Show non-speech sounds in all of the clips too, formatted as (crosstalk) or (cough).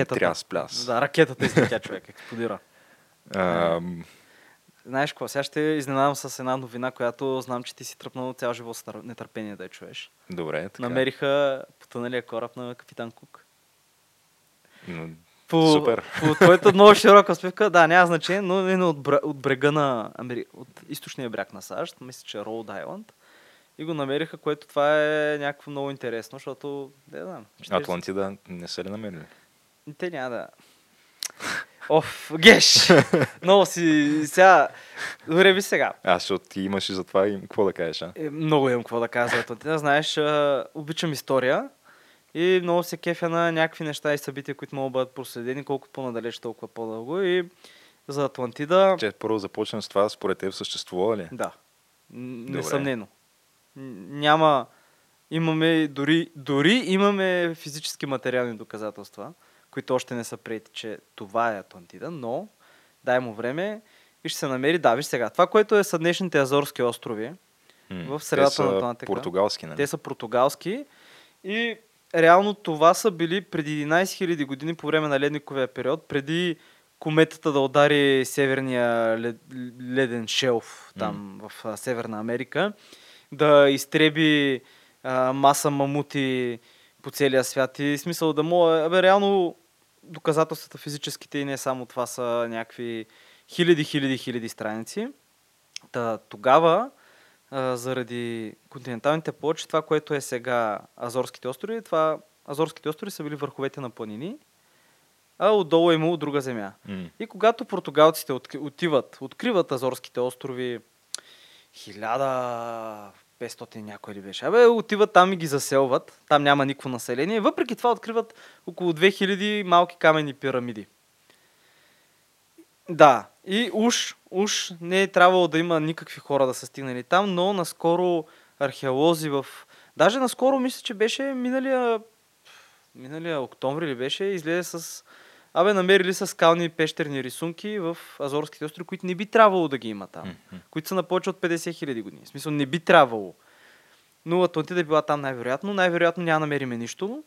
Ракетата. тряс, пляс. Да, ракетата излетя човек, експлодира. Ам, Знаеш какво, сега ще изненадам с една новина, която знам, че ти си тръпнал цял живот с тър- нетърпение да я чуеш. добре, така. Намериха потъналия кораб на капитан Кук. Но, По, Супер. По твоята много широка успевка, да, няма значение, но е от, от брега на Амери... от източния бряг на САЩ, мисля, че Роуд Айланд. И го намериха, което това е някакво много интересно, защото, не знам. 40 Атлантида не са ли намерили? Те няма да... Оф, геш! Много си... Сега... Добре, ви сега. Аз, защото ти имаш и за това и какво да кажеш, а? Е, много имам какво да кажа за Атлантида. Знаеш, а, обичам история и много се кефя на някакви неща и събития, които могат да бъдат проследени, колкото по-надалеч, толкова по-дълго. И за Атлантида... Че първо започнем с това, според теб съществува ли? Да. Добре. Несъмнено. Няма... Имаме, дори, дори имаме физически материални доказателства, които още не са прияти, че това е Атлантида, но дай му време и ще се намери. Да, виж сега, това, което е са днешните Азорски острови, М, в средата на Атлантика. португалски, нали? те са португалски и реално това са били преди 11 000 години по време на ледниковия период, преди кометата да удари северния лед, леден шелф там в а, Северна Америка, да изтреби а, маса мамути по целия свят и смисъл да му... Абе, реално доказателствата физическите и не само това са някакви хиляди, хиляди, хиляди страници. Та, тогава, а, заради континенталните плочи, това, което е сега Азорските острови, това Азорските острови са били върховете на планини, а отдолу е имало друга земя. М, И когато португалците отиват, откриват Азорските острови 1500 някой ли беше. Абе, отиват там и ги заселват. Там няма никакво население. Въпреки това откриват около 2000 малки каменни пирамиди. Да, и уж, уж не е трябвало да има никакви хора да са стигнали там, но наскоро археолози в... Даже наскоро мисля, че беше миналия, миналия октомври ли беше, излезе с... Абе, намерили са скални пещерни рисунки в Азорските острови, които не би трябвало да ги има там. м. Които са на повече от 50 хиляди години. В смисъл, не би трябвало. Но Атлантида е била там най-вероятно. Най-вероятно няма намериме нищо,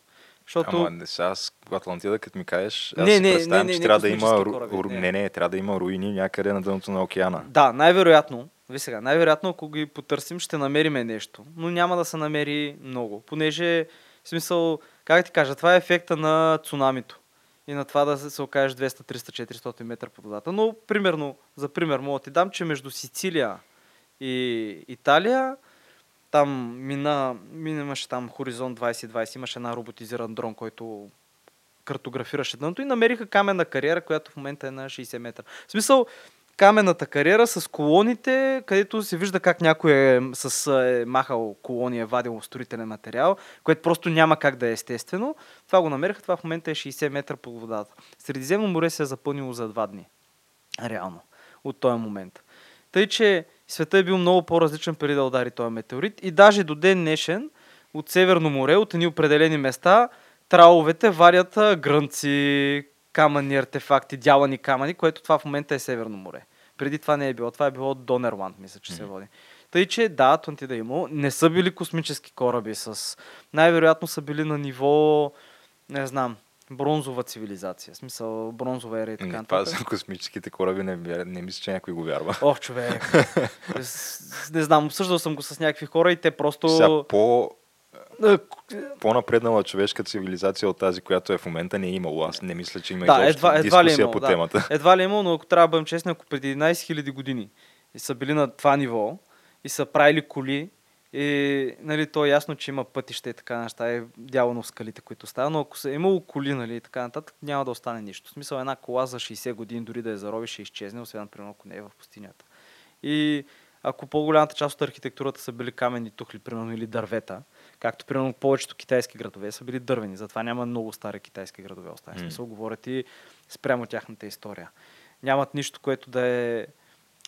защото... Ама не сега, аз Атлантида, като ми кажеш, аз Не, си не, представям, не, че не, трябва да има... кораби, ру- не. Не, не, трябва да има руини някъде на дъното на океана. Да, най-вероятно. Ви сега, най-вероятно, ако ги потърсим, ще намериме нещо. Но няма да се намери много. Понеже, в смисъл, как ти кажа, това е ефекта на цунамито. И на това да се, окажеш 200, 300, 400 метра под водата. Но, примерно, за пример, мога да ти дам, че между Сицилия и Италия, там мина, мина имаше там Хоризонт 2020, имаше една роботизиран дрон, който картографираше дъното и намериха каменна кариера, която в момента е на 60 метра. В смисъл, каменната кариера с колоните, където се вижда как някой е, с, е махал колони, е вадил строителен материал, което просто няма как да е естествено. Това го намериха, това в момента е 60 метра под водата. Средиземно море се е запълнило за два дни. Реално. От този момент. Тъй, че света е бил много по-различен преди да удари този метеорит и даже до ден днешен от Северно море, от едни определени места, траловете варят грънци, камъни артефакти, дялани камъни, което това в момента е Северно море. Преди това не е било. Това е било Донерланд, мисля, че се Мгм. води. Тъй, че да, Атлантида имало. Не са били космически кораби с... Най-вероятно са били на ниво, не знам, бронзова цивилизация. В смисъл, бронзова ера и така Не, това за космическите кораби не, не мисля, че някой го вярва. Ох, човек. (laughs) Не знам, обсъждал съм го с някакви хора и те просто... Сега по, по-напреднала човешка цивилизация от тази, която е в момента, не е имало. Аз не мисля, че има Да, едва, едва ли е дискусия имало, по да. темата. (laughs) Едва ли е имало, но ако трябва да бъдем честни, ако преди 11 000 години и са били на това ниво и са правили коли И нали, то е ясно, че има пътища и така неща, е дяволно в скалите, които става, но ако е имало коли нали, и така нататък, няма да остане нищо. В смисъл една кола за 60 години, дори да я заровиш, ще изчезне, освен, примерно, ако не е в пустинята. И ако по-голямата част от архитектурата са били каменни тухли, примерно, или дървета, както примерно повечето китайски градове са били дървени, затова няма много стари китайски градове. Остане. Mm. смисъл, говорят и спрямо тяхната история. Нямат нищо, което да е,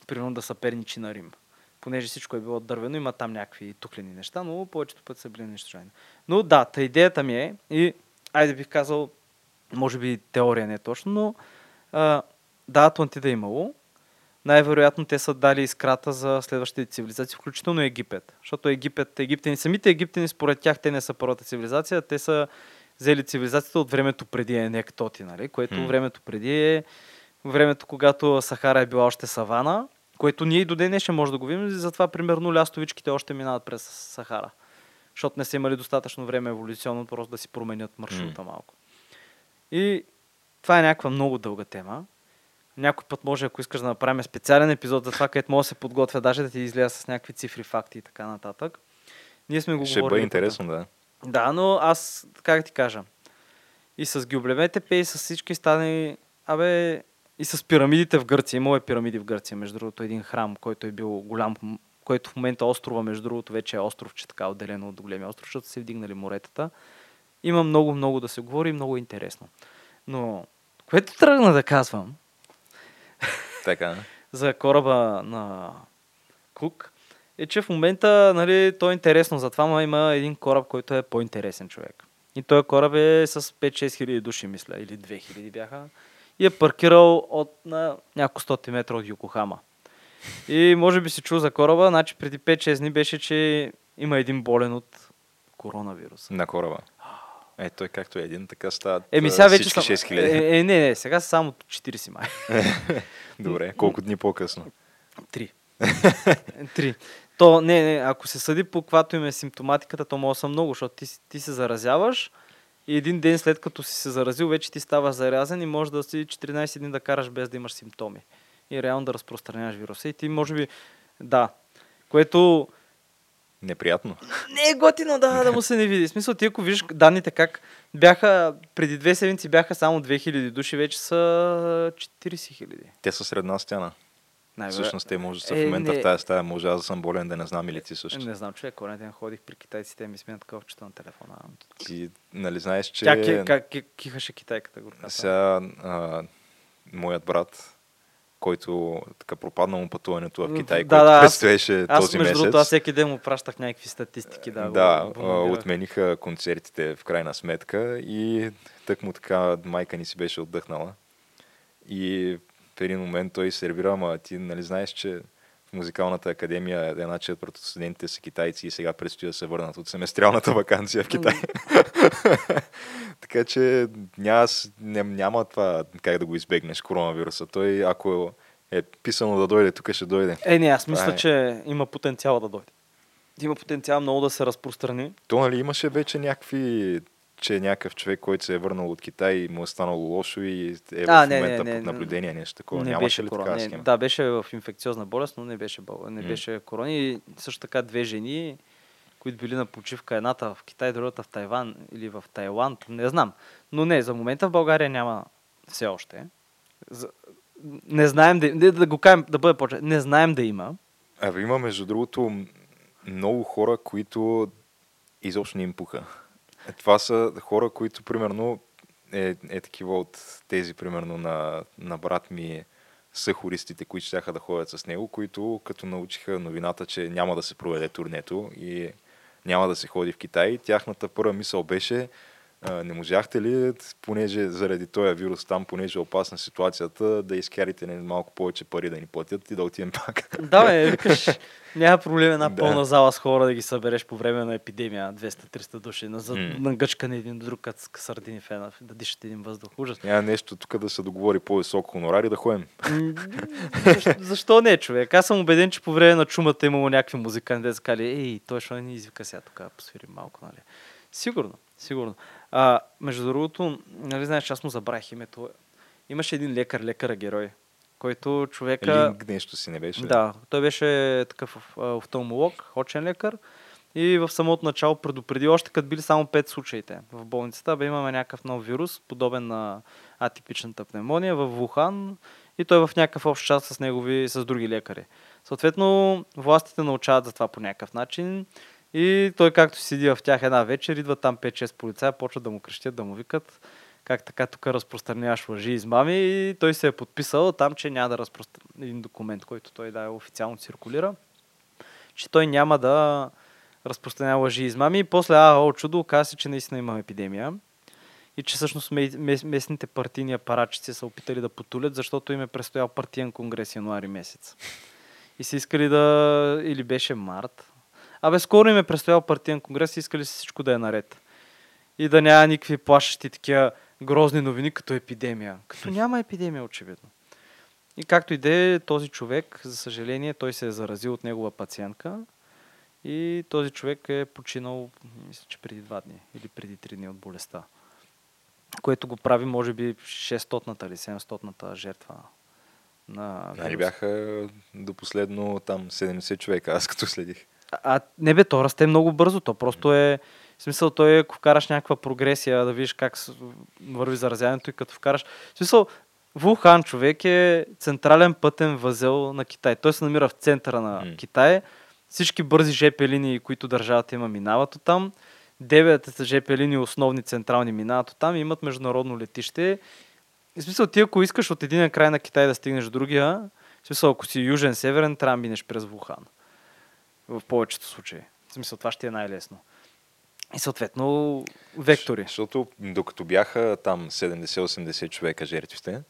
примерно, да са перничи на Рим понеже всичко е било дървено, има там някакви туклени неща, но повечето пъти са били нещожени. Но да, та идеята ми е, и айде бих казал, може би теория не е точно, но а, да, Атлантида е имало. Най-вероятно те са дали искрата за следващите цивилизации, включително Египет. Защото Египет, египтяни, самите египтяни, според тях, те не са първата цивилизация, те са взели цивилизацията от времето преди Енектоти, нали? което hmm. времето преди е времето, когато Сахара е била още савана което ние и до ден ще може да го видим, затова примерно лястовичките още минават през Сахара. Защото не са имали достатъчно време еволюционно просто да си променят маршрута mm. малко. И това е някаква много дълга тема. Някой път може, ако искаш да направим специален епизод за това, където може да се подготвя, даже да ти изляза с някакви цифри, факти и така нататък. Ние сме го Ще бъде интересно, да. Да, но аз, как ти кажа, и с Гюблеметепе, и с всички стане, абе, и с пирамидите в Гърция. Имало е пирамиди в Гърция, между другото, един храм, който е бил голям, който в момента острова, между другото, вече е остров, че така отделено от големия остров, защото се вдигнали моретата. Има много, много да се говори много интересно. Но, което тръгна да казвам, (laughs) така. за кораба на Кук, е, че в момента, нали, то е интересно, затова има един кораб, който е по-интересен човек. И този кораб е с 5-6 хиляди души, мисля, или 2 хиляди бяха и е паркирал от на няколко стоти метра от Йокохама. И може би си чул за кораба, значи преди 5-6 дни беше, че има един болен от коронавирус. На кораба. Е, той както е един, така стават Еми сега вече всички 6000. Е, е, не, не, сега са само 40 май. (laughs) Добре, колко дни по-късно? Три. (laughs) Три. То, не, не, ако се съди по каквато им е симптоматиката, то може са много, защото ти, ти се заразяваш, и един ден след като си се заразил, вече ти става зарязан и може да си 14 дни да караш без да имаш симптоми. И реално да разпространяваш вируса. И ти може би, да, което... Неприятно. Не е готино да, да му се не види. В смисъл, ти ако виждаш данните как бяха, преди две седмици бяха само 2000 души, вече са 40 000. Те са средна стяна. Най- Всъщност те може да са е, в момента не... в тази стая, може аз да съм болен да не знам или ти също. Не знам, човек, колен ден ходих при китайците, ми сменят ковчета на телефона. Ти, нали знаеш, че... Тя ки, как, кихаше китайката. Сега, а, моят брат, който така пропадна му пътуването в Китай, да, който да, предстоеше аз, този аз, между Другото, аз всеки ден му пращах някакви статистики. Да, да го, отмениха концертите в крайна сметка и тък му така майка ни си беше отдъхнала. И в един момент той сервира, ама ти нали знаеш, че музикалната академия една четвърт от студентите са китайци и сега предстои да се върнат от семестриалната (laughs) вакансия в Китай. (laughs) така че няма, няма това как да го избегнеш коронавируса. Той ако е писано да дойде, тук ще дойде. Е, не, аз мисля, е. че има потенциал да дойде. Има потенциал много да се разпространи. То нали имаше вече някакви че е някакъв човек, който се е върнал от Китай и му е станало лошо и е а, в не, момента не, не, под наблюдение, нещо такова. Не Нямаше беше ли корона, така не, Да, беше в инфекциозна болест, но не беше, не беше корона. И също така две жени, които били на почивка, едната в Китай, другата в Тайван или в Тайланд, не знам. Но не, за момента в България няма все още. За... Не знаем да, да, да го кажем, да бъде по Не знаем да има. Абе, има между другото много хора, които изобщо не им пуха. Е, това са хора, които примерно е, е такива от тези, примерно на, на брат ми са хористите, които ще да ходят с него, които като научиха новината, че няма да се проведе турнето и няма да се ходи в Китай, тяхната първа мисъл беше не можахте ли, понеже заради този вирус там, понеже е опасна ситуацията, да изкарите малко повече пари да ни платят и да отидем пак? Да, бе, викаш, няма проблем една да. пълна зала с хора да ги събереш по време на епидемия, 200-300 души, на, mm. на гъчкане един до друг, като сардини в една, да дишате един въздух. Ужас. Няма нещо тук да се договори по-висок хонорар и да ходим. защо, защо не, човек? Аз съм убеден, че по време на чумата е имало някакви музиканти, да сказали, ей, той ще ни извика сега тук, посвирим малко, нали? Сигурно, сигурно. А, между другото, нали знаеш, аз му забравих името. Имаше един лекар, лекара герой, който човека... Линк нещо си не беше. Да, той беше такъв офталмолог, очен лекар. И в самото начало предупреди, още като били само 5 случаите в болницата, бе имаме някакъв нов вирус, подобен на атипичната пневмония в Вухан и той е в някакъв общ час с негови, с други лекари. Съответно, властите научават за това по някакъв начин и той както седи в тях една вечер, идва там 5-6 полицая, почват да му крещят, да му викат как така тук разпространяваш лъжи и измами и той се е подписал там, че няма да разпространява един документ, който той да официално циркулира, че той няма да разпространява лъжи и измами и после, а, о, чудо, оказа се, че наистина има епидемия и че всъщност местните партийни апаратчици са опитали да потулят, защото им е предстоял партиен конгрес януари месец. И са искали да... Или беше март. Абе, скоро им е предстоял партиен конгрес и искали всичко да е наред. И да няма никакви плашещи такива грозни новини като епидемия. Като няма епидемия, очевидно. И както и да е, този човек, за съжаление, той се е заразил от негова пациентка и този човек е починал, мисля, че преди два дни или преди три дни от болестта. Което го прави, може би, 600-та или 700-та жертва на Нали бяха до последно там 70 човека, аз като следих. А, не бе, то расте много бързо. То просто е... В смисъл, той ако вкараш някаква прогресия, да видиш как върви заразяването и като вкараш... В смисъл, Вухан човек е централен пътен възел на Китай. Той се намира в центъра на mm. Китай. Всички бързи ЖП линии, които държавата има, минават от там. Девет ЖП линии основни централни минават от там и имат международно летище. В смисъл, ти ако искаш от един край на Китай да стигнеш до другия, в смисъл, ако си южен-северен, трябва да минеш през Вухан. В повечето случаи. В смисъл, това ще е най-лесно. И съответно вектори. Защото докато бяха там 70-80 човека жертвите,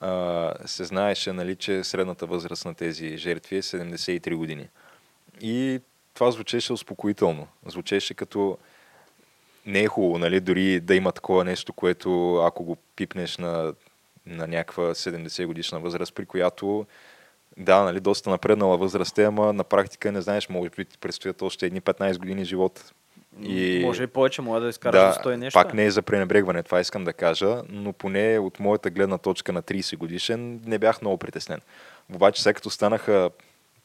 а, се знаеше, нали, че средната възраст на тези жертви е 73 години. И това звучеше успокоително. Звучеше като не е хубаво, нали, дори да има такова нещо, което ако го пипнеш на, на някаква 70 годишна възраст, при която да, нали, доста напреднала възраст е, ама на практика не знаеш, може би ти предстоят още едни 15 години живот. И... Може и повече, може да изкараш да, стой нещо. Пак не е за пренебрегване, това искам да кажа, но поне от моята гледна точка на 30 годишен не бях много притеснен. Обаче, след като станаха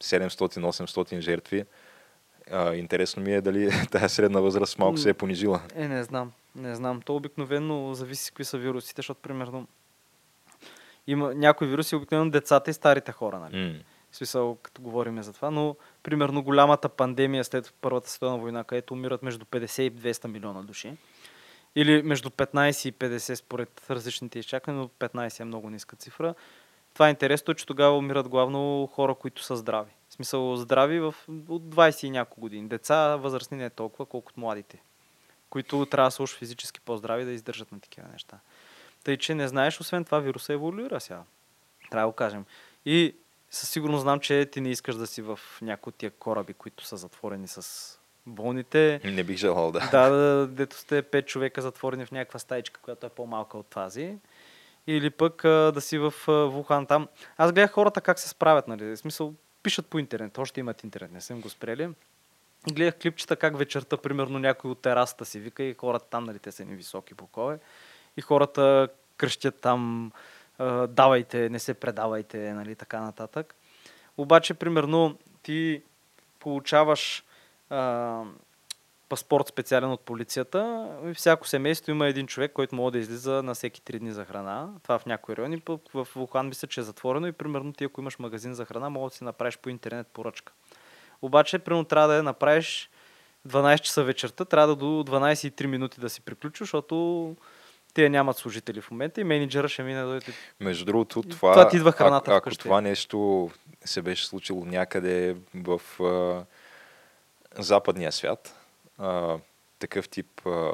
700-800 жертви, а, интересно ми е дали (laughs) тази средна възраст малко се е понижила. Е, не знам. Не знам. То обикновено зависи какви са вирусите, защото примерно има някои вируси, обикновено децата и старите хора, нали? Mm. В смисъл, като говорим за това, но примерно голямата пандемия след Първата световна война, където умират между 50 и 200 милиона души, или между 15 и 50 според различните изчаквания, но 15 е много ниска цифра. Това е интересно, че тогава умират главно хора, които са здрави. В смисъл здрави в, от 20 и няколко години. Деца, възрастни не е толкова, колкото младите, които трябва да са уж физически по-здрави да издържат на такива неща. Тъй, че не знаеш, освен това вируса еволюира сега. Трябва да го кажем. И със сигурност знам, че ти не искаш да си в някои от тия кораби, които са затворени с болните. Не бих желал, да. Да, дето сте пет човека затворени в някаква стаичка, която е по-малка от тази. Или пък а, да си в а, Вухан там. Аз гледах хората как се справят, нали? В смисъл, пишат по интернет, още имат интернет, не съм го спрели. И гледах клипчета как вечерта, примерно, някой от терасата си вика и хората там, нали, те са ни високи бокове. И хората кръщят там, давайте, не се предавайте, нали, така нататък. Обаче, примерно, ти получаваш а, паспорт специален от полицията. И всяко семейство има един човек, който може да излиза на всеки три дни за храна. Това в някои райони. В Вухан мисля, че е затворено и примерно ти, ако имаш магазин за храна, може да си направиш по интернет поръчка. Обаче, примерно, трябва да я направиш 12 часа вечерта, трябва да до 12 минути да си приключиш, защото те нямат служители в момента и менеджера ще мине да дойде. Между другото, това, това ти идва храната а, ако това нещо се беше случило някъде в а, западния свят, а, такъв тип а,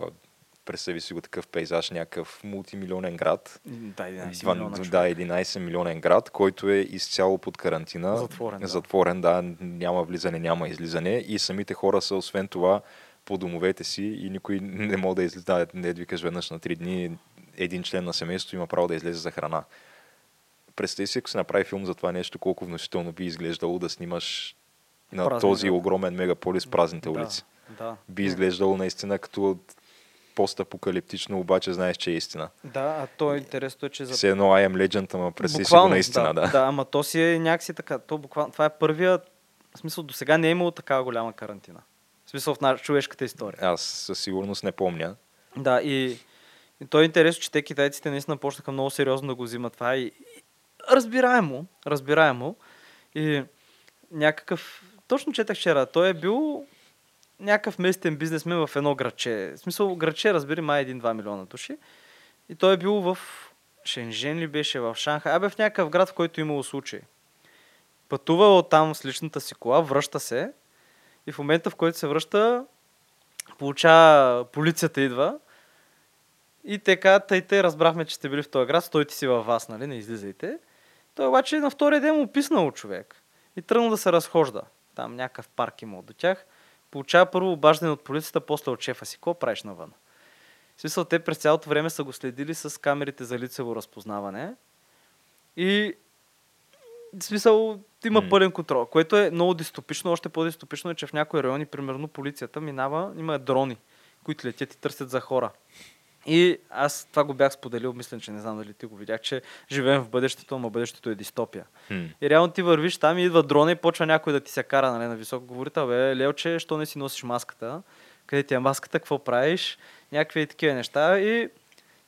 представи си го такъв пейзаж, някакъв мултимилионен град. Да, 11 милиона Да, 11 милионен град, който е изцяло под карантина. Затворен, да. Затворен, да, няма влизане, няма излизане и самите хора са освен това по домовете си и никой не може да излезе, да, не викаш веднъж на три дни, един член на семейството има право да излезе за храна. Представи си, ако се направи филм за това нещо, колко вносително би изглеждало да снимаш на Празни, този да. огромен мегаполис празните да, улици. Да. Би изглеждало наистина като постапокалиптично, обаче знаеш, че е истина. Да, а то е интересно, че за... Все едно I am legend, ама представи си го наистина, да. Да, да ама то си е някакси така. То буквално, това е първият, в смисъл до сега не е имало такава голяма карантина смисъл в наша човешката история. Аз със сигурност не помня. Да, и, и то е интересно, че те китайците наистина почнаха много сериозно да го взимат това и, и разбираемо, разбираемо. И някакъв, точно четах вчера, той е бил някакъв местен бизнесмен в едно градче. В смисъл, градче, разбери, май 1-2 милиона души. И той е бил в Шенжен ли беше, в Шанхай, абе в някакъв град, в който имало случай. Пътува от там с личната си кола, връща се и в момента, в който се връща, получава, полицията идва и те казват, тъй те разбрахме, че сте били в този град, стойте си във вас, нали, не излизайте. Той обаче на втория ден му писнал човек и тръгнал да се разхожда. Там някакъв парк имал до тях. Получава първо обаждане от полицията, после от шефа си. Какво правиш навън? В смисъл, те през цялото време са го следили с камерите за лицево разпознаване. И в смисъл, има М. пълен контрол, което е много дистопично. Още по-дистопично е, че в някои райони, примерно, полицията минава, има дрони, които летят и търсят за хора. И аз това го бях споделил, мисля, че не знам дали ти го видях, че живеем в бъдещето, ама бъдещето е дистопия. Хм. И реално ти вървиш там и идва дрона и почва някой да ти се кара нали, на високо говорител. Бе, Лелче, що не си носиш маската? Къде ти е маската? Какво правиш? Някакви такива неща. И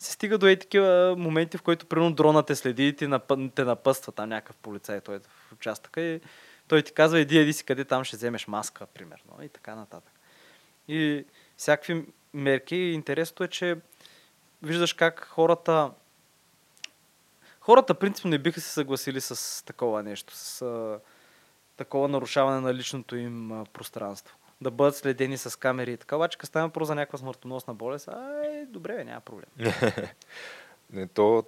се стига до и такива моменти, в които примерно дрона те следи и ти напъ... те напъства там някакъв полицай, той е в участъка и той ти казва, иди, иди си къде там ще вземеш маска, примерно, и така нататък. И всякакви мерки. Интересното е, че виждаш как хората хората принципно не биха се съгласили с такова нещо, с а, такова нарушаване на личното им а, пространство. Да бъдат следени с камери и така. Обаче, като става въпрос за някаква смъртоносна болест, ай, добре, бе, няма проблем. (laughs) Не, то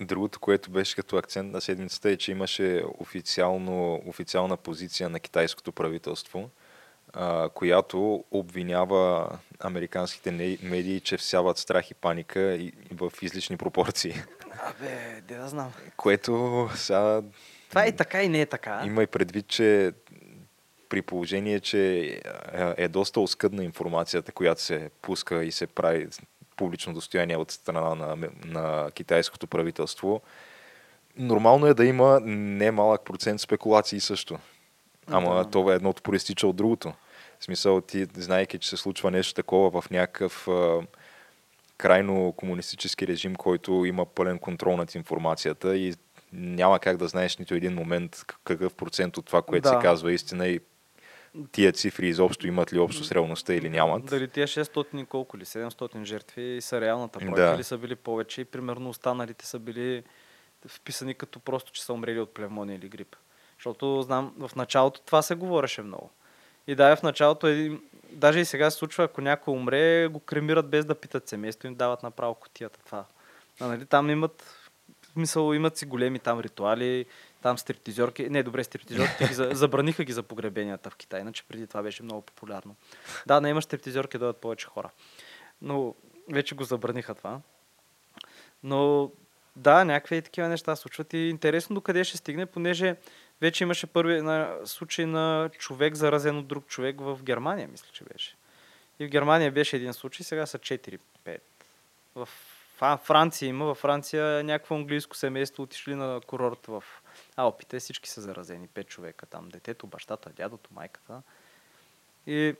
другото, което беше като акцент на седмицата е, че имаше официално, официална позиция на китайското правителство, а, която обвинява американските медии, че всяват страх и паника и, и в излишни пропорции. (laughs) Абе, де да знам. Което сега Това е и така и не е така. има и предвид, че при положение, че е, доста оскъдна информацията, която се пуска и се прави публично достояние от страна на, на китайското правителство, нормално е да има немалък процент спекулации също. Ама Да. това е едното проистича от другото. В смисъл, ти, знаеки, че се случва нещо такова в някакъв а, крайно комунистически режим, който има пълен контрол над информацията и няма как да знаеш нито един момент какъв процент от това, което Да. се казва истина и тия цифри изобщо имат ли общо с реалността или нямат. Дали тия 600 и колко ли, 700 жертви са реалната бройка Да. или са били повече и примерно останалите са били вписани като просто, че са умрели от плевмония или грип. Защото знам, в началото това се говореше много. И да, в началото, един, даже и сега се случва, ако някой умре, го кремират без да питат семейство, им дават направо котията. Това. А, нали, там имат, в смисъл, имат си големи там ритуали, там стриптизорки. Не, добре, стриптизорки ги за- забраниха ги за погребенията в Китай, иначе преди това беше много популярно. Да, не има стриптизорки, да дойдат повече хора. Но вече го забраниха това. Но да, някакви такива неща случват и интересно до къде ще стигне, понеже вече имаше първи на, случай на човек заразен от друг човек в Германия, мисля, че беше. И в Германия беше един случай, сега са 4-5. В Франция има, във Франция някакво английско семейство отишли на курорт в Алпите, всички са заразени, 5 човека там, детето, бащата, дядото, майката. И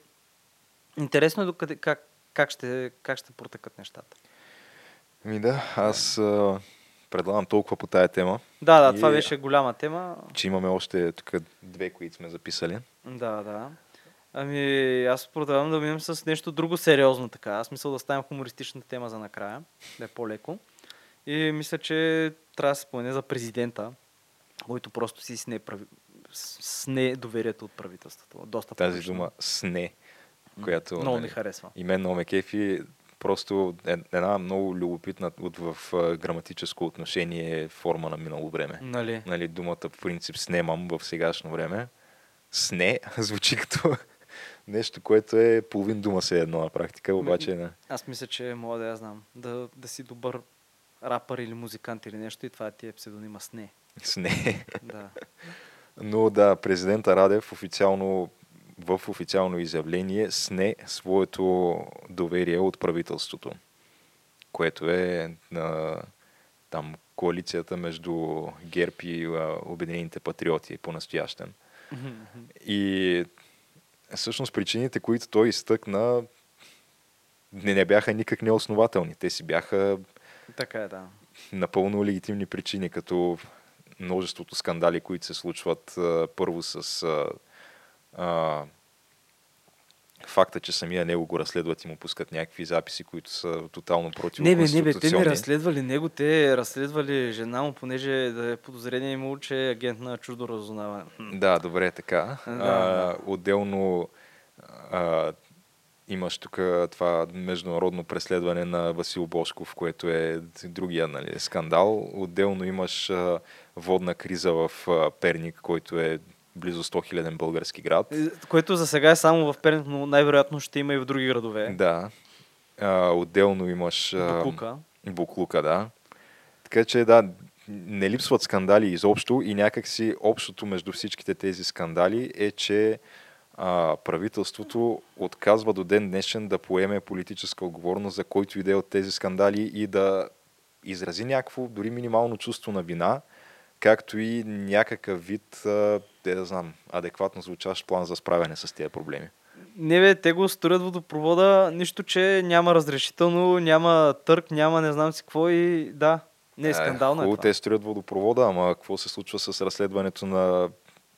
интересно е докъде, как, как, ще, как ще протекат нещата. Ми да, аз а, предлагам толкова по тая тема, Да, да, това И- беше голяма тема. че имаме още тук две, които сме записали. Да, да. Ами, аз продължавам да минем с нещо друго сериозно така. Аз мисля да ставим хумористичната тема за накрая, да е по-леко. И мисля, че трябва да се спомене за президента, който просто си сне, прави... с- сне доверието от правителството. Доста Тази публично. дума сне, която Много нали, ми харесва. и мен много ме кефи. Просто е- една много любопитна от, в граматическо отношение форма на минало време. Нали? Нали, думата в принцип снемам в сегашно време. Сне (laughs) звучи като нещо, което е половин дума се едно на практика, обаче не. Аз мисля, че мога да я знам. Да, да си добър рапър или музикант или нещо и това ти е псевдонима Сне. Сне. Да. (laughs) Но да, президента Радев официално в официално изявление сне своето доверие от правителството, което е на там коалицията между ГЕРБ и а, Обединените патриоти по-настоящем. И всъщност причините, които той изтъкна, не, не бяха никак неоснователни. Те си бяха Така е, да. напълно легитимни причини, като множеството скандали, които се случват първо с а, а, факта, че самия него го разследват и му пускат някакви записи, които са тотално против Не бе, не бе, те не разследвали него, те разследвали жена му, понеже да е подозрение имало, че е агент на чуждо разузнаване. Да, добре, така. Да, а, отделно а, имаш тук това международно преследване на Васил Бошков, което е другия нали, скандал. Отделно имаш а, водна криза в а, Перник, който е близо 100 хиляден български град. Което за сега е само в Перник, но най-вероятно ще има и в други градове. Да. А, отделно имаш... а, Буклука. Буклука, да. Така че да, не липсват скандали изобщо и някакси общото между всичките тези скандали е, че а, правителството отказва до ден днешен да поеме политическа отговорност за който и да е от тези скандали и да изрази някакво, дори минимално чувство на вина, както и някакъв вид, те да знам, адекватно звучащ план за справяне с тези проблеми. Не бе, те го строят водопровода, нищо, че няма разрешително, няма търк, няма не знам си какво и да, не е скандално е, хубаво, това. те строят водопровода, ама какво се случва с разследването на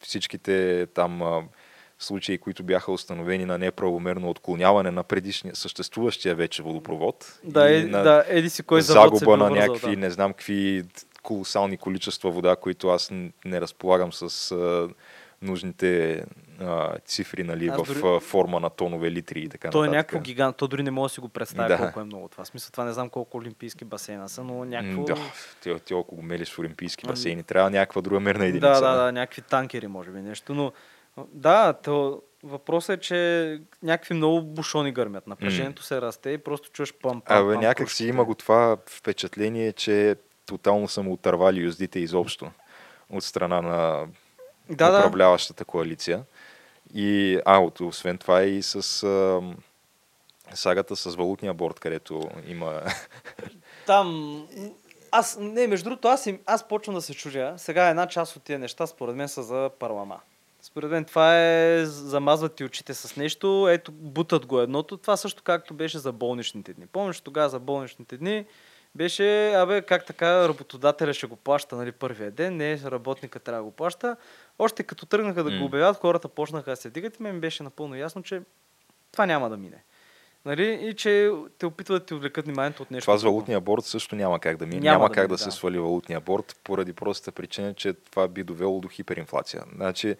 всичките там случаи, които бяха установени на неправомерно отклоняване на предишния, съществуващия вече водопровод. Да, и е, на да, еди си кой загуба на някакви, да. не знам какви колосални количества вода, които аз не разполагам с а, нужните а, цифри нали, Аз в дори- форма на тонове литри и така То е някакво гигант, то дори не мога да си го представя Да. колко е много това. Смисъл това не знам колко олимпийски басейна са, но някакво... Да, ти, ти ако го мелиш в олимпийски Ами- басейни, трябва някаква друга мерна единица. Да, да, да, някакви танкери, може би нещо. Но да, то, въпросът е, че някакви много бушони гърмят. Напрежението се расте и просто чуеш пам пам Абе, някак си има го това впечатление, че тотално са му отървали юздите изобщо от страна на Да, да. управляващата коалиция. И, а, от- освен това и с а, сагата с валутния борт, където има... (laughs) Там... Аз, не, между другото, аз, им, аз почвам да се чудя. Сега една част от тия неща, според мен, са за парлама. Според мен това е замазват ти очите с нещо, ето бутат го едното. Това също както беше за болничните дни. Помниш тогава за болничните дни беше, абе, как така работодателя ще го плаща, нали, първия ден, не работника трябва да го плаща. Още като тръгнаха да го обявят, хората почнаха да се дигат и ми беше напълно ясно, че това няма да мине. Нали? И че те опитват да ти отвлекат вниманието от нещо. Това друго. валутния борт също няма как да мине. Няма Няма, да как мине, да, се да. свали валутния борт, поради простата причина, че това би довело до хиперинфлация. Значи,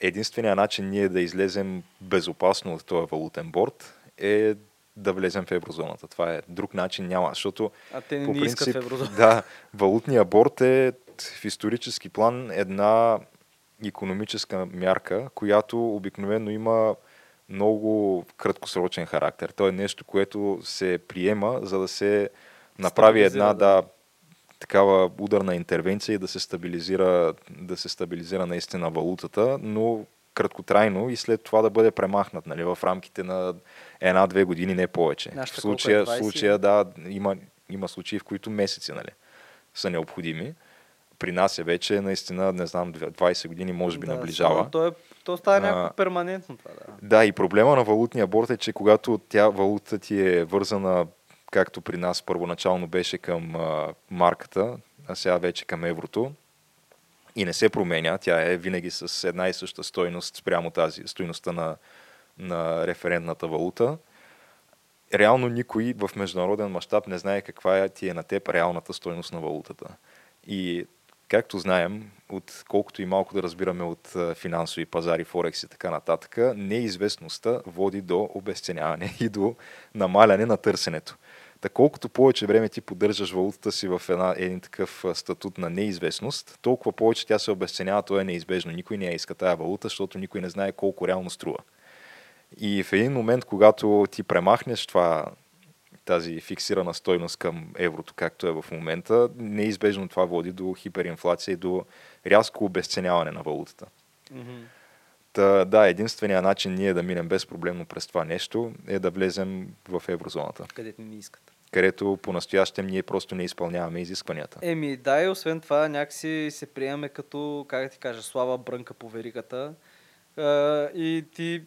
единственият начин ние да излезем безопасно от този валутен борт е да влезем в еврозоната. Това е друг начин няма, защото А те не, по не искат принцип, в еврозона. да, валутния борт е в исторически план една економическа мярка, която обикновено има много краткосрочен характер. То е нещо, което се приема, за да се направи една да. Такава ударна интервенция и да се стабилизира, да се стабилизира наистина валутата, но краткотрайно и след това да бъде премахнат нали, в рамките на една-две години, не повече. Нашата В е? случая, в 20? случая да, има, има случаи, в които месеци нали, са необходими. При нас е вече наистина, не знам, 20 години може би Да, наближава. То, е, то става някакво перманентно това, да. Да, и проблема на валутния борт е, че когато тя валута ти е вързана, както при нас първоначално беше към а, марката, а сега вече към еврото, и не се променя, тя е винаги с една и съща стойност спрямо тази стойността на, на референтната валута. Реално никой в международен мащаб не знае каква е ти е на теб реалната стойност на валутата. И както знаем, от колкото и малко да разбираме от финансови пазари, форекс и така нататък, неизвестността води до обесценяване (laughs) и до намаляне на търсенето. Та колкото повече време ти поддържаш валутата си в една, един такъв статут на неизвестност, толкова повече тя се обесценява, то е неизбежно. Никой не я иска тая валута, защото никой не знае колко реално струва. И в един момент, когато ти премахнеш това, тази фиксирана стойност към еврото, както е в момента, неизбежно това води до хиперинфлация и до рязко обесценяване на валутата. Та, да, единственият начин ние да минем безпроблемно през това нещо е да влезем в еврозоната, Където не искат. Където по-настоящем ние просто не изпълняваме изискванията. Еми, да, и освен това някакси се приемаме като, как да ти кажа, слава брънка по веригата. А, и ти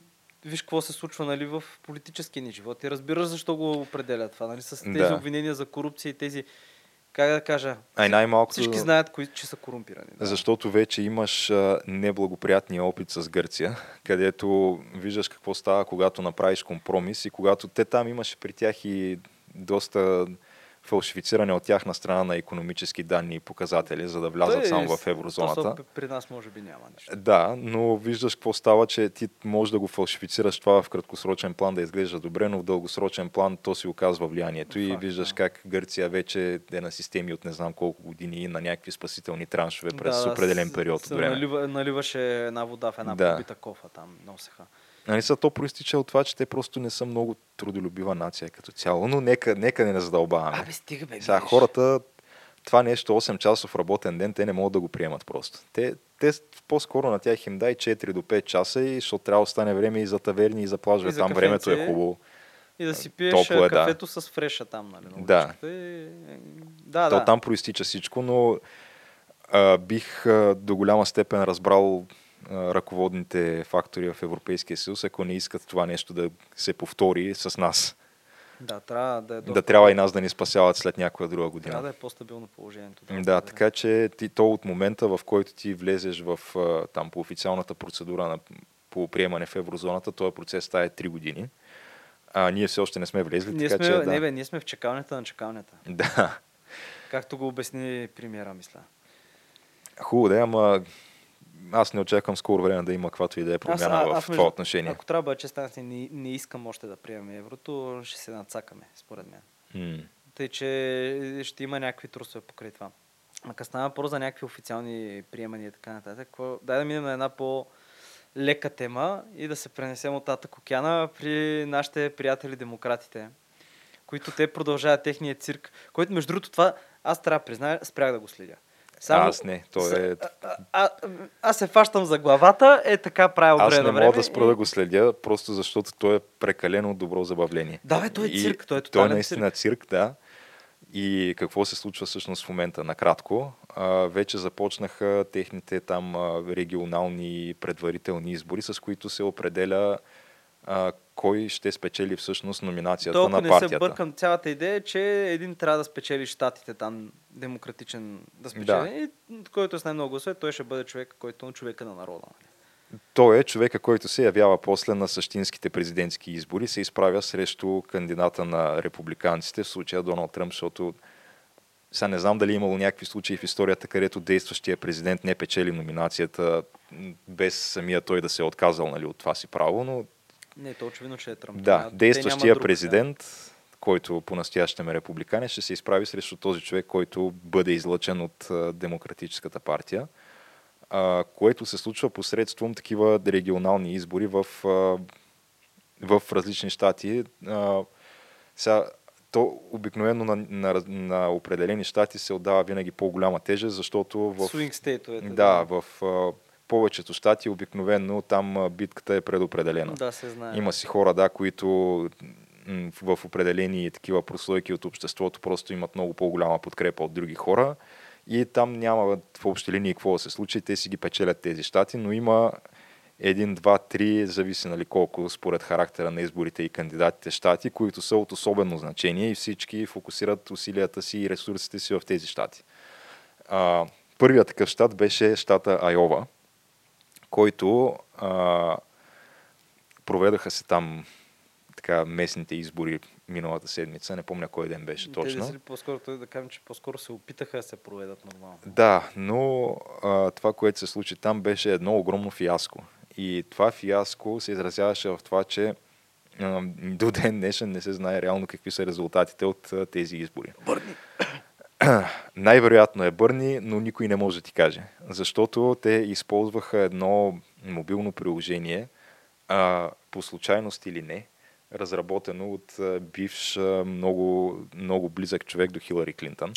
виж какво се случва нали, в политическия ни живот и разбираш защо го определя това, нали, с тези Да. обвинения за корупция и тези, как да кажа, Ай най-малко, всички знаят, кои, че са корумпирани. Да. защото вече имаш а, неблагоприятния опит с Гърция, (laughs) където виждаш какво става, когато направиш компромис и когато те там имаше при тях и доста фалшифициране от тяхна страна на економически данни и показатели, за да влязат Той само в еврозоната. то При нас може би няма нищо. Да, но виждаш какво става, че ти можеш да го фалшифицираш това в краткосрочен план да изглежда добре, но в дългосрочен план то си оказва влиянието. И Факт, виждаш да. как Гърция вече е на системи от не знам колко години и на някакви спасителни траншове през Да, определен период от време. Налива, наливаше една вода в една Да. побита кофа там, носеха. Нали са, то проистича от това, че те просто не са много трудолюбива нация като цяло, но нека, нека не задълбаваме. Абе, стига бе, Сега хората, това нещо 8 часов работен ден, те не могат да го приемат просто. Те, те по-скоро на тях им дай 4 до 5 часа и защото трябва да остане време и за таверни, и за плажове. Там времето е кафенце. хубаво. И да си пиеш Топло е, да. кафето с фреша там, нали? на Да. и- Да, То да. там проистича всичко, но а, бих а, до голяма степен разбрал ръководните фактори в Европейския съюз, ако не искат това нещо да се повтори с нас. Да, трябва да е Да трябва и нас да ни спасяват след някоя друга година. Трябва да е по-стабилно положението. Да, така че ти, то от момента, в който ти влезеш в, там, по официалната процедура на, по приемане в еврозоната, този процес става 3 години. А ние все още не сме влезли, Ние така сме, че да. не, бе, ние сме в чекалнята на чекалнята. (laughs) да. Както го обясни премиера, мисля. Хубаво да е, ама аз не очаквам скоро време да има каквато и да е промяна а- в аз, това между- отношение. Ако трябва да бъда честен, аз не, не искам още да приемем еврото, ще се нацакаме, според мен. М. Тъй, че ще има някакви трусове покрай това. А като става въпрос за някакви официални приемания и така нататък, какво... дай да минем на една по-лека тема и да се пренесем от татък океана при нашите приятели демократите, които те продължават техния цирк, който между другото това, аз трябва да призная, спрях да го следя. Аз не, то е... А, а, аз се фащам за главата, е така правя от Аз време не време. мога да спра и- да го следя, просто защото той е прекалено добро забавление. Да, бе, той е цирк, той е Той е наистина цирк, да. И какво се случва всъщност в момента? Накратко, а, вече започнаха техните там регионални предварителни избори, с които се определя а, кой ще спечели всъщност номинацията То, ако на не партията. се бъркам, цялата идея е, че един трябва да спечели щатите там, демократичен да спечели. И който е с най-много гласове, той ще бъде човек, който е човека на народа. Той е човека, който се явява после на същинските президентски избори, се изправя срещу кандидата на републиканците, в случая Доналд Тръмп, защото сега не знам дали е имало някакви случаи в историята, където действащия президент не печели номинацията без самия той да се е отказал нали, от това си право, но Не, то очевидно, че е Тръмп. да, действащия друг, президент, който по-настоящем е републиканец, ще се изправи срещу този човек, който бъде излъчен от Демократическата партия, а, което се случва посредством такива регионални избори в, а, в различни щати. А, сега, то обикновено на, на, на определени щати се отдава винаги по-голяма тежест, защото в... Свинг стейтовете. Да, в а, повечето щати обикновено там битката е предопределена. Да, се знае. Има си хора, да, които в определени такива прослойки от обществото просто имат много по-голяма подкрепа от други хора и там няма в общи линии какво да се случи, те си ги печелят тези щати, но има един, два, три, зависи нали колко според характера на изборите и кандидатите щати, които са от особено значение и всички фокусират усилията си и ресурсите си в тези щати. А, първият такъв щат беше щата Айова, който а, проведаха се там така местните избори миналата седмица. Не помня кой ден беше Те точно. ли по-скоро, той да кажем, че по-скоро се опитаха да се проведат нормално. Да, но а, това, което се случи там, беше едно огромно фиаско. И това фиаско се изразяваше в това, че а, до ден днешен не се знае реално какви са резултатите от а, тези избори. Бърни! (clears throat) Най-вероятно е Бърни, но никой не може да ти каже. Защото те използваха едно мобилно приложение, а, по случайност или не, разработено от а, бивш а, много, много близък човек до Хилари Клинтън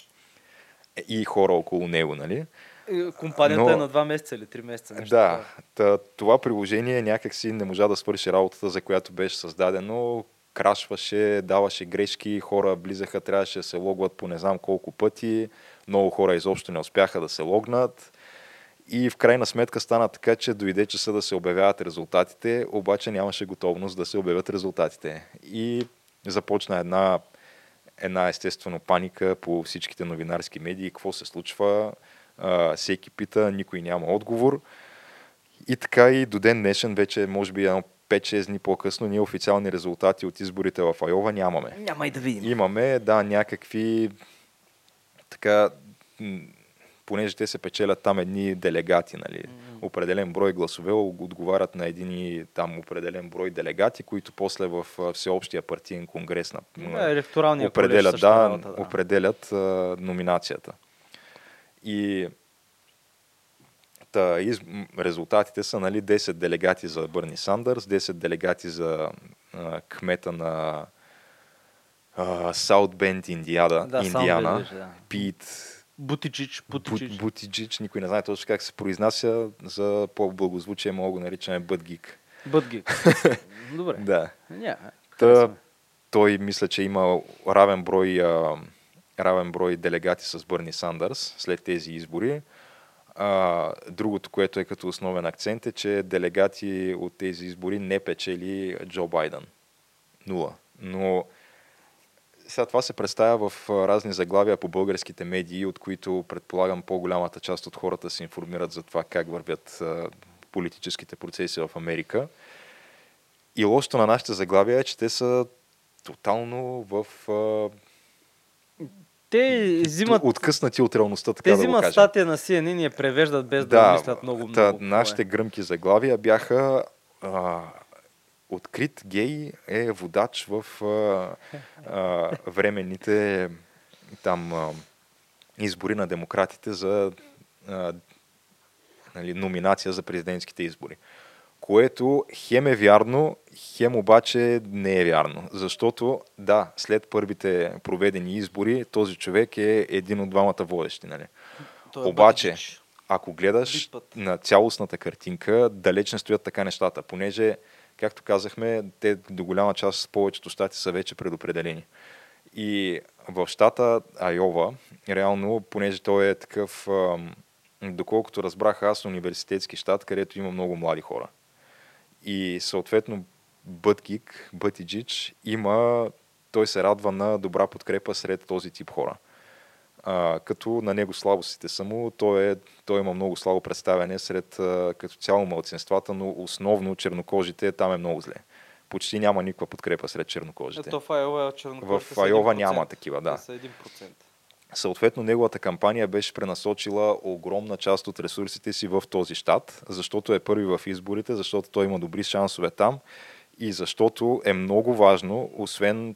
и хора около него, нали? Е, Компанията Но- е на два месеца или три месеца. Нещо Да, това приложение някакси не можа да свърши работата, за която беше създадено. Крашваше, даваше грешки, хора близаха, трябваше да се логват по не знам колко пъти. Много хора изобщо не успяха да се логнат. И в крайна сметка стана така, че дойде часа да се обявяват резултатите, обаче нямаше готовност да се обявят резултатите. И започна една, една естествено паника по всичките новинарски медии, какво се случва, а, всеки пита, никой няма отговор. И така и до ден днешен, вече може би едно 5-6 дни по-късно, ние официални резултати от изборите в Айова нямаме. Няма и да видим. Имаме, да, някакви така, понеже те се печелят там едни делегати, нали, определен брой гласове отговарят на един там определен брой делегати, които после в всеобщия партиен конгрес на, Да, електоралния колеж определят, същата да, да. определят а, номинацията. И та, из, резултатите са нали, 10 делегати за Бърни Сандърс, 10 делегати за а, кмета на Саут Бенд, Индиана, Да, Индиана да. Пит Бутичич, Бутичич. Бут- Бутиджич, никой не знае точно как се произнася, за по-благозвучие мога го наричаме Бъдгик. Бъдги. (laughs) Добре. Да. Ня, Та, той мисля, че има равен брой, а, равен брой делегати с Бърни Сандърс след тези избори. А, другото, което е като основен акцент е, че делегати от тези избори не печели Джо Байден. Нула. Но сега това се представя в разни заглавия по българските медии, от които предполагам по-голямата част от хората се информират за това как вървят политическите процеси в Америка. И лошото на нашите заглавия е, че те са тотално в... Те взимат, откъснати от реалността, така те да взимат статия на CNN и я превеждат без да, мислят много, много. та, е. нашите гръмки заглавия бяха а, открит гей е водач в а, а, временните там а, избори на демократите за а, нали, номинация за президентските избори. Което хем е вярно, хем обаче не е вярно. Защото, да, след първите проведени избори, този човек е един от двамата водещи. Нали? Той е Обаче, Бутичич. ако гледаш Бипът. на цялостната картинка, далеч не стоят така нещата, понеже, както казахме, те до голяма част повечето щати са вече предопределени. И в щата Айова, реално, понеже той е такъв, доколкото разбрах аз, университетски щат, където има много млади хора. И съответно Бъткик, Бътиджич, има, той се радва на добра подкрепа сред този тип хора. А, като на него слабостите са му, той, е, той има много слабо представяне сред а, като цяло младсинствата, но основно чернокожите там е много зле. Почти няма никаква подкрепа сред чернокожите. Ето в Айова чернокожите В Айова 1%. няма такива, да. Са 1%. Съответно, неговата кампания беше пренасочила огромна част от ресурсите си в този щат, защото е първи в изборите, защото той има добри шансове там и защото е много важно, освен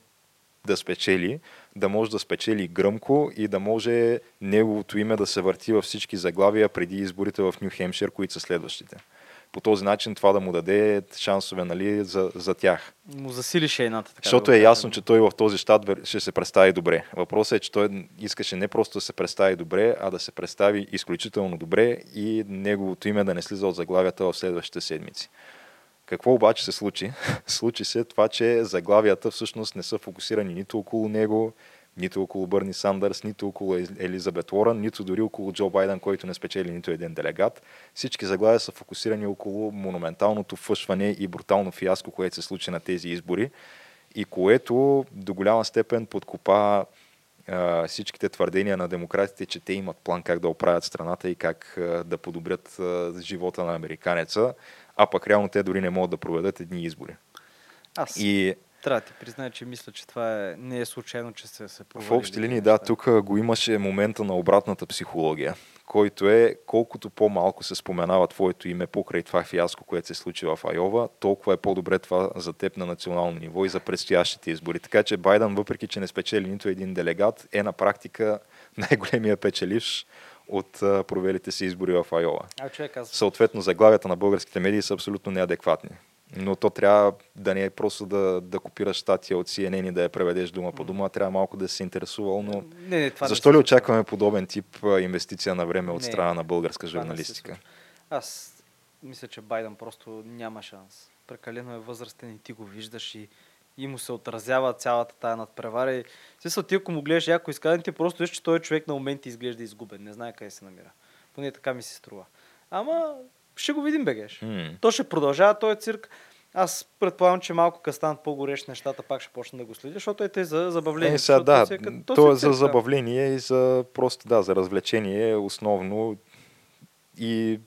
да спечели, да може да спечели гръмко и да може неговото име да се върти във всички заглавия преди изборите в Нью Хемшир, които са следващите. По този начин това да му даде шансове нали, за, за тях. Му засили шейната. Така Защото да е ясно, че той в този щат ще се представи добре. Въпросът е, че той искаше не просто да се представи добре, а да се представи изключително добре и неговото име да не слиза от заглавията в следващите седмици. Какво обаче се случи? (laughs) случи се това, че заглавията всъщност не са фокусирани нито около него, нито около Бърни Сандърс, нито около Елизабет Уорън, нито дори около Джо Байден, който не спечели нито един делегат. Всички заглавия са фокусирани около монументалното фъшване и брутално фиаско, което се случи на тези избори и което до голяма степен подкопа а, всичките твърдения на демократите, че те имат план как да оправят страната и как а, да подобрят а, живота на американеца, а пък реално те дори не могат да проведат едни избори. Аз И трябва да ти призная, че мисля, че това е... не е случайно, че се, се в провали общи тези линии, да, тук го имаше момента на обратната психология, който е колкото по-малко се споменава твоето име покрай това фиаско, което се случи в Айова, толкова е по-добре това за теб на национално ниво и за предстоящите избори. Така че Байден, въпреки че не спечели нито един делегат, е на практика (laughs) най-големия печеливш от провелите се избори в Айова. А, човек, аз... Съответно, заглавията на българските медии са абсолютно неадекватни. Но то трябва да не е просто да, да копираш статия от CNN и да я преведеш дума по дума, трябва малко да се интересувал, но Не, не, това не защо се ли очакваме подобен тип инвестиция на време от Не, страна на българска не журналистика? Аз мисля, че Байден просто няма шанс. Прекалено е възрастен и ти го виждаш и, и му се отразява цялата тая надпревара. И, смисъл, ти ако му гледаш яко изказване, ти просто виж, че той човек на моменти изглежда изгубен. Не знае къде се намира. Поне така ми се струва. Ама ще го видим, бегеш. М. То ще продължава този цирк. Аз предполагам, че малко като станат по-горещ нещата, пак ще почна да го следя, защото е те за забавление. Е, сега да, си е то, си е за забавление и за просто да, за развлечение основно и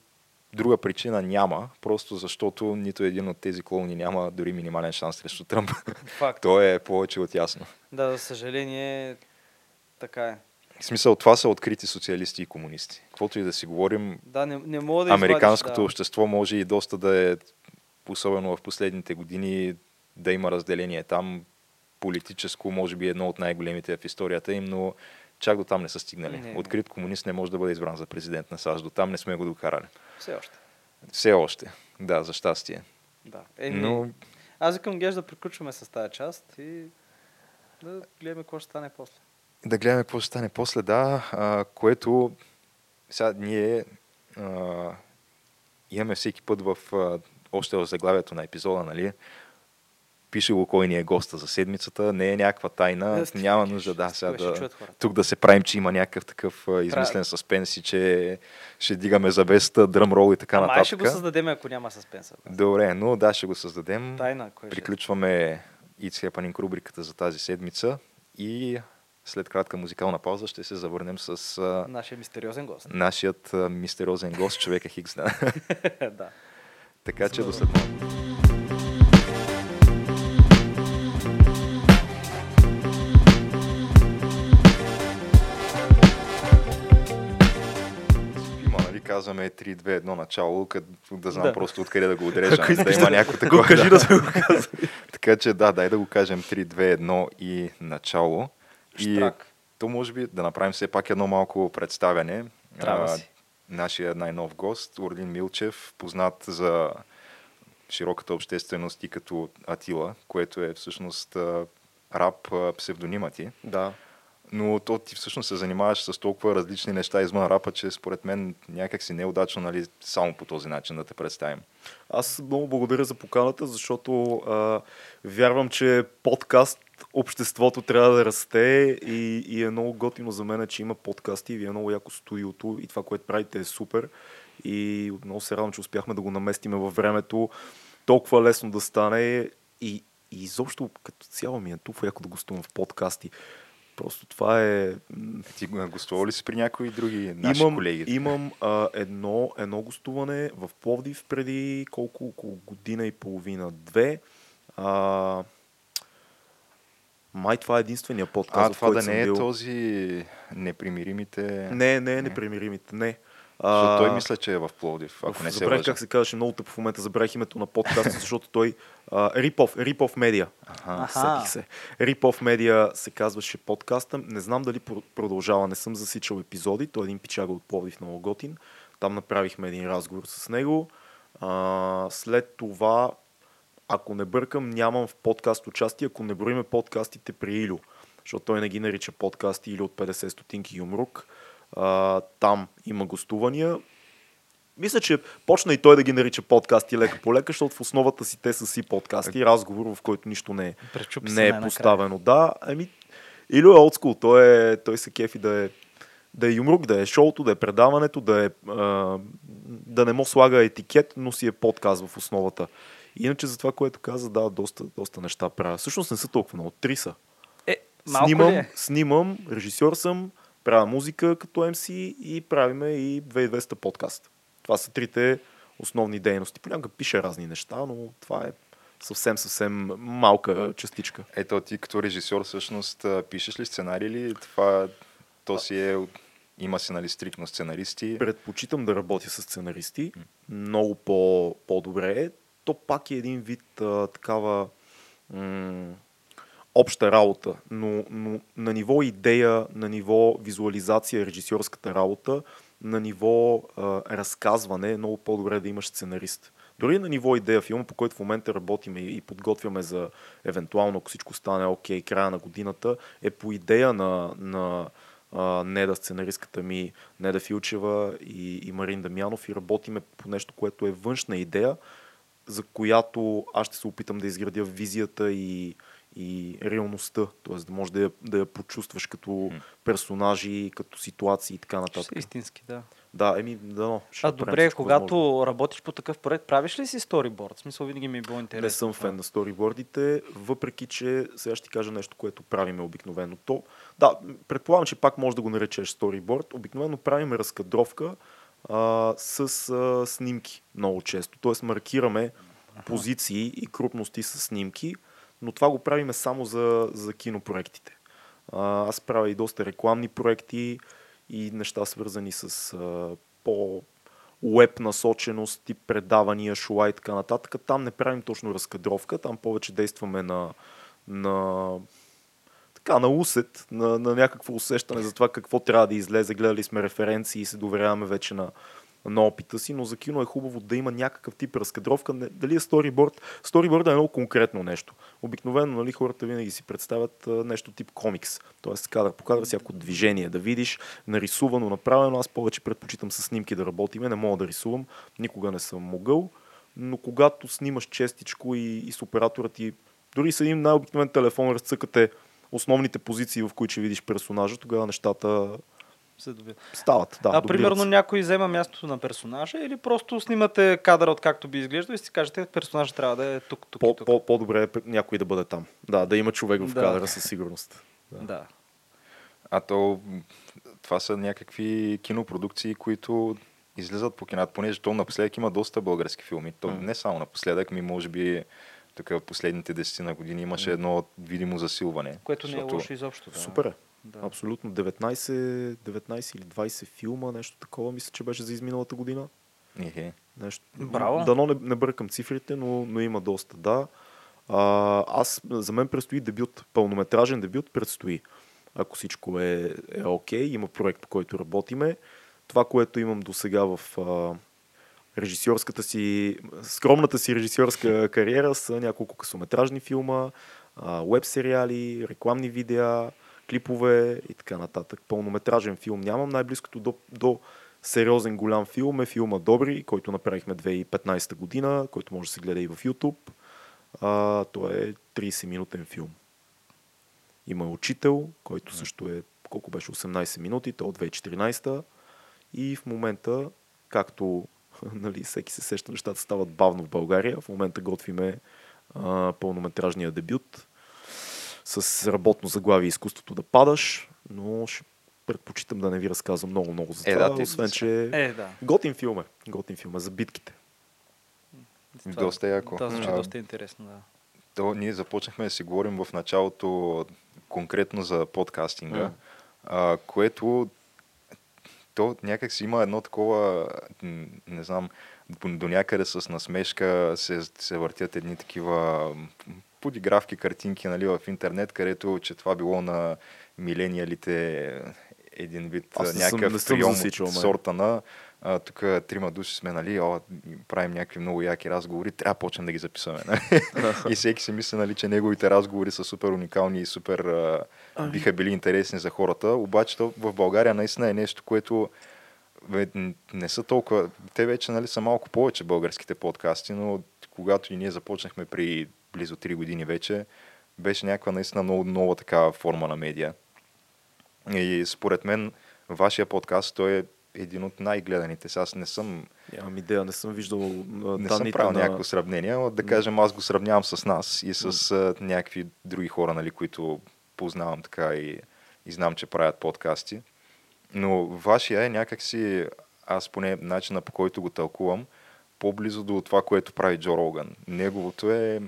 друга причина няма, просто защото нито един от тези клоуни няма дори минимален шанс срещу Тръмп. Факт. (laughs) То е повече от ясно. Да, за съжаление, така е. В смисъл, това са открити социалисти и комунисти. Каквото и да си говорим, Да, не, не мога да американското извадиш, общество може и доста да е, особено в последните години, да има разделение там. Политическо, може би едно от най-големите в историята им, но чак до там не са стигнали. Не. Открит комунист не може да бъде избран за президент на САЩ. До там не сме го докарали. Да. Все още. Все още. Да, за щастие. Да. Еми, Но Аз викам Геш да приключваме с тази част и да гледаме какво ще стане после. Да гледаме какво ще стане после, да, а, което сега ние а, имаме всеки път в а, още в заглавието на епизода, нали, пише го кой ни е госта за седмицата, не е някаква тайна, Да, няма нужда да, ще сега да, тук да се правим, че има някакъв такъв измислен съспенс и че ще дигаме завеста, дръмрол и така Ама нататък. ще го създадем, ако няма съспенса. Добре, но да, ще го създадем. Тайна, кой ще... Приключваме It's Happening рубриката за тази седмица и след кратка музикална пауза ще се завърнем с а, Нашия мистериозен гост. нашият а, мистериозен гост, човека Хикс. Да. (laughs) да. така че до след малко. Има, нали, казваме 3-2-1 начало, като да знам Да. просто откъде да го отрежа, да има да някакво го (laughs) такова. кажи да се го казва. така че да, дай да го кажем 3-2-1 и начало. И Штрак. то може би да направим все пак едно малко представяне. Трябва А, си. Нашия най-нов гост, Орлин Милчев, познат за широката общественост и като Атила, което е всъщност рап псевдонима ти. Да. Но то ти всъщност се занимаваш с толкова различни неща извън рапа, че според мен някак си неудачно, нали, само по този начин да те представим. Аз много благодаря за поканата, защото а, вярвам, че подкаст обществото трябва да расте и, и е много готино за мен, че има подкасти и ви е много яко студиото и това, което правите е супер. И много се радвам, че успяхме да го наместиме във времето. Толкова лесно да стане и, и изобщо като цяло ми е толкова яко да гостувам в подкасти. Просто това е... Ти гостувал ли си при някои други наши имам, колеги? Имам а, едно, едно гостуване в Пловдив преди колко, около година и половина, две. А, май това е единствения подкаст, А, в това който да не е бил. този непримиримите... Не, не е непримиримите, не. Защото той мисля, че е в Пловдив, ако не се забравих лъжа. как се казваше много тъп в момента, забравих името на подкаста, защото той а, Рипов, Рипов Медиа. Сетих се. Рипов Медиа се казваше подкаста. Не знам дали про- продължава, не съм засичал епизоди. Той е един пичага от Пловдив много готин. Там направихме един разговор с него. А, след това, ако не бъркам, нямам в подкаст участие, ако не броиме подкастите при Илю. Защото той не ги нарича подкасти или от 50 стотинки юмрук. А, там има гостувания. Мисля, че почна и той да ги нарича подкасти лека по лека, защото в основата си те са си подкасти, разговор, в който нищо не е, Пречупи не е поставено. Да, ами, Илю е олдскул, той, е, той се кефи да е, да е юмрук, да е шоуто, да е предаването, да, е, а, да не му слага етикет, но си е подкаст в основата. Иначе за това, което каза, да, доста, доста неща правя. Всъщност не са толкова много, три са. Е, малко Снимам, ли е? снимам, режисьор съм, правя музика като MC и правиме и 2200 подкаст. Това са трите основни дейности. Понякога пише разни неща, но това е съвсем, съвсем малка частичка. Ето ти като режисьор всъщност пишеш ли сценарий или това то си е има си нали стрикно сценаристи? Предпочитам да работя с сценаристи. Много по, по-добре е. То пак е един вид а, такава м- обща работа, но, но на ниво идея, на ниво визуализация, режисьорската работа, на ниво а, разказване е много по-добре да имаш сценарист. Дори на ниво идея, филма, по който в момента работиме и подготвяме за евентуално, ако всичко стане окей, края на годината, е по идея на, на а, Неда, сценаристката ми, Неда Филчева и, и Марин Дамянов и работиме по нещо, което е външна идея, за която аз ще се опитам да изградя визията и, и реалността, т.е. да можеш да я, да я почувстваш като персонажи, като ситуации и така Ще нататък. са истински, да. Да, еми, да, ще А добре, всичко когато възможно. работиш по такъв проект, правиш ли си сториборд? В смисъл винаги ми е било интересно. Не съм това. фен на сторибордите, въпреки че сега ще ти кажа нещо, което правиме обикновено. То, да, предполагам, че пак може да го наречеш сториборд. Обикновено правим разкадровка с а, снимки много често. Тоест маркираме позиции и крупности с снимки, но това го правиме само за, за кинопроектите. А, аз правя и доста рекламни проекти и неща свързани с а, по веб насоченост, тип предавания, шоа и така нататък. Там не правим точно разкадровка, там повече действаме на, на така, на усет, на, на някакво усещане за това какво трябва да излезе. Гледали сме референции и се доверяваме вече на, на опита си, но за кино е хубаво да има някакъв тип разкадровка. Дали е сториборд? Сториборд е много конкретно нещо. Обикновено нали, хората винаги си представят нещо тип комикс. Тоест кадър по кадър, всяко движение да видиш, нарисувано, направено. Аз повече предпочитам с снимки да работиме, не мога да рисувам, никога не съм могъл. Но когато снимаш честичко и, и с оператора ти, дори с един най-обикновен телефон разцъкате основните позиции, в които ще видиш персонажа, тогава нещата Се стават. Да, а дублират примерно се. някой взема мястото на персонажа или просто снимате кадъра от както би изглеждал и си кажете, персонажа трябва да е тук, тук по, тук. по, по-добре е някой да бъде там. Да, да има човек в Да. кадъра със сигурност. Да. А то това са някакви кинопродукции, които излизат по кината, понеже то напоследък има доста български филми. То М. не само напоследък, ми може би тук в последните десетина години имаше едно видимо засилване. Което не е лошо изобщо. Да. Супер е. Да. Абсолютно. 19, 19 или 20 филма, нещо такова, мисля, че беше за изминалата година. Ехе. Нещо. Браво. Дано не, не бъркам цифрите, но, но има доста, да. А, аз, за мен предстои дебют, пълнометражен дебют предстои. Ако всичко е, е окей, има проект, по който работиме. Това, което имам до сега в режисьорската си, скромната си режисьорска (laughs) кариера са няколко късометражни филма, веб сериали, рекламни видеа, клипове и така нататък. Пълнометражен филм нямам. Най-близкото до, до сериозен голям филм е филма Добри, който направихме 2015 година, който може да се гледа и в YouTube. А, той е 30-минутен филм. Има учител, който също е колко беше 18 минути, той е от 2014 и в момента, както (laughs) нали, всеки се сеща, нещата стават бавно в България, в момента готвиме а, пълнометражния дебют с работно заглавие изкуството да падаш, но ще предпочитам да не ви разказвам много-много за Е, това, да, ти- освен че Е, да. готин филм е, готин филм е за битките. Това- Доста яко. Това звучи А, доста интересно, да. То, ние започнахме да си говорим в началото конкретно за подкастинга, М. а, което то някак си има едно такова, не знам, до- някъде с насмешка се, се въртят едни такива подигравки, картинки нали, в интернет, където че това било на милениалите един вид Аз не съм- някакъв не съм засичал, от сорта на а, тук трима души сме, нали, о, правим някакви много яки разговори, трябва да почнем да ги записваме. Нали? (laughs) и всеки си мисли, нали, че неговите разговори са супер уникални и супер а, биха били интересни за хората. Обаче то в България наистина е нещо, което не са толкова... Те вече нали, са малко повече българските подкасти, но когато и ние започнахме при близо 3 години вече, беше някаква наистина много нова такава форма на медия. И според мен, вашия подкаст, той е един от най-гледаните. Сега Аз не съм, Нямам идея, не съм виждал не съм правил на... някакво сравнение, но да кажем, аз го сравнявам с нас и с а, някакви други хора, нали, които познавам така и, и знам, че правят подкасти. Но вашия е някакси, аз поне начина по който го тълкувам, по-близо до това, което прави Джо Роган. Неговото е,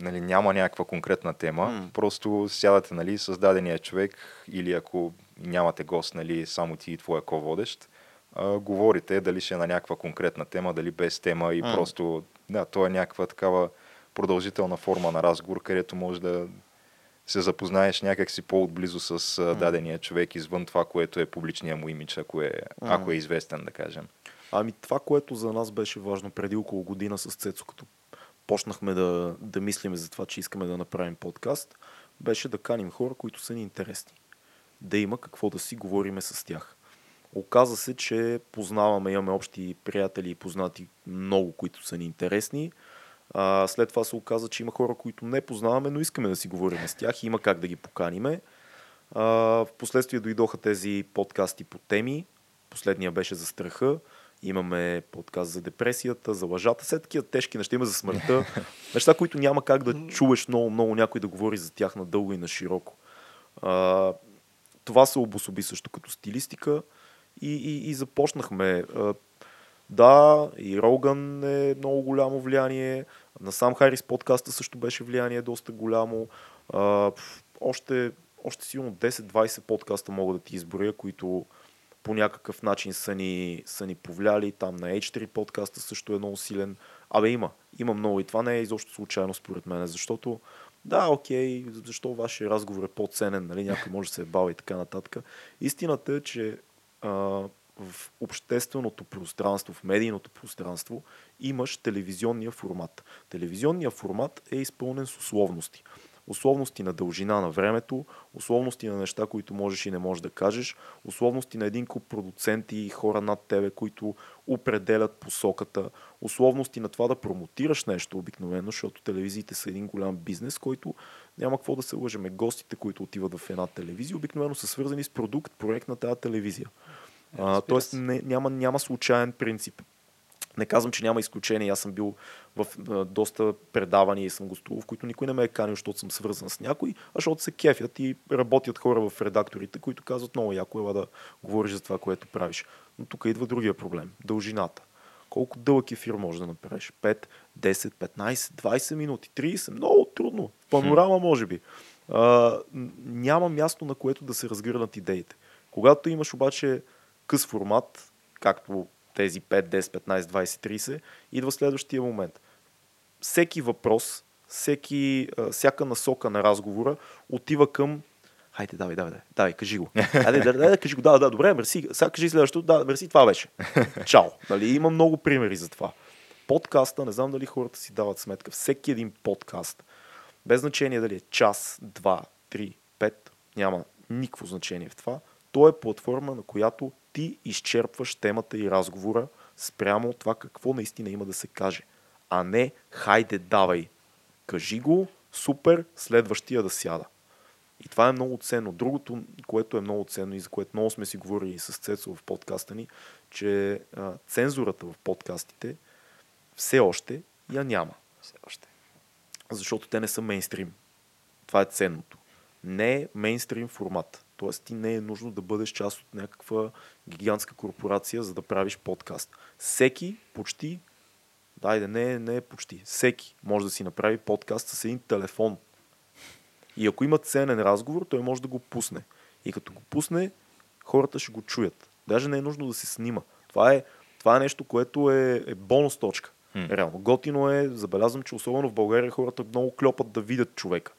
нали, няма някаква конкретна тема, М. просто сядате, нали, с дадения човек или ако нямате гост, нали, само ти и твоя ко-водещ, а, говорите дали ще е на някаква конкретна тема, дали без тема и М. просто, да, то е някаква такава продължителна форма на разговор, където може да се запознаеш някакси по-отблизо с а, дадения човек, извън това, което е публичния му имидж, ако е, ако е известен, да кажем. Ами това, което за нас беше важно преди около година с Цецо, като почнахме да, да мислиме за това, че искаме да направим подкаст, беше да каним хора, които са ни интересни. Да има какво да си говориме с тях. Оказа се, че познаваме, имаме общи приятели и познати много, които са ни интересни. А, след това се оказа, че има хора, които не познаваме, но искаме да си говорим с тях и има как да ги поканиме. А, в последствие дойдоха тези подкасти по теми. последния беше за страха. Имаме подкаст за депресията, за лъжата, все такива тежки неща има за смъртта. (laughs) неща, които няма как да чуеш много, много някой да говори за тях надълго и на широко. А, това се обособи също като стилистика и, и, и започнахме. Да, и Роган е много голямо влияние. На сам Харис подкаста също беше влияние доста голямо. Още, още сигурно 10-20 подкаста мога да ти изборя, които по някакъв начин са ни, са ни повляли. Там на H3 подкаста също е много силен. Абе има, има много и това не е изобщо случайно според мен, защото да, окей, защо вашия разговор е по-ценен, нали, някой може да се е бава и така нататък. Истината е, че а, в общественото пространство, в медийното пространство имаш телевизионния формат. Телевизионният формат е изпълнен с условности условности на дължина на времето, условности на неща, които можеш и не можеш да кажеш, условности на един куп продуценти и хора над тебе, които определят посоката, условности на това да промотираш нещо обикновено, защото телевизиите са един голям бизнес, който няма какво да се лъжеме. Гостите, които отиват в една телевизия, обикновено са свързани с продукт, проект на тази телевизия. А, тоест не, няма, няма случайен принцип. Не казвам, че няма изключение. Аз съм бил в а, доста предавания и съм гостувал, в които никой не ме е канил, защото съм свързан с някой, а защото се кефят и работят хора в редакторите, които казват много яко ела да говориш за това, което правиш. Но тук идва другия проблем. Дължината. Колко дълъг ефир може да направиш? 5, 10, 15, 20 минути, 30? Много трудно. Панорама, може би. А, няма място, на което да се разгърнат идеите. Когато имаш обаче къс формат, както тези 5, 10, 15, 20, 30, идва следващия момент. Всеки въпрос, всеки, всяка насока на разговора отива към Хайде, давай, давай, давай, давай кажи го. (laughs) Хайде, давай, давай, кажи го. Да, да, добре, мерси. Сега кажи следващото. Да, мерси, това беше. (laughs) Чао. Нали, има много примери за това. Подкаста, не знам дали хората си дават сметка, всеки един подкаст, без значение дали е час, два, три, пет, няма никакво значение в това, то е платформа, на която ти изчерпваш темата и разговора спрямо това какво наистина има да се каже. А не, хайде, давай, кажи го, супер, следващия да сяда. И това е много ценно. Другото, което е много ценно и за което много сме си говорили с Цецо в подкаста ни, че а, цензурата в подкастите все още я няма. Все още. Защото те не са мейнстрим. Това е ценното. Не е мейнстрим формат. Тоест ти не е нужно да бъдеш част от някаква гигантска корпорация, за да правиш подкаст. Всеки почти, дайде, не, не е почти, всеки може да си направи подкаст с един телефон. И ако има ценен разговор, той може да го пусне. И като го пусне, хората ще го чуят. Даже не е нужно да се снима. Това е, това е нещо, което е, е бонус точка. Реално. Готино е, забелязвам, че особено в България хората много клепат да видят човека.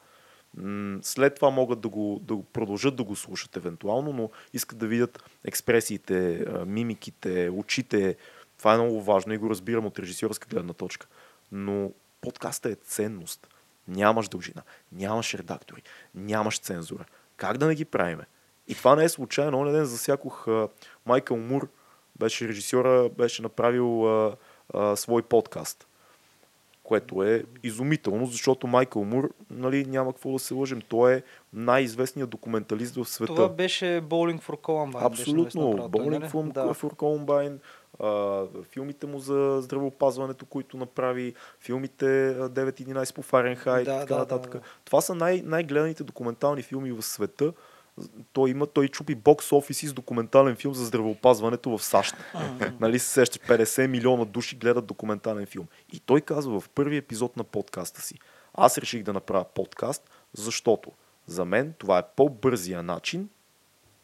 След това могат да го, да го продължат да го слушат евентуално, но искат да видят експресиите, мимиките, очите. Това е много важно и го разбирам от режисьорска гледна точка. Но подкаста е ценност. Нямаш дължина, нямаш редактори, нямаш цензура. Как да не ги правиме? И това не е случайно. Оня ден засякох Майкъл Мур, беше режисьора, беше направил а, а, свой подкаст което е изумително, защото Майкъл Мур, нали, няма какво да се лъжим, той е най-известният документалист в света. Това беше Bowling for Columbine. Абсолютно, Bowling нали? for, да. for Columbine, а, филмите му за здравеопазването, които направи, филмите 9-11 по Фаренхайт, да, така да, нататък. Да, да. Това са най- най-гледаните документални филми в света той има, той чупи бокс офиси с документален филм за здравеопазването в САЩ. (laughs) нали се сеща, 50 милиона души гледат документален филм. И той казва в първи епизод на подкаста си, аз реших да направя подкаст, защото за мен това е по-бързия начин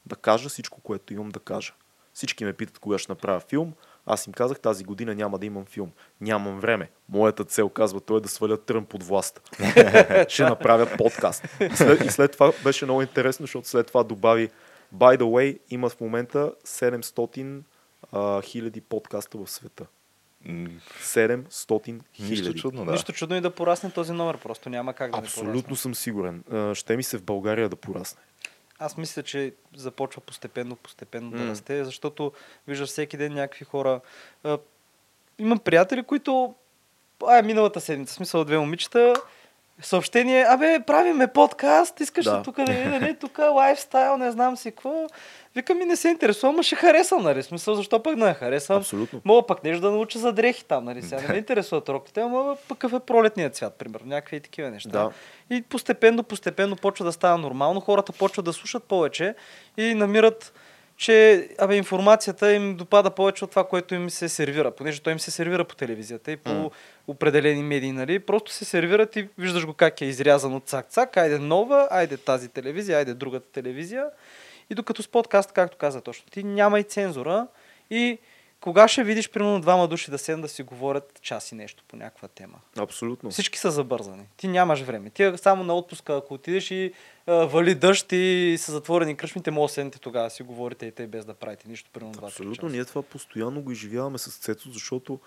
да кажа всичко, което имам да кажа. Всички ме питат кога ще направя филм, аз им казах, тази година няма да имам филм. Нямам време. Моята цел, казва той, е да сваля Тръмп под власт. (laughs) Ще направя подкаст. И след, и след това беше много интересно, защото след това добави By the way, има в момента 700 а, хиляди подкаста в света. 700 хиляди. Нищо чудно, да. Нищо чудно и да порасне този номер, просто няма как да Абсолютно съм сигурен. Ще ми се в България да порасне. Аз мисля, че започва постепенно, постепенно mm. да расте, защото виждаш всеки ден някакви хора. имам приятели, които... А, миналата седмица, смисъл две момичета, съобщение, абе, правиме подкаст, искаш Да. ли тук да нали, тук лайфстайл, не знам си какво. Викам ми не се интересувам, ма ще харесам, нали? Смисъл, защо пък не харесам? Абсолютно. Мога пък нещо да науча за дрехи там, нали? Сега не ме интересуват роките, ама пък какъв е пролетният цвят, примерно. Някакви такива неща. Да. И постепенно, постепенно почва да става нормално. Хората почват да слушат повече и намират, че абе, информацията им допада повече от това, което им се сервира. Понеже той им се сервира по телевизията и по М. определени медии, нали? Просто се сервират и виждаш го как е изрязано цак-цак. Айде нова, айде тази телевизия, айде другата телевизия. И докато с подкаст, както каза точно, ти няма и цензура и кога ще видиш, примерно, двама души да седнат да си говорят час и нещо по някаква тема? Абсолютно. Всички са забързани. Ти нямаш време. Ти само на отпуска, ако отидеш и а, вали дъжд и са затворени кръшмите, може да седнете тогава, си говорите и те без да правите нищо, примерно Абсолютно. Ние това постоянно го изживяваме с Цецо, защото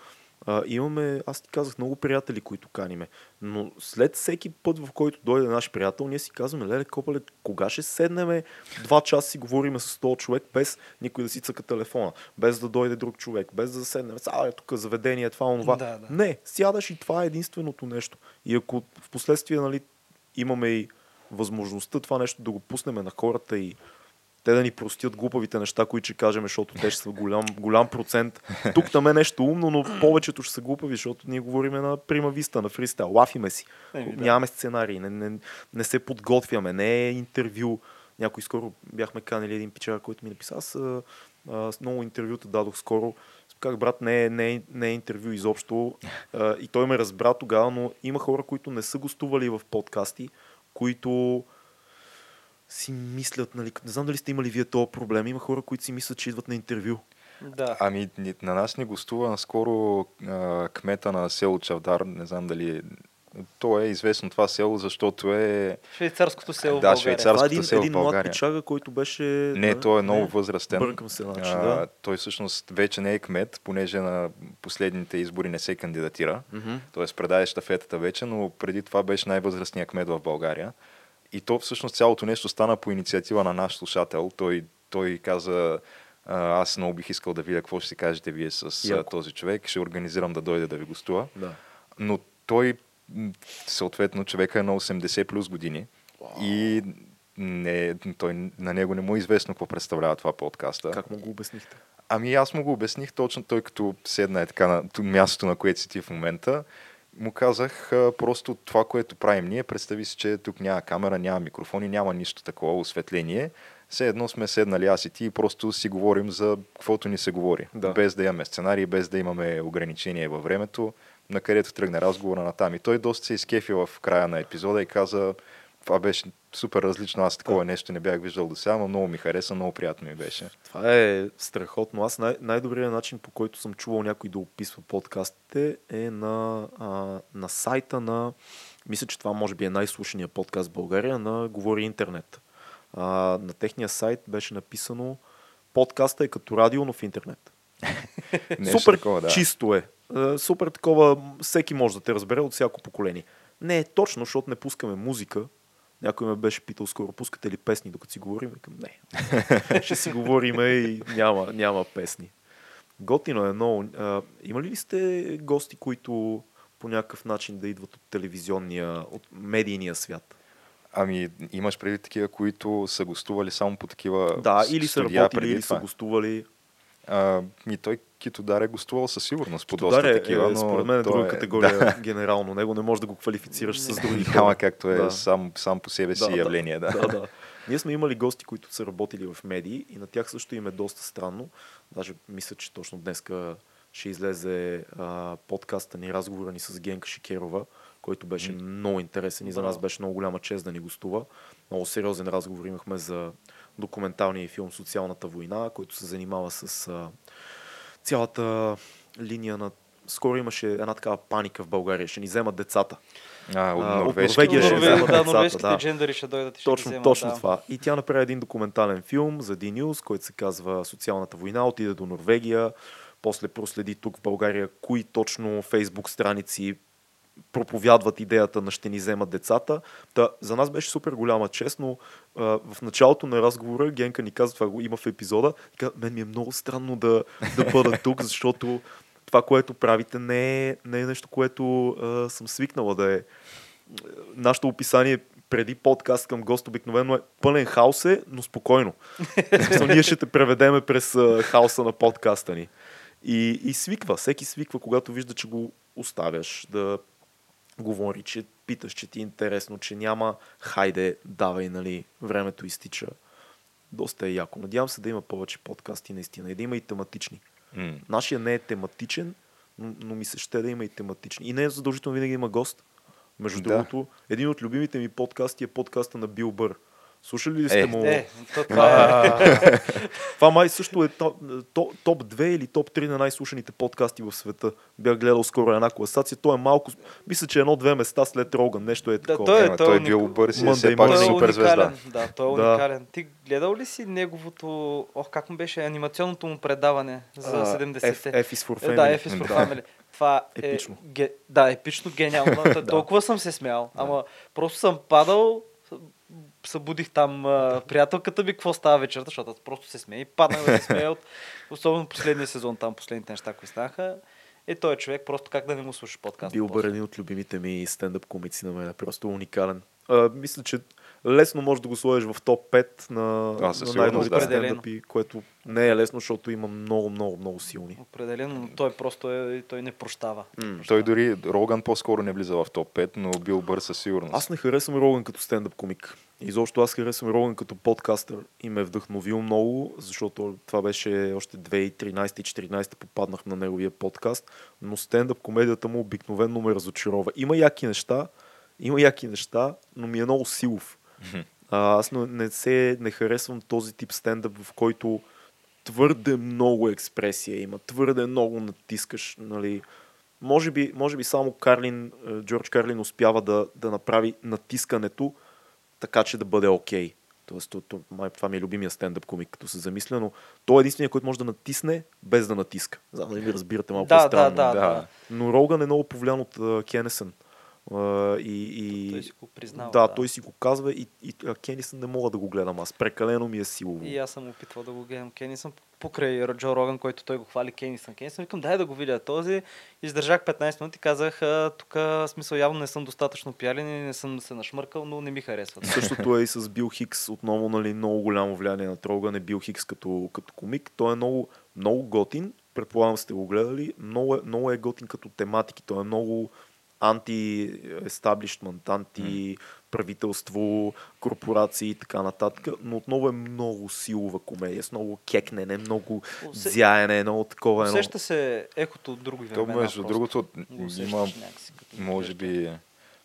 а, имаме, аз ти казах, много приятели, които каниме. Но след всеки път, в който дойде наш приятел, ние си казваме, леле, копале, кога ще седнеме два часа си говориме с този човек, без никой да си цъка телефона, без да дойде друг човек, без да седнем, а, е тук заведение, това, онова. Да, да. Не, сядаш и това е единственото нещо. И ако в последствие, нали, имаме и възможността това нещо да го пуснем на хората и те да ни простят глупавите неща, които ще кажем, защото те ще са голям, голям процент. Тук там е нещо умно, но повечето ще са глупави, защото ние говорим на прима виста, на фристайл. Лафиме си. Еми, да. Нямаме сценарии, не, не, не се подготвяме, не е интервю. Някой скоро бяхме канали един пичар, който ми написа. Аз а, а, много интервюта дадох скоро. Как брат, не е, не е, не е интервю изобщо. А, и той ме разбра тогава, но има хора, които не са гостували в подкасти, които си мислят, нали, не знам дали сте имали вие този проблем, има хора, които си мислят, че идват на интервю. Да. Ами, на нас ни гостува наскоро а, кмета на село Чавдар, не знам дали... То е известно това село, защото е... Швейцарското село в Да, България. швейцар- Това е Царското един, село един млад печага, който беше... Не, той е много възрастен. Бъркам се, значи, да. Той всъщност вече не е кмет, понеже на последните избори не се кандидатира. Мгм. Тоест предаде щафетата вече, но преди това беше най-възрастният кмет в България. И то всъщност цялото нещо стана по инициатива на наш слушател. Той, той каза, «А, аз много бих искал да видя какво ще си кажете вие с Яко. този човек. Ще организирам да дойде да ви гостува. Да. Но той, съответно, човека е на 80 плюс години. И не, той, на него не му е известно какво представлява това подкаста. Как му го обяснихте? Ами аз му го обясних точно той като седна е така на мястото, на което си ти в момента. Му казах просто това, което правим ние. Представи си, че тук няма камера, няма микрофони, няма нищо такова, осветление. Все едно сме седнали аз и ти и просто си говорим за каквото ни се говори. Да. Без да имаме сценарий, без да имаме ограничения във времето, на където тръгне разговора на там. И той доста се изкефи в края на епизода и каза, това беше супер различно, аз такова нещо не бях виждал до сега, но много ми хареса, много приятно ми беше. Това е страхотно. Аз най- най-добрият начин, по който съм чувал някой да описва подкастите е на, а, на сайта на... Мисля, че това може би е най-слушания подкаст в България на Говори Интернет. А, на техния сайт беше написано подкаста е като радио, но в интернет. (laughs) Супер такова, да. чисто е. Е, Супер такова, всеки може да те разбере от всяко поколение. Не е точно, защото не пускаме музика. Някой ме беше питал скоро, пускате ли песни, докато си говорим? Викам, не. (laughs) Ще си говориме и няма, няма песни. Готино е много. А, имали ли сте гости, които по някакъв начин да идват от телевизионния, от медийния свят? Ами, имаш преди такива, които са гостували само по такива Да, или са работили, или са гостували. А, ми той Китодар е гостувал със сигурност по доста е, такива, е, но според мен е друга категория (laughs) генерално. Него не можеш да го квалифицираш с други хора. Няма както е Да. сам, сам по себе си Да, да. явление. Да. да, да. Ние сме имали гости, които са работили в медии и на тях също им е доста странно. Даже мисля, че точно днеска ще излезе а, подкаста ни, разговора ни с Генка Шикерова, който беше М. много интересен и за нас беше много голяма чест да ни гостува. Много сериозен разговор имахме за документалния филм Социалната война, който се занимава с а, цялата линия на... Скоро имаше една такава паника в България. Ще ни вземат децата. А, от норвежки. Норвегия ще да. Норвегия, вземат да, децата, норвежките да. джендъри ще дойдат и ще Точно, вземат, точно да. това. И тя направи един документален филм за D-News, който се казва Социалната война, отиде до Норвегия, после проследи тук в България кои точно фейсбук страници проповядват идеята на ще ни вземат децата. Та, за нас беше супер голяма чест, но а, в началото на разговора Генка ни каза, това го има в епизода, и каза, мен ми е много странно да, да бъда тук, защото това, което правите, не е, не е нещо, което а, съм свикнала да е. нашето описание преди подкаст към гост обикновено е пълен хаос е, но спокойно. So, ние ще те преведеме през а, хаоса на подкаста ни. И, и свиква, всеки свиква, когато вижда, че го оставяш да говори, че питаш, че ти е интересно, че няма хайде, давай, нали, времето изтича. Доста е яко. Надявам се да има повече подкасти наистина и да има и тематични. М. Нашия не е тематичен, но, но ми се ще да има и тематични. И не е задължително винаги да има гост. Между Да. другото, един от любимите ми подкасти е подкаста на Бил Бър. Слушали ли сте Е. му? Е, то това е. (laughs) Това май също е топ, топ, топ 2 или топ 3 на най-слушаните подкасти в света. Бях гледал скоро една класация. Той е малко, мисля, че едно-две места след Роган. Нещо е Да, такова. той е- Ема, той е бил бърз и все пак. Той е супер звезда. Да, той е Да. уникален. Ти гледал ли си неговото, ох, как му беше, анимационното му предаване за А, 70-те? F, F is for Е, family. да, F is for Да. Family. Това е... Епично. Ге, да, епично, гениално. (laughs) Толкова съм се смял. Ама просто съм падал, събудих там а, приятелката ми, какво става вечерта, защото аз просто се смея и паднах да се смея от особено последния сезон, там последните неща, които станаха. Е, той е човек, просто как да не му слушаш подкаст. Бил Бър един от любимите ми стендъп комици на мен. е Просто уникален. А, мисля, че лесно можеш да го сложиш в топ 5 на, А, на най-добрите да. стендъпи, което не е лесно, защото има много, много, много силни. Определено, но той просто е, той не прощава. Той дори Роган по-скоро не влиза в топ 5, но бил бърз със сигурност. Аз не харесвам Роган като стендъп комик. Изобщо аз харесвам Роган като подкастър и ме е вдъхновил много, защото това беше още 2013-2014 попаднах на неговия подкаст, но стендъп комедията му обикновено ме разочарова. Има яки неща, има яки неща, но ми е много силов. А, аз не, не, се, не харесвам този тип стендъп, в който твърде много експресия има, твърде много натискаш, нали. Може би, може би само Карлин, е, Джордж Карлин успява да, да направи натискането така, че да бъде окей. Тоест, то, то, май, това ми е любимия стендъп комик, като се замисля, но той е единствения, който може да натисне без да натиска. Знам дали ми разбирате малко е Да, да, странно. да, да. да. Но Роган е много повлиян от uh, Кенесън. Uh, и, и... Той си го признава. да, той си го казва и, и Кенисън не мога да го гледам аз. Прекалено ми е силово. И аз съм опитвал да го гледам Кенисън покрай Джо Роган, който той го хвали Кенисън. Кенисън викам, дай да го видя този. Издържах 15 минути, казах, «А, тук смисъл явно не съм достатъчно пиален и не съм се нашмъркал, но не ми харесва. Същото е и с Бил Хикс. Отново нали, много голямо влияние на Троган е Бил Хикс като, като комик. Той е много, много готин. Предполагам сте го гледали. Много е, много е готин като тематики. Той е много анти-естаблишмент, анти-правителство, корпорации и така нататък. Но отново е много силова комедия, с много кекнене, много Усе- зяене, много такова. Едно... Усеща се ехото от други То, времена. между просто. другото, има, може би,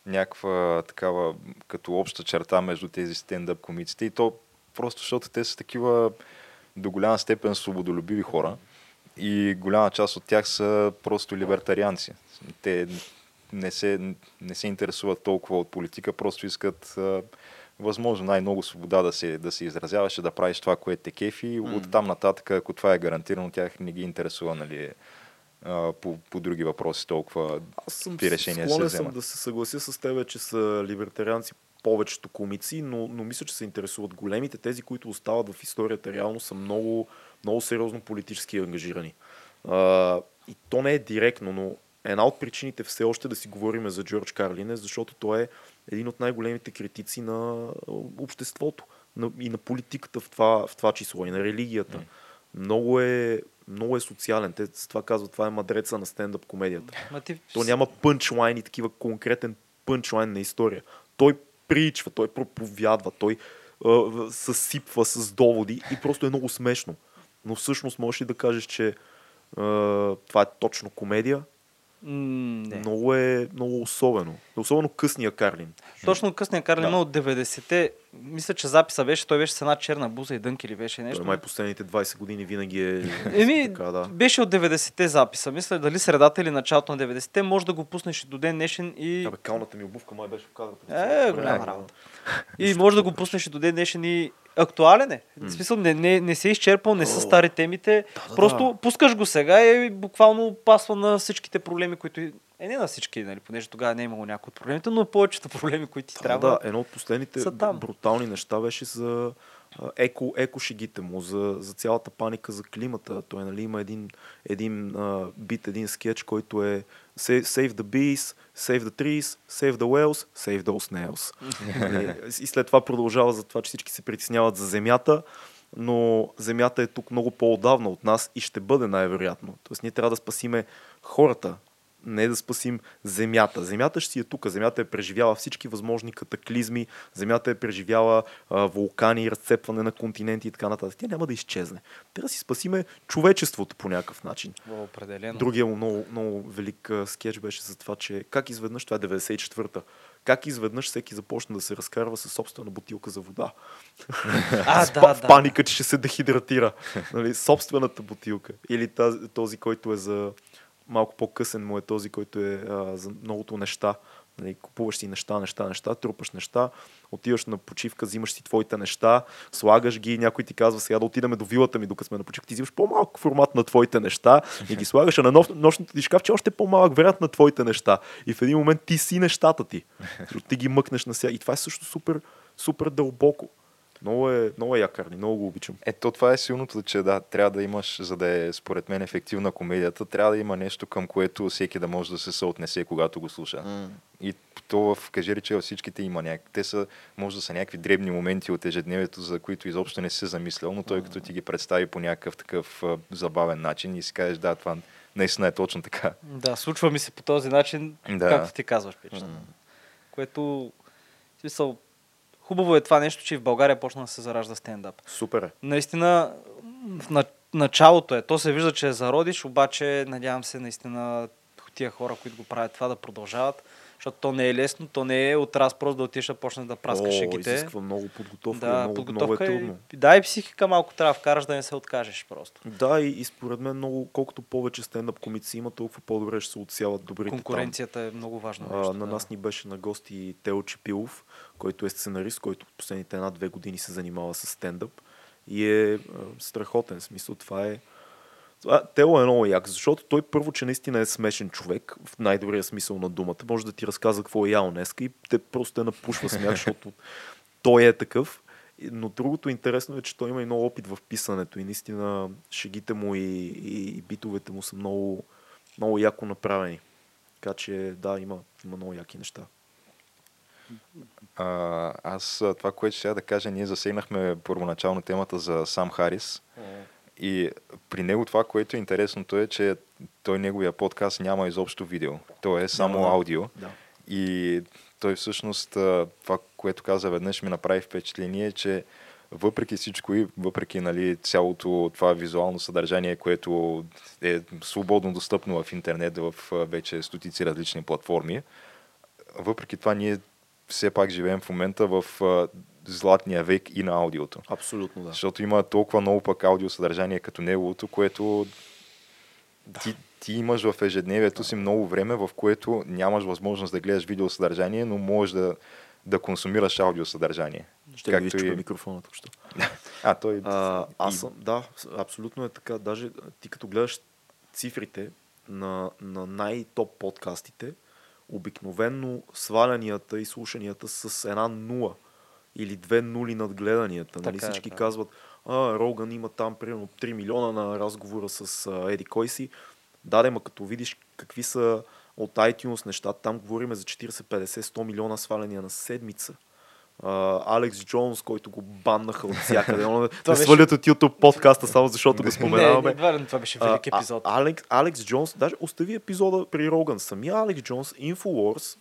някаква такава като обща черта между тези стендъп комиците и то просто защото те са такива до голяма степен свободолюбиви хора и голяма част от тях са просто либертарианци. Те не се, не се интересуват толкова от политика, просто искат а, възможно най-много свобода да се, да се изразяваш да правиш това, което те кефи. Mm. От там нататък, ако това е гарантирано, тях не ги интересува нали, а, по, по други въпроси толкова Аз съм какви решения се склонен съм вземат. да се съглася с теб, че са либертарианци повечето комици, но, но мисля, че се интересуват големите. Тези, които остават в историята, реално са много, много сериозно политически ангажирани. А, и то не е директно, но една от причините все още да си говорим за Джордж Карлин е, защото той е един от най-големите критици на обществото и на политиката в това, в това число, и на религията. Много е, много е социален. Те с това казват, това е мадреца на стендъп комедията. Ма ти... То няма пънчлайн и такива конкретен пънчлайн на история. Той причва, той проповядва, той а, съсипва с доводи и просто е много смешно. Но всъщност можеш ли да кажеш, че а, това е точно комедия? Не. Много е много особено. Особено късния Карлин. Точно късния Карлин Да. от 90-те. Мисля, че записа беше, той беше с една черна буза и дънки или беше нещо. Той май последните 20 години винаги е (laughs) Еми, така, да. беше от 90-те записа. Мисля, дали средата или началото на 90-те, може да го пуснеш и до ден днешен и... Абе, калната ми обувка май беше в кадрата. Е, голяма работа. И може да го пуснеш и до ден днешен и актуален е. В смисъл, не, не, не се е изчерпал, не са стари темите. да, Просто да. пускаш го сега и буквално пасва на всичките проблеми, които... Е, не на всички, нали, понеже тогава не е имало някои от проблемите, но повечето проблеми, които ти Да, трябва. да, едно от последните брутални неща беше за еко, еко шегите му, за, за цялата паника за климата. Той нали, има един, един а, бит, един скетч, който е Save, save the bees, save the trees, save the whales, save those nails. Нали, (laughs) и след това продължава за това, че всички се притесняват за земята, но земята е тук много по-отдавна от нас и ще бъде най-вероятно. Тоест ние трябва да спасиме хората, не да спасим земята. Земята ще си е тук. Земята е преживяла всички възможни катаклизми. Земята е преживяла а, вулкани, разцепване на континенти и така нататък. Тя няма да изчезне. Трябва да си спасиме човечеството по някакъв начин. Определено. Другия му много, много велик а, скетч беше за това, че как изведнъж, това е 94-та, как изведнъж всеки започна да се разкарва със собствена бутилка за вода. А, С да, в да. паника, че ще се дехидратира. нали, собствената бутилка. Или тази, този, който е за малко по-късен му е този, който е а, за многото неща. Нали, купуваш си неща, неща, неща, трупаш неща, отиваш на почивка, взимаш си твоите неща, слагаш ги, някой ти казва сега да отидем до вилата ми, докато сме на почивка, ти взимаш по-малък формат на твоите неща и ги слагаш, а на нощ, нощното ти шкафче още по-малък вариант на твоите неща. И в един момент ти си нещата ти. Ти ги мъкнеш на сега. И това е също супер, супер дълбоко. Много е, много е якарни, много го обичам. Ето това е силното, че да, трябва да имаш, за да е според мен ефективна комедията, трябва да има нещо към което всеки да може да се съотнесе, когато го слуша. И то в кажи рече във всичките има някакви. Те са, може да са някакви дребни моменти от ежедневието, за които изобщо не си се замислял, но той като ти ги представи по някакъв такъв а, забавен начин и си кажеш, да, това наистина е точно така. Да, случва ми се по този начин, Да. както ти казваш, пич. Което, в смисъл, хубаво е това нещо, че и в България почна да се заражда стендъп. Супер е. Наистина, в на- началото е. То се вижда, че е зародиш, обаче надявам се наистина тия хора, които го правят това, да продължават. Защото то не е лесно, то не е от раз просто да отиш да почнеш да праскаш шегите. изисква много подготовка. Да, много, подготовка много е и, трудно. да, и психика малко трябва да вкараш да не се откажеш просто. Да, и, и според мен много, колкото повече стендъп комици има, толкова по-добре ще се отсяват добрите Конкуренцията е много важно там. А, нещо. на да. нас ни беше на гости Тео Чепилов, който е сценарист, който последните една-две години се занимава с стендъп. И е а, страхотен. В смисъл, това е... Това, Тео е много як, защото той първо, че наистина е смешен човек, в най-добрия смисъл на думата. Може да ти разказва какво е ял днеска и те просто те напушва смях, (laughs) защото той е такъв. Но другото интересно е, че той има и много опит в писането и наистина шегите му и, и, и битовете му са много, много яко направени. Така че да, има, има много яки неща. А, аз това, което ще да кажа, ние засегнахме първоначално темата за Сам Харис. И при него това, което е интересното е, че той неговия подкаст няма изобщо видео. То е само Няма, аудио. Да. И той всъщност, това, което каза веднъж, ми направи впечатление, че въпреки всичко и въпреки нали, цялото това визуално съдържание, което е свободно достъпно в интернет, в вече стотици различни платформи, въпреки това ние все пак живеем в момента в златния век и на аудиото. Абсолютно да. Защото има толкова много пък аудиосъдържание като неговото, което ти, ти имаш в ежедневието си много време, в което нямаш възможност да гледаш видеосъдържание, но можеш да, да консумираш аудиосъдържание. Ще ви Както изчупя и- микрофона тук що. (laughs) А, той... А, аз съм, да, абсолютно е така. Даже ти като гледаш цифрите на, на най-топ подкастите, обикновенно свалянията и слушанията с една нула или две нули над гледанията. Нали? Е, Всички да. казват, а, Роган има там примерно 3 милиона на разговора с а, Еди кой си. Да, да, ма като видиш какви са от iTunes неща, там говориме за 40, 50, 100 милиона сваляния на седмица. А, Алекс Джонс, който го баннаха от всякъде. (laughs) Не беше- свалят от YouTube подкаста, само защото го споменаваме. не, това, това беше велик епизод. А, Алекс, Алекс Джонс, даже остави епизода при Роган. Самия Алекс Джонс, Infowars,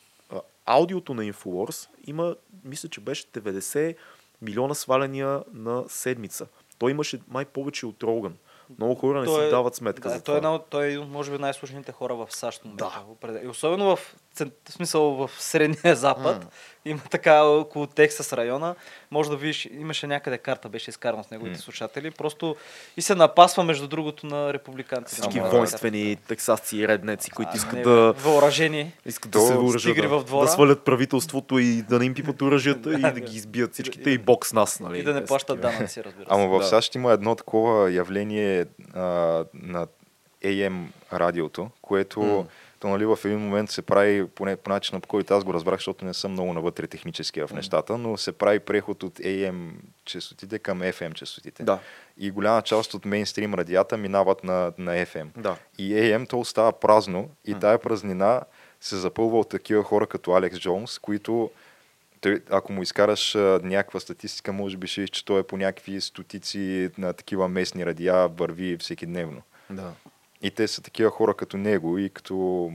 аудиото на Infowars има, мисля, че беше 90 милиона сваляния на седмица. Той имаше май повече от Роган. Много хора не Той си е- дават сметка да, за той, е това. една от- той е един от, може би, най-слушаните хора в САЩ. момента, Да. И особено в, в смисъл в Средния (laughs) Запад. Има така около Тексас района. Може да видиш, имаше някъде карта, беше изкарана с неговите М. слушатели. Просто и се напасва между другото на републиканците. Всички воинствени тексасци и реднеци, които А, искат не, да, Въоръжени. искат да се въоръжат, да, да свалят правителството и да не им пипат оръжията и Да, ги избият всичките И- и бокс нас. Нали? И да не плащат данъци, разбира се. Ама в. САЩ има едно такова явление а, на AM радиото, което М. то нали, в един момент се прави, поне по начина по който аз го разбрах, защото не съм много навътре технически в нещата, но се прави преход от AM частотите към FM частотите. Да. И голяма част от мейнстрим радията минават на, на FM. Да. И AM то остава празно и тая празнина се запълва от такива хора като Алекс Джонс, които той, ако му изкараш а, някаква статистика, може би ще че той е по някакви стотици на такива местни радия върви всеки дневно. Да. И те са такива хора като него и като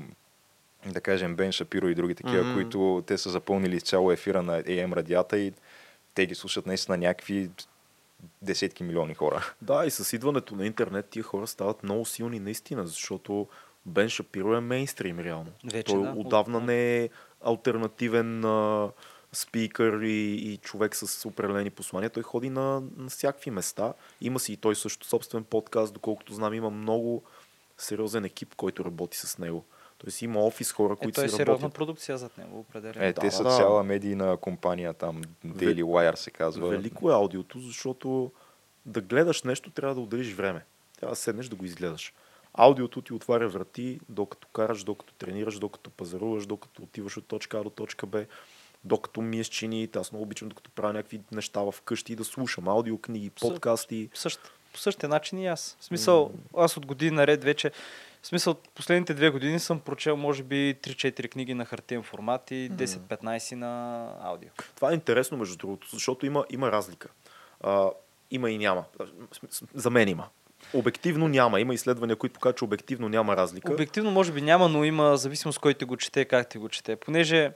да кажем Бен Шапиро и други такива, Мгм. които те са запълнили цяло ефира на AM радията и те ги слушат наистина някакви десетки милиони хора. Да, и с идването на интернет тия хора стават много силни наистина, защото Бен Шапиро е мейнстрим реално. Вече, Той да. отдавна Да. не е альтернативен а, спикър и, и човек с определени послания. Той ходи на, на всякакви места. Има си и той също собствен подкаст, доколкото знам, има много сериозен екип, който работи с него. Тоест има офис хора, Е, които е си сериозна работят. продукция зад него, определено. Е, Да, те са да. цяла медийна компания там, Daily Wire се казва. Велико е аудиото, защото да гледаш нещо трябва да отделиш време. Трябва да седнеш да го изгледаш. Аудиото ти отваря врати, докато караш, докато тренираш, докато пазаруваш, докато отиваш от точка А до точка Б, докато миеш чиниите. Аз много обичам, докато правя някакви неща в къщи да слушам аудиокниги, подкасти. по, същ, по същия начин и аз. В смисъл, аз от години наред вече, в смисъл, последните две години съм прочел, може би, 3-4 книги на хартиен формат и 10-15 на аудио. Това е интересно, между другото, защото има, има разлика. А, има и няма. За мен има. Обективно няма. Има изследвания, които показват, че обективно няма разлика. Обективно, може би няма, но има зависимост кой те го чете как те го чете. Понеже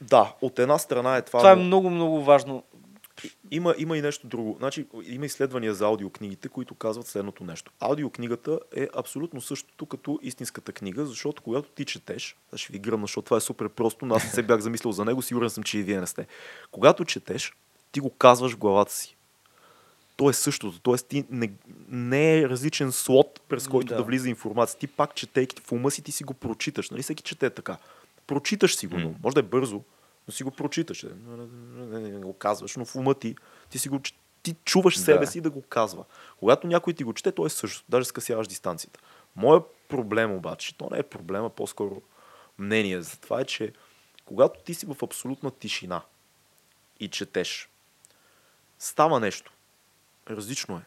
Да, от една страна е това. това е но- много, много важно. Има, има и нещо друго. Значи, има изследвания за аудиокнигите, които казват следното нещо. Аудиокнигата е абсолютно същото като истинската книга, защото когато ти четеш, аз ще ви гръмна, защото това е супер просто, но аз не се бях замислил за него, сигурен съм, че и вие не сте. Когато четеш, ти го казваш в главата си. То е същото, т.е. ти не, не е различен слот, през който да. Да. влиза информация. Ти пак четейки в ума си, ти си го прочиташ. Нали всеки чете така. Прочиташ си го, но може да е бързо, но си го прочиташ. Не, не, не, не, го казваш, но в ума ти, ти си го ти чуваш себе Да. си да го казва. Когато някой ти го чете, то е също. Даже скъсяваш дистанцията. Моят проблем обаче, то не е проблема, по-скоро мнение за това е, че когато ти си в абсолютна тишина и четеш, става нещо. Различно е.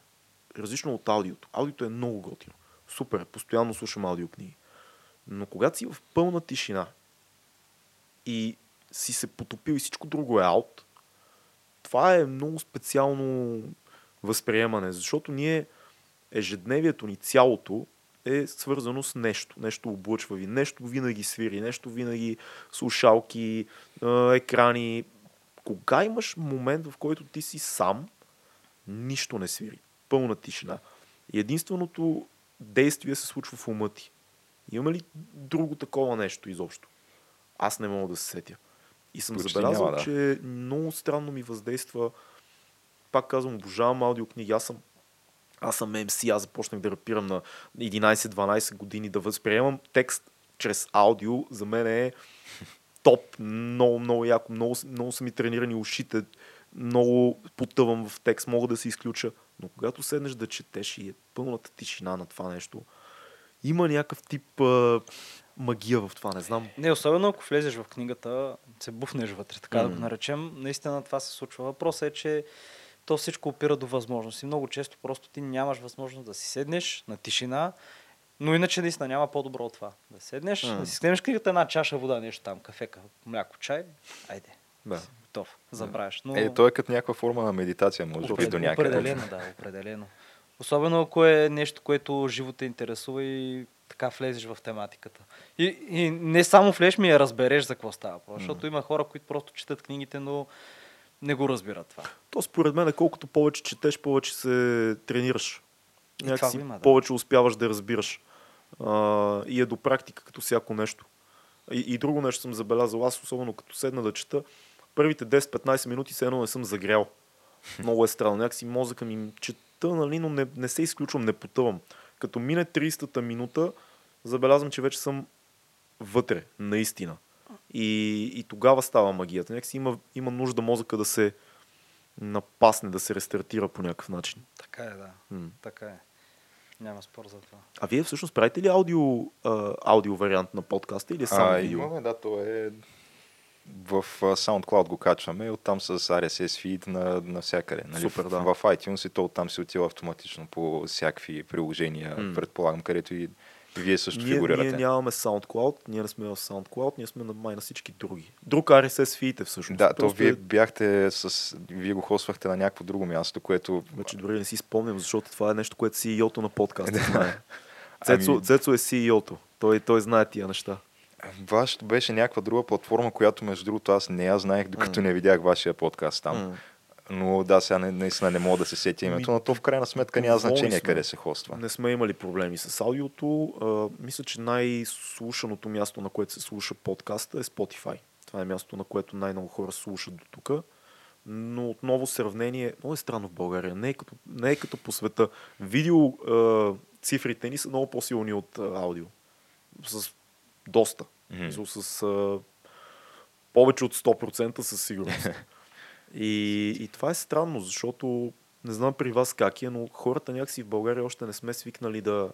Различно от аудиото. Аудиото е много готино. Супер, постоянно слушам аудиокниги. Но когато си в пълна тишина и си се потопил и всичко друго е аут, това е много специално възприемане, защото ние ежедневието ни цялото е свързано с нещо. Нещо облъчва ви, нещо винаги свири, нещо винаги слушалки, екрани. Кога имаш момент, в който ти си сам, нищо не свири. Пълна тишина. И единственото действие се случва в ума ти. Има ли друго такова нещо изобщо? Аз не мога да се сетя. И съм Почти забелязал, няма, да. че много странно ми въздейства. Пак казвам, обожавам аудиокниги. Аз съм аз съм MC, аз започнах да рапирам на 11-12 години, да възприемам текст чрез аудио, за мен е топ, много, много яко, много, много са ми тренирани ушите, много потъвам в текст, мога да се изключа. Но когато седнеш да четеш и е пълната тишина на това нещо, има някакъв тип а, магия в това, не знам. Не, особено ако влезеш в книгата, се буфнеш вътре, така да Мгм. го наречем. Наистина това се случва. Въпросът е, че то всичко опира до възможности. Много често просто ти нямаш възможност да си седнеш на тишина, но иначе наистина няма по-добро от това. Да седнеш, М. да си снемеш книгата, една чаша вода, нещо там, кафе, мляко, чай, айде, Да. готов, забравяш. Но... Е, то е като някаква форма на медитация, може би до някъде. Определено, да, определено. Особено ако е нещо, което живо те интересува и така влезеш в тематиката. И, и не само влезеш ми я разбереш за какво става. въпрос, Защото има хора, които просто четат книгите, но не го разбират това. То според мен, колкото повече четеш, повече се тренираш. Някакси има, да. повече успяваш да разбираш. А, и е до практика, като всяко нещо. И, и друго нещо съм забелязал. Аз, особено като седна да чета, първите 10-15 минути се едно не съм загрял. (laughs) Много е странно. Някакси мозъка ми чета, нали, но не, не се изключвам, не потъвам. Като мине 30-та минута, забелязвам, че вече съм вътре, наистина. И, и тогава става магията. Някакси има, има нужда мозъка да се напасне, да се рестартира по някакъв начин. Така е, да. М. Така е. Няма спор за това. А вие всъщност правите ли аудио, а, аудио вариант на подкаста или само А, видео? имаме, да, то е в SoundCloud го качваме и оттам с RSS feed на, навсякъде. Нали? Супер, да. В, в iTunes и то оттам се отива автоматично по всякакви приложения, М. предполагам, където и вие също Ние, фигурирате. ние нямаме SoundCloud, ние не сме в SoundCloud, ние сме на май на всички други. Друг RSS feed е всъщност. Да, то Просто вие е- бяхте с... Вие го хоствахте на някакво друго място, което... Вече дори не си спомням, защото това е нещо, което CEO-то на подкаста (laughs) знае. Ами- Цецо, Цецо е CEO-то. Той, той знае тия неща. Вашето беше някаква друга платформа, която между другото аз не я знаех, докато не видях вашия подкаст там. М. Но да, сега не, наистина не мога да се сетя името, Ми, но то в крайна сметка няма значение сме. къде се хоства. Не сме имали проблеми с аудиото. А, мисля, че най-слушаното място, на което се слуша подкаста е Spotify. Това е място, на което най-много хора слушат до тук. Но отново сравнение, много е странно в България, не е като, не е като по света. Видео а, цифрите ни са много по-силни от а, аудио. С доста. Мгм. Mm. С а, повече от 100% със сигурност. (laughs) и, и това е странно, защото не знам при вас как е, но хората някакси в България още не сме свикнали да,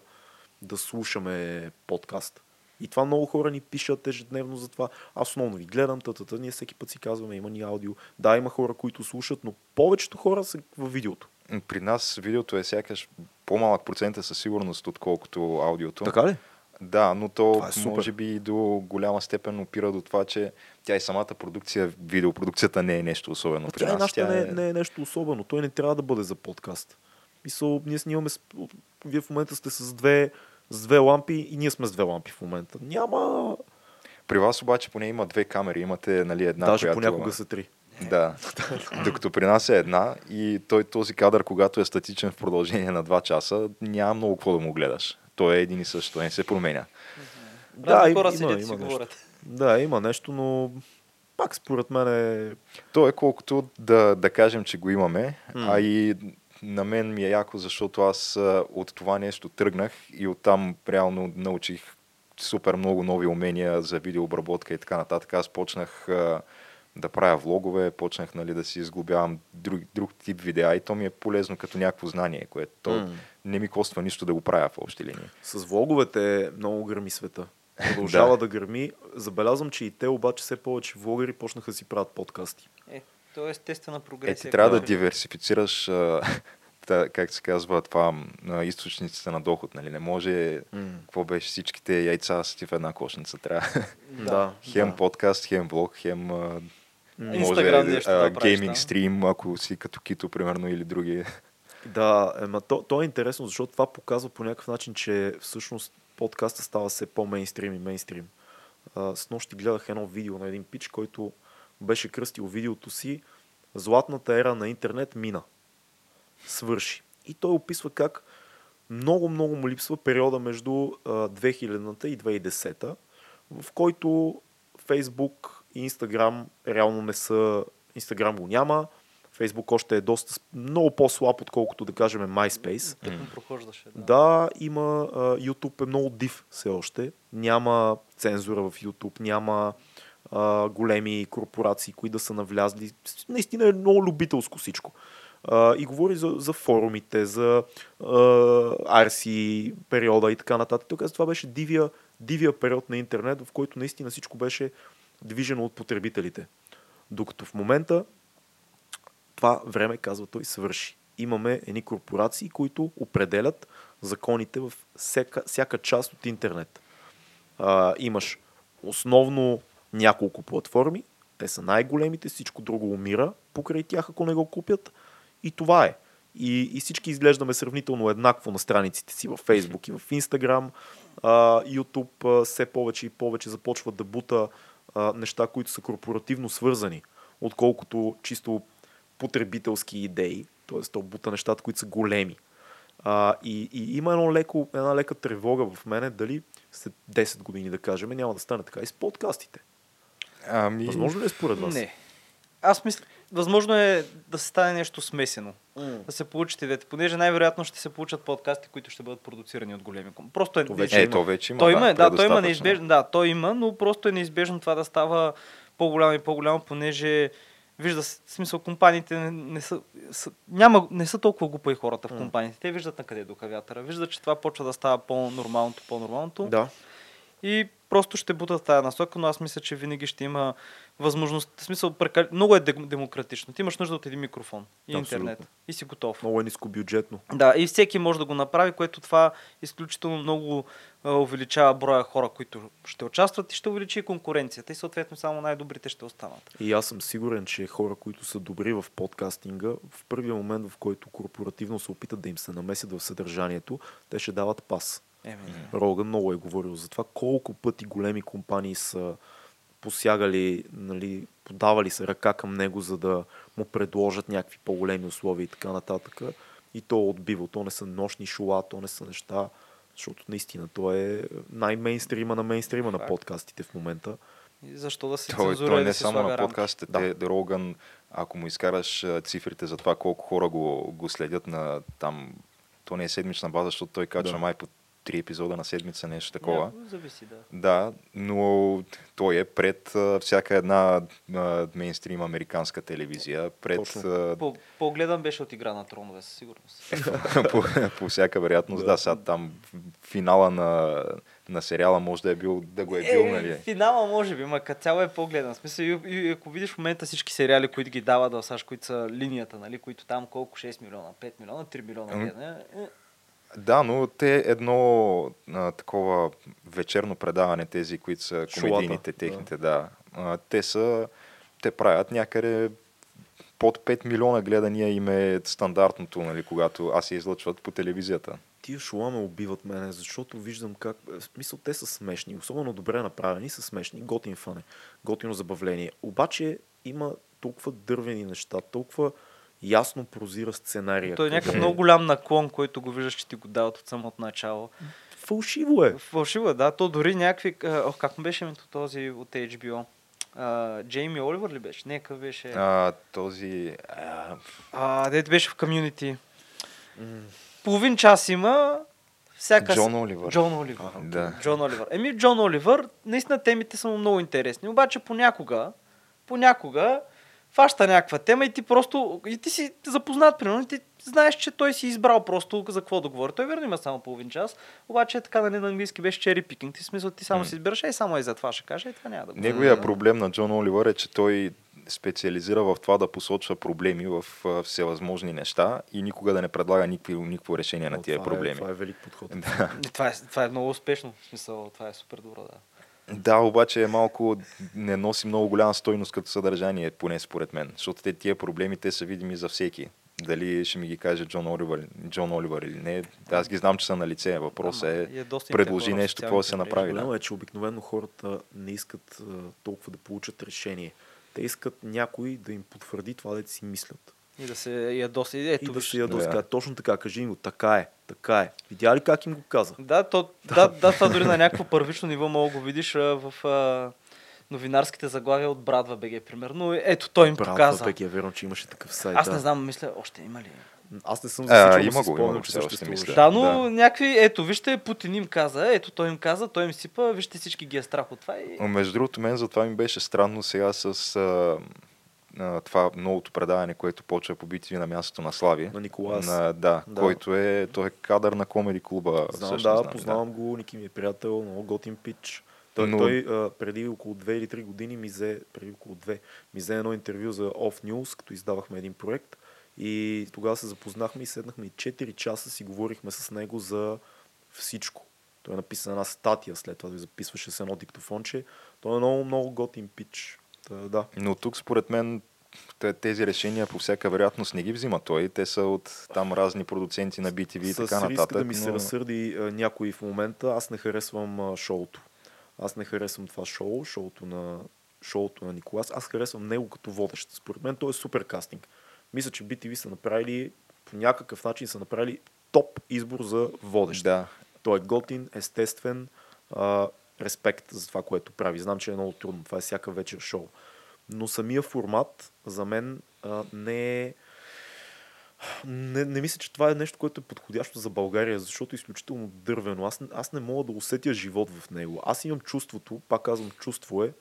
да слушаме подкаст. И това много хора ни пишат ежедневно за това. Аз основно ви гледам, тата, ние всеки път си казваме, има ни аудио. Да, има хора, които слушат, но повечето хора са в видеото. При нас видеото е сякаш по-малък процент е със сигурност, отколкото аудиото. Така ли? Да, но то Това е супер. може би до голяма степен опира до това, че тя и самата продукция, видеопродукцията не е нещо особено при Тя нас. нашата Тя не, не е нещо особено. Той не трябва да бъде за подкаст. Мисъл, ние снимаме, вие в момента сте с две, с две лампи и ние сме с две лампи в момента. Няма... При вас обаче поне има две камери. Имате нали, една, Даже която... понякога са три. Да. Докато при нас е една и той този кадър, когато е статичен в продължение на 2 часа, няма много какво да му гледаш. Той е един и същ, той не се променя. Да, им- хора има- има си нещо. говорят. Да, има нещо, но пак според мен е... То е колкото да, да кажем, че го имаме, М. а и на мен ми е яко, защото аз от това нещо тръгнах и оттам реално научих супер много нови умения за видеообработка и така нататък. Аз почнах а, да правя влогове, почнах нали, да си изглобявам друг, друг тип видеа и то ми е полезно като някакво знание, което то М. не ми коства нищо да го правя в общи линии. С влоговете много гърми света. (laughs) Продължава да гърми. Забелязвам, че и те обаче все повече влогъри почнаха да си правят подкасти. Е, то е естествена Е, прогресия. ти трябва да която- диверсифицираш, а, (laughs) та, как се казва, това, м, източниците на доход. Нали? Не може, М. какво беше, всичките яйца са ти в една кошница. Трябва (laughs) Да. хем да. подкаст, хем влог, хем а, М. може Инстаграм нещо да а, правиш, гейминг да. стрим, ако си като Кито, примерно, или други. Да, ема то, то е интересно, защото това показва по някакъв начин, че всъщност подкаста става все по-мейнстрим и мейнстрим. С нощи гледах едно видео на един пич, който беше кръстил видеото си Златната ера на интернет мина. Свърши. И той описва как много, много му липсва периода между а, 2000-та и 2010-та, в който Фейсбук и Инстаграм реално не са... Инстаграм го няма, Фейсбук още е доста много по-слаб, отколкото да кажем MySpace. Прохождаше. Да. Да, има. YouTube е много див все още. Няма цензура в YouTube, няма а, големи корпорации, които да са навлязли. Наистина е много любителско всичко. А, и говори за, за форумите, за а, RC периода и така нататък. Каза, това беше дивия, дивия период на интернет, в който наистина всичко беше движено от потребителите. Докато в момента това време, казва той, свърши. Имаме едни корпорации, които определят законите в всяка, всяка част от интернет. А, имаш основно няколко платформи, те са най-големите, всичко друго умира покрай тях, ако не го купят. И това е. И, и всички изглеждаме сравнително еднакво на страниците си в Facebook и в Instagram. А, YouTube а, все повече и повече започва да бута а, неща, които са корпоративно свързани, отколкото чисто потребителски идеи. Тоест, то бута нещата, които са големи. А, и, и има едно леко, една лека тревога в мене, дали след 10 години, да кажем, няма да стане така и с подкастите. Ами, Възможно ли е според вас? Не. Аз мисля, възможно е да се стане нещо смесено. Да се получат и двете, понеже най-вероятно ще се получат подкасти, които ще бъдат продуцирани от големи компании. Просто е То вече е, има. то вече има. Той има, да, той има неизбежно, да, той има, но просто е неизбежно това да става по-голямо и по-голямо, понеже Вижда в смисъл, компаниите не, не, са, са, няма, не са толкова глупави хората в компаниите. Те виждат на къде духа вятъра. Виждат, че това почва да става по-нормалното, по-нормалното. Да. И просто ще бутат в тази насока, но аз мисля, че винаги ще има възможност. В смисъл, прекал... много е дем- демократично. Ти имаш нужда от един микрофон и Абсолютно. интернет. И си готов. Много е нискобюджетно. Да, и всеки може да го направи, което това изключително много а, увеличава броя хора, които ще участват и ще увеличи и конкуренцията. И съответно само най-добрите ще останат. И аз съм сигурен, че хора, които са добри в подкастинга, в първия момент, в който корпоративно се опитат да им се намесят в съдържанието, те ще дават пас. Еми, Роган много е говорил за това колко пъти големи компании са посягали, нали, подавали се ръка към него, за да му предложат някакви по-големи условия и така нататък. И то е отбива. То не са нощни шола, то не са неща, защото наистина то е най-мейнстрима на мейнстрима на Факт. подкастите в момента. И защо да се Той, цензура той не да се само на подкастите. Да. Те, Роган, ако му изкараш цифрите за това колко хора го, го следят на там, то не е седмична база, защото той качва Да. май по три епизода на седмица, нещо такова. Някой Зависи, да. Да, но той е пред а, всяка една а, мейнстрим американска телевизия, пред Точно. по-гледан беше от игра на тронове, със сигурност. (laughs) по, по всяка вероятност. Да, Да. сега там финала на, на сериала може да е бил, да го е бил, нали? финала може би, ма като цяло е по-гледан. В Смисъл, и, и, ако видиш в момента всички сериали, които ги дават да САЩ, които са линията, нали, които там колко 6 милиона, 5 милиона, 3 милиона М. гледане. е, Да, но те едно а, такова вечерно предаване, тези, които са комедийните, техните, да. А, те са, те правят някъде под 5 милиона гледания им е стандартното, нали, когато аз се излъчват по телевизията. Тия шола ме убиват мене, защото виждам как... В смисъл, те са смешни, особено добре направени, са смешни, готин фане, готино забавление. Обаче има толкова дървени неща, толкова ясно прозира сценария. Той е някакъв къде- много голям наклон, който го виждаш, че ти го дават от самото начало. Фалшиво е. Фалшиво е, да. То дори някакви... а, Ох, как му беше името този от HBO? А, Джейми Оливър ли беше? Не, какъв беше? А, този... А, А, дете беше в комюнити. Половин час има. Всяка... Джон Оливър. Джон Оливър. Да. Джон Оливър. Еми, Джон Оливър, наистина темите са му много интересни. Обаче понякога, понякога фаща някаква тема и ти просто, и ти си запознат, примерно, и ти знаеш, че той си избрал просто за какво да говори. Той верно има само половин час, обаче така, нали, на английски беше cherry picking. Ти смисъл, ти само М. си избираш, и само и за това ще кажа, и това няма да го Неговия проблем на Джон Оливър е, че той специализира в това да посочва проблеми в всевъзможни неща и никога да не предлага никакви, никакво решение на О, тия това проблеми. Е, това е велик подход. (laughs) Да. Това е, това е много успешно. В смисъл, това е супер добро, да. Да, обаче е малко не носи много голяма стойност като съдържание, поне според мен. Защото те тия проблеми, те са видими за всеки. Дали ще ми ги каже Джон Оливър, Джон Оливър или не, аз ги знам, че са на лице. Въпросът е, е предложи в нещо, какво да се направи. мрежи. Да. Проблема е, че обикновено хората не искат а, толкова да получат решение. Те искат някой да им потвърди това, да си мислят. И да се ядоса. И Ето, и да се ядоска. Да. Точно така, кажи им го. Така е, така е. Видя ли как им го каза? Да, то, да, да, това дори на някакво първично ниво мога да го видиш а, в а, новинарските заглавия от Брадва БГ, примерно. Ето, той им Брат, показа. Пек, е верно, че имаше такъв сайт. Аз да. не знам, мисля, още има ли? Аз не съм засичал, има го, спомням, че мисля. Да, но Да. някакви, ето, вижте, Путин им каза, ето той им каза, той им сипа, вижте всички ги е страх от това. И... Но Между другото, мен затова ми беше странно сега с а, а, това новото предаване, което почва по BTV на мястото на Слави. На Николас. На, да, Да. който е, той е кадър на комеди клуба. Знам, всъщност, да, познавам го, Ники ми е приятел, много готин пич. Той, Но- той а, преди около 2 или 3 години ми взе, преди около 2, ми взе едно интервю за Off News, като издавахме един проект. И тогава се запознахме и седнахме и 4 часа си говорихме с него за всичко. Той е написан една статия, след това да записваше с едно диктофонче. Той е много, много готин пич. Та, да. Но тук, според мен, те- тези решения по всяка вероятност не ги взима той. Те са от там разни продуценти на BTV и така нататък. да ми се но... разсърди а, някой в момента, аз не харесвам а, шоуто. Аз не харесвам това шоу, шоуто на, шоуто на Николас. Аз харесвам него като водещ. Според мен той е супер кастинг. Мисля, че BTV са направили по някакъв начин са направили топ избор за водещ. Да. Той е готин, естествен, а, респект за това, което прави. Знам, че е много трудно. Това е всяка вечер шоу. Но самия формат за мен а, не е не, не мисля, че това е нещо, което е подходящо за България, защото е изключително дървено. Аз, не- аз не мога да усетя живот в него. Аз имам чувството, пак казвам, чувство е,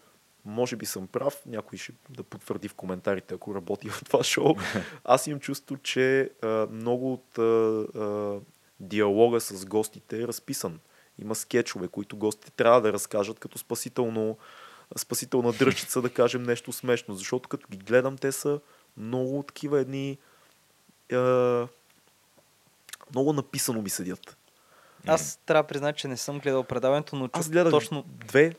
Може би съм прав, някой ще да потвърди в коментарите, ако работи в това шоу. (laughs) Аз имам чувство, че а, много от а, а, диалога с гостите е разписан. Има скетчове, които гостите трябва да разкажат като спасително, спасителна дръжчица, да кажем нещо смешно. Защото като ги гледам, те са много такива едни... Е, много написано ми седят. Аз трябва да призная, че не съм гледал предаването, но чух Аз гледах точно... две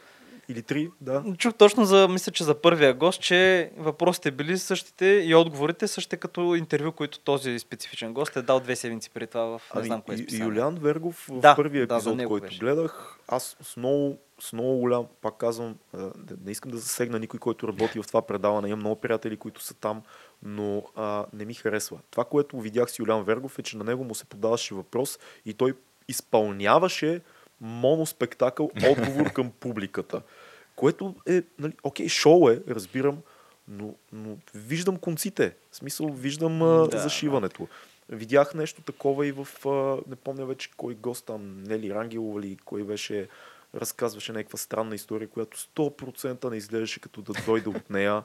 или три, да. Чух точно за, мисля, че за първия гост, че въпросите били същите и отговорите същите като интервю, които този специфичен гост е дал две седмици преди това в не Ами, знам кое списание. Юлиан Вергов в Да, първия да, епизод, който беше. гледах, аз с много, с много голям, пак казвам, не искам да засегна никой, който работи в това предаване. Имам много приятели, които са там, но а, не ми харесва. Това, което видях с Юлиан Вергов е, че на него му се подаваше въпрос и той изпълняваше моноспектакъл отговор към публиката. Което е, нали, окей, шоу е, разбирам, но, но виждам конците. В смисъл, виждам а, Да, зашиването. Видях нещо такова и в, а, не помня вече кой гост там, Нели Рангелова или кой беше, разказваше някаква странна история, която 100% не изглеждаше като да дойде от нея.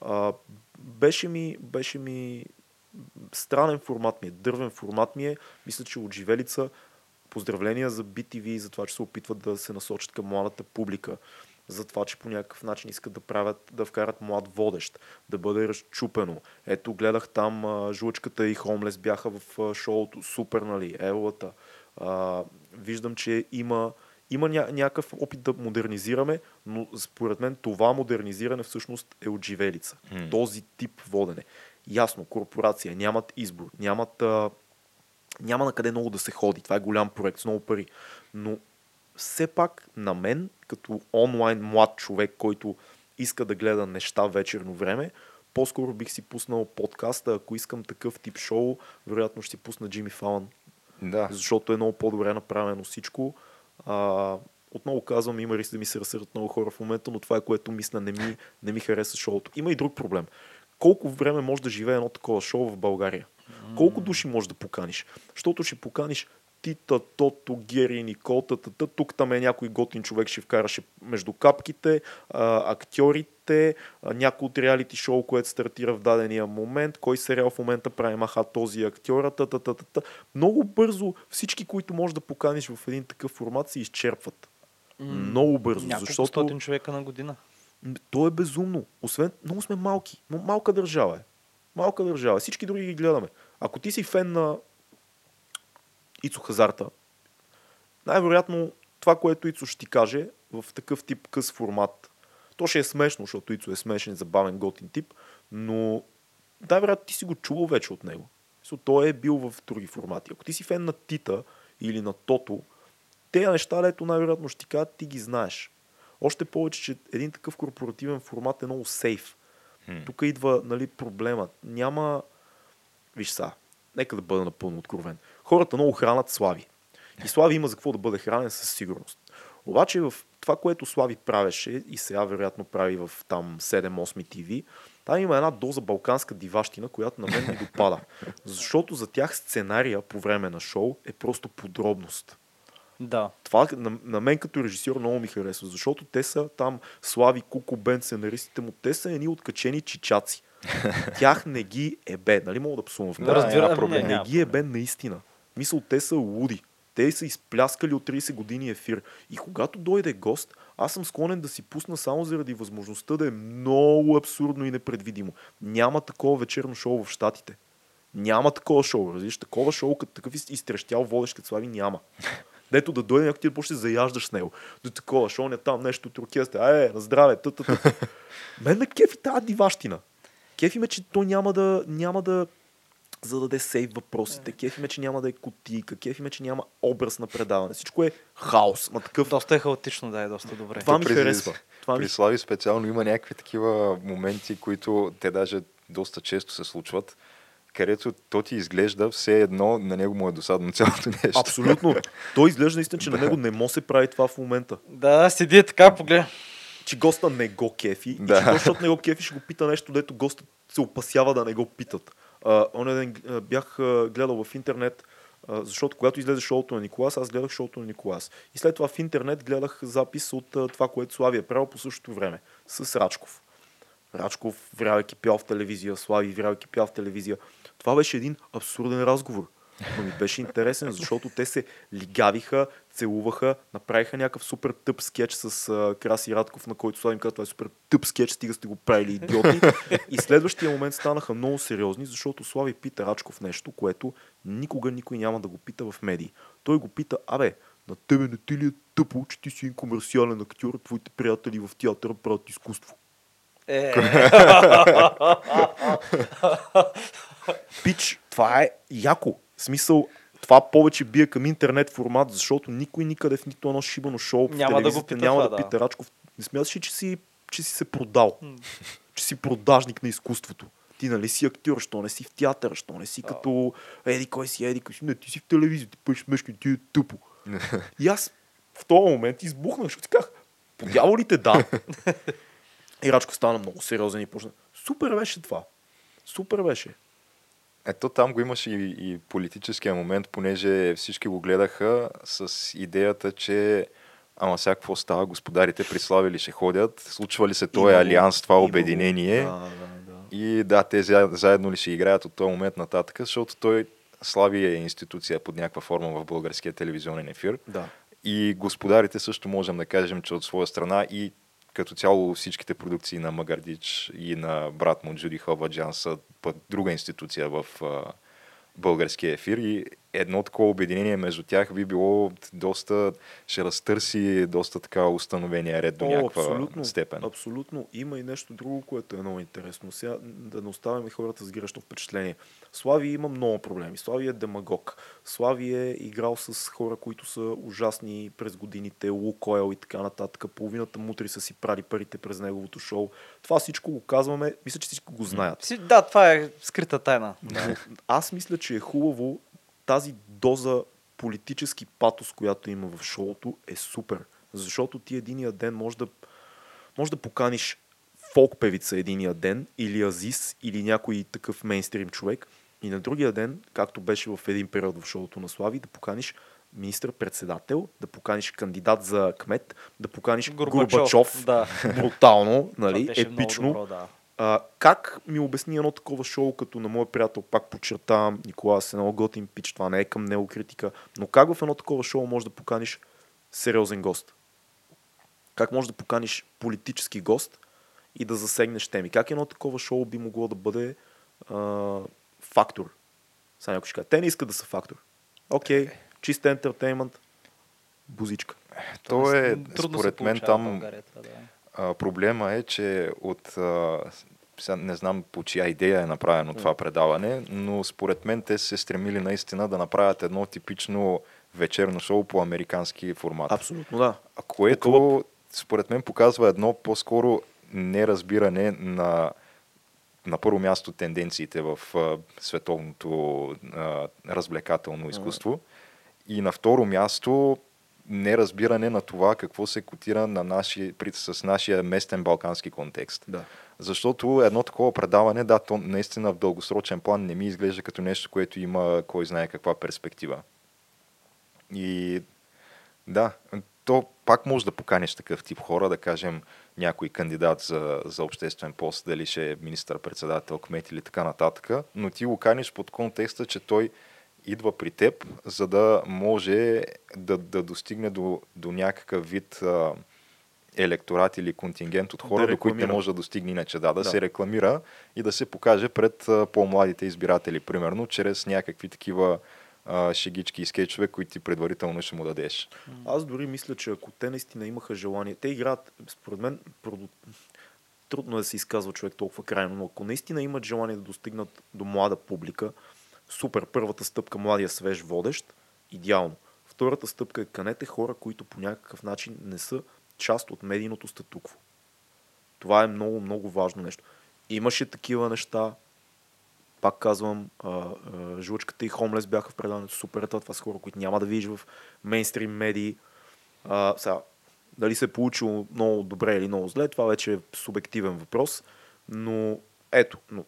А, беше ми, беше ми странен формат ми е, дървен формат ми е. Мисля, че от Живелица поздравления за BTV и за това, че се опитват да се насочат към младата публика. За това, че по някакъв начин искат да правят, да вкарат млад водещ, да бъде разчупено. Ето, гледах там а, Жлъчката и Хомлес бяха в а, шоуто. Супер, нали? Елата. А, виждам, че има, има ня- някакъв опит да модернизираме, но според мен това модернизиране всъщност е от живелица. М. Този тип водене. Ясно, корпорация, нямат избор, нямат, а, няма на къде много да се ходи. Това е голям проект с много пари. Но все пак на мен, като онлайн млад човек, който иска да гледа неща вечерно време, по-скоро бих си пуснал подкаста, ако искам такъв тип шоу, вероятно ще си пусна Джимми Фалън, Да. защото е много по-добре направено всичко. А, отново казвам, има риск да ми се разсърдат много хора в момента, но това е което мисля, не ми, не ми хареса шоуто. Има и друг проблем. Колко време може да живее едно такова шоу в България? Колко души можеш да поканиш? Защото ще поканиш Тита, Тото, Гери, Никол, тата, тук там е някой готин човек ще вкараше между капките, а, актьорите, а, някой от реалити шоу, което стартира в дадения момент, кой сериал в момента прави маха този актьора, та, та, та, та, та. Много бързо всички, които можеш да поканиш в един такъв формат, се изчерпват. Много бързо, Няколко защото стотин човека на година. То е безумно. Освен, много сме малки. Малка държава е. Малка държава. Всички други ги гледаме. Ако ти си фен на Ицо Хазарта, най-вероятно това, което Ицо ще ти каже в такъв тип къс формат, то ще е смешно, защото Ицо е смешен, забавен, готин тип, но най-вероятно ти си го чувал вече от него. Мисля, Той е бил в други формати. Ако ти си фен на Тита или на Тото, тези неща, лето най-вероятно ще ти кажат, ти ги знаеш. Още повече, че един такъв корпоративен формат е много сейф. Тук идва нали, проблемът. Няма... Виж са, нека да бъда напълно откровен. Хората много хранат Слави. И Слави има за какво да бъде хранен със сигурност. Обаче в това, което Слави правеше и сега вероятно прави в там 7-8 TV, там има една доза балканска диващина, която на мен ми допада. (laughs) Защото за тях сценария по време на шоу е просто подробност Да. това на, на мен като режисьор много ми харесва, защото те са там Слави, Куко, Бен, сценаристите му, те са едни откачени чичаци. (laughs) Тях не ги е бе, нали мога да псувам в Да? Разбира- не, проблем. не няма ги е бе наистина. Мисъл, те са луди. Те са изпляскали от 30 години ефир. И когато дойде гост, аз съм склонен да си пусна само заради възможността да е много абсурдно и непредвидимо. Няма такова вечерно шоу в Штатите. Няма такова шоу, разбираш? Такова шоу, като такъв из- изтрещял водещ като Слави, няма. Дето да дойде някой ти да почне да заяждаш с него. До такова, шоу не там нещо от оркестър. Е, на здраве, та, та, та. Мен ме кефи тази диващина. Кефи ме, че то няма да, няма да зададе сейв въпросите. Кефи ме, че няма да е кутийка. Кефи ме, че няма образ на предаване. Всичко е хаос. Ма такъв. Доста е хаотично, да, е доста добре. Това ми При- харесва. Това ми... При Слави специално има някакви такива моменти, които те даже доста често се случват, където то ти изглежда все едно, на него му е досадно цялото нещо. Абсолютно. Той изглежда наистина, че на него не може се прави това в момента. Да, седи е така, погледна. Че госта не го кефи. Да. И че то, защото не го кефи, ще го пита нещо, дето гостът се опасява да не го питат. Оня ден бях а, гледал в интернет, а, защото когато излезе шоуто на Николас, аз гледах шоуто на Николас. И след това в интернет гледах запис от а, това, което Слави е правил по същото време. с Рачков. Рачков врял е кипял в телевизия, Слави врял е кипял в телевизия. Това беше един абсурден разговор. Но ми беше интересен, защото те се лигавиха, целуваха, направиха някакъв супер тъп скетч с а, Краси Радков, на който Слави им каза, това е супер тъп скетч, стига сте го правили идиоти. И следващия момент станаха много сериозни, защото Слави пита Рачков нещо, което никога никой няма да го пита в медии. Той го пита, абе, на тебе не ти ли е тъпо, че ти си един комерциален актьор, твоите приятели в театъра правят изкуство. Е, Пич, това е яко. Смисъл, това повече бие към интернет формат, защото никой никъде в нито едно шибано шоу в Няма да го телевизията пита няма това, да да. пита Рачков. Не смяташ ли, че си, че си се продал? че си продажник на изкуството? Ти нали си актьор, що не си в театъра, що не си като еди кой си, еди кой си. Не, ти си в телевизията, ти пъш смешки, ти е тъпо. (laughs) И аз в този момент избухнах, защото казах, по дяволите да. (laughs) и Рачко стана много сериозен и почна. Супер беше това. Супер беше. Ето там го имаше и, и политическия момент, понеже всички го гледаха с идеята, че ама сега какво става, господарите при Слави ли ще ходят, случва ли се този алианс, това имало- обединение Да, да, да. и да, те за- заедно ли ще играят от този момент нататък, защото той Слави е институция под някаква форма в българския телевизионен ефир. Да. И господарите също можем да кажем, че от своя страна и като цяло всичките продукции на Магардич и на брат му Джуди Ховаджан са друга институция в българския ефир. И едно такова обединение между тях би било доста, ще разтърси доста така установения ред до О, някаква абсолютно, степен. Абсолютно. Има и нещо друго, което е много интересно. Сега да не оставяме хората с грешно впечатление. Слави има много проблеми. Слави е демагог. Слави е играл с хора, които са ужасни през годините, Лукойл и така нататък. Половината мутри са си прали парите през неговото шоу. Това всичко го казваме. Мисля, че всички го знаят. да, това е скрита тайна. Но аз мисля, че е хубаво тази доза политически патос, която има в шоуто, е супер. Защото ти единия ден може да, може да поканиш фолк певица единия ден, или Азис, или някой такъв мейнстрим човек, и на другия ден, както беше в един период в шоуто на Слави, да поканиш министър-председател, да поканиш кандидат за кмет, да поканиш Горбачов, Да. брутално, (laughs) нали, епично. добро, да. А, как ми обясни едно такова шоу, като на моят приятел, пак подчертавам, Николас е много готин пич, това не е към него критика, но как в едно такова шоу може да поканиш сериозен гост? Как може да поканиш политически гост и да засегнеш теми? Как едно такова шоу би могло да бъде а, фактор? Сега някой ще каже, те не искат да са фактор. Окей, чист ентертеймент, бузичка. То е, Трудно се според мен, там България това, да. А, проблема е, че от... А, сега не знам по чия идея е направено това предаване, но според мен те се стремили наистина да направят едно типично вечерно шоу по американски формат. Абсолютно да. Което според мен показва едно по-скоро неразбиране на на първо място тенденциите в а, световното а, развлекателно изкуство и на второ място неразбиране на това какво се котира на наши, с нашия местен балкански контекст. Да. Защото едно такова предаване, да, то наистина в дългосрочен план не ми изглежда като нещо, което има кой знае каква перспектива. И да, то пак може да поканиш такъв тип хора, да кажем някой кандидат за, за обществен пост, дали ще е министър-председател, кмет или така нататък, но ти го каниш под контекста, че той идва при теб, за да може да, да достигне до, до някакъв вид а, електорат или контингент от хора, Да до които не може да достигне иначе. Да, да, Да. се рекламира и да се покаже пред а, по-младите избиратели, примерно, чрез някакви такива а, шегички и скетчове, които ти предварително ще му дадеш. Аз дори мисля, че ако те наистина имаха желание, те играят, според мен, проду... трудно е да се изказва човек толкова крайно, но ако наистина имат желание да достигнат до млада публика, супер, първата стъпка, младия свеж водещ, идеално. Втората стъпка е канете хора, които по някакъв начин не са част от медийното статукво. Това е много, много важно нещо. Имаше такива неща, пак казвам, а, Жлъчката и Хомлес бяха в предаването супер, това са хора, които няма да видиш в мейнстрим медии. А, сега, дали се е получило много добре или много зле, това вече е субективен въпрос, но ето, но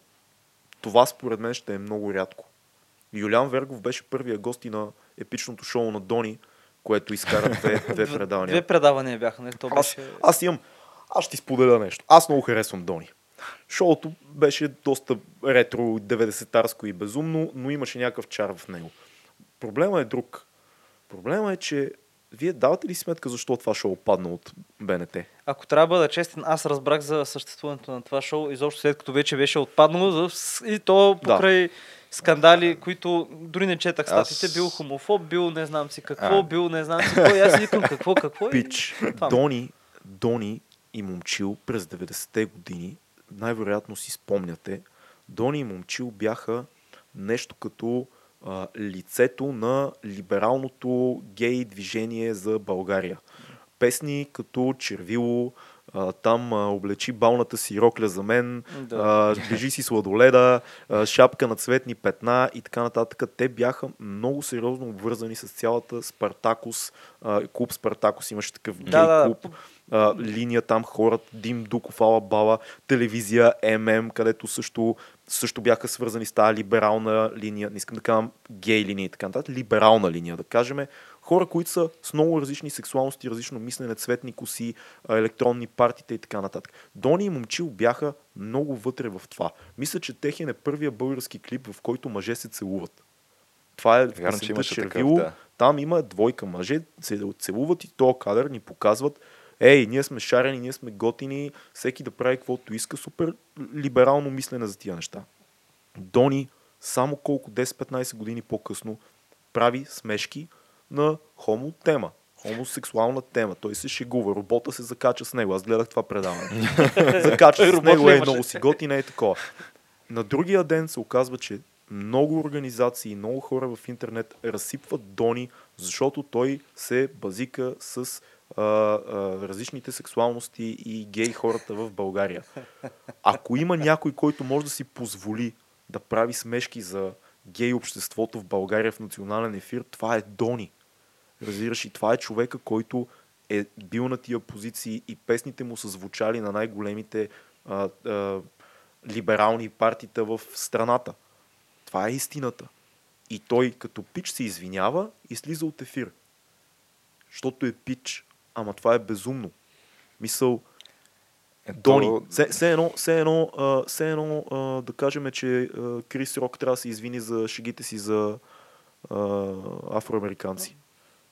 това според мен ще е много рядко. Юлиан Вергов беше първия гост и на епичното шоу на Дони, което изкара две, две (laughs) предавания. Две предавания бяха, не? То Аз, беше... аз имам, Аз ще ти споделя нещо. Аз много харесвам Дони. Шоуто беше доста ретро, 90-тарско и безумно, но имаше някакъв чар в него. Проблема е друг. Проблема е, че вие давате ли сметка защо това шоу падна от БНТ? Ако трябва да бъда честен, аз разбрах за съществуването на това шоу, изобщо след като вече беше отпаднало и то покрай да. Скандали, които дори не четах статите, аз... бил хомофоб, бил не знам си какво, а. бил не знам си какво, и аз викам какво, какво. Пич, и... Дони, Дони и Момчил през 90-те години, най-вероятно си спомняте, Дони и Момчил бяха нещо като а, лицето на либералното гей движение за България. Песни като Червило, а, там а, облечи балната си рокля за мен, да. а, си сладоледа, а, шапка на цветни петна и така нататък. Те бяха много сериозно обвързани с цялата Спартакус, а, клуб Спартакус имаше такъв гей да, клуб. Да а, линия там хората, Дим Дуков, Ала Бала, телевизия, ММ, където също, също бяха свързани с тази либерална линия, не искам да казвам гей линия и така нататък, либерална линия, да кажем, хора, които са с много различни сексуалности, различно мислене, цветни коси, електронни партите и така нататък. Дони и Момчил бяха много вътре в това. Мисля, че техен е първия български клип, в който мъже се целуват. Това е Вярно, че имаше Червило. Такъв, да. Там има двойка мъже, се целуват и то кадър ни показват ей, ние сме шарени, ние сме готини, всеки да прави каквото иска, супер либерално мислене за тия неща. Дони, само колко 10-15 години по-късно, прави смешки на хомо тема. Хомосексуална тема. Той се шегува. Робота се закача с него. Аз гледах това предаване. (laughs) закача с него е много си готин, е такова. На другия ден се оказва, че много организации, много хора в интернет разсипват Дони, защото той се базика с а, а, различните сексуалности и гей хората в България. Ако има някой, който може да си позволи да прави смешки за гей обществото в България в национален ефир, това е Дони. Разбираш, и това е човека, който е бил на тия позиции и песните му са звучали на най-големите а, а, либерални партита в страната. Това е истината. И той като пич се извинява и слиза от ефир. Защото е пич ама това е безумно. Мисъл, Ето... Дони, все, все едно, все едно, а, все едно а, да кажем, че а, Крис Рок трябва да се извини за шегите си за а, афроамериканци.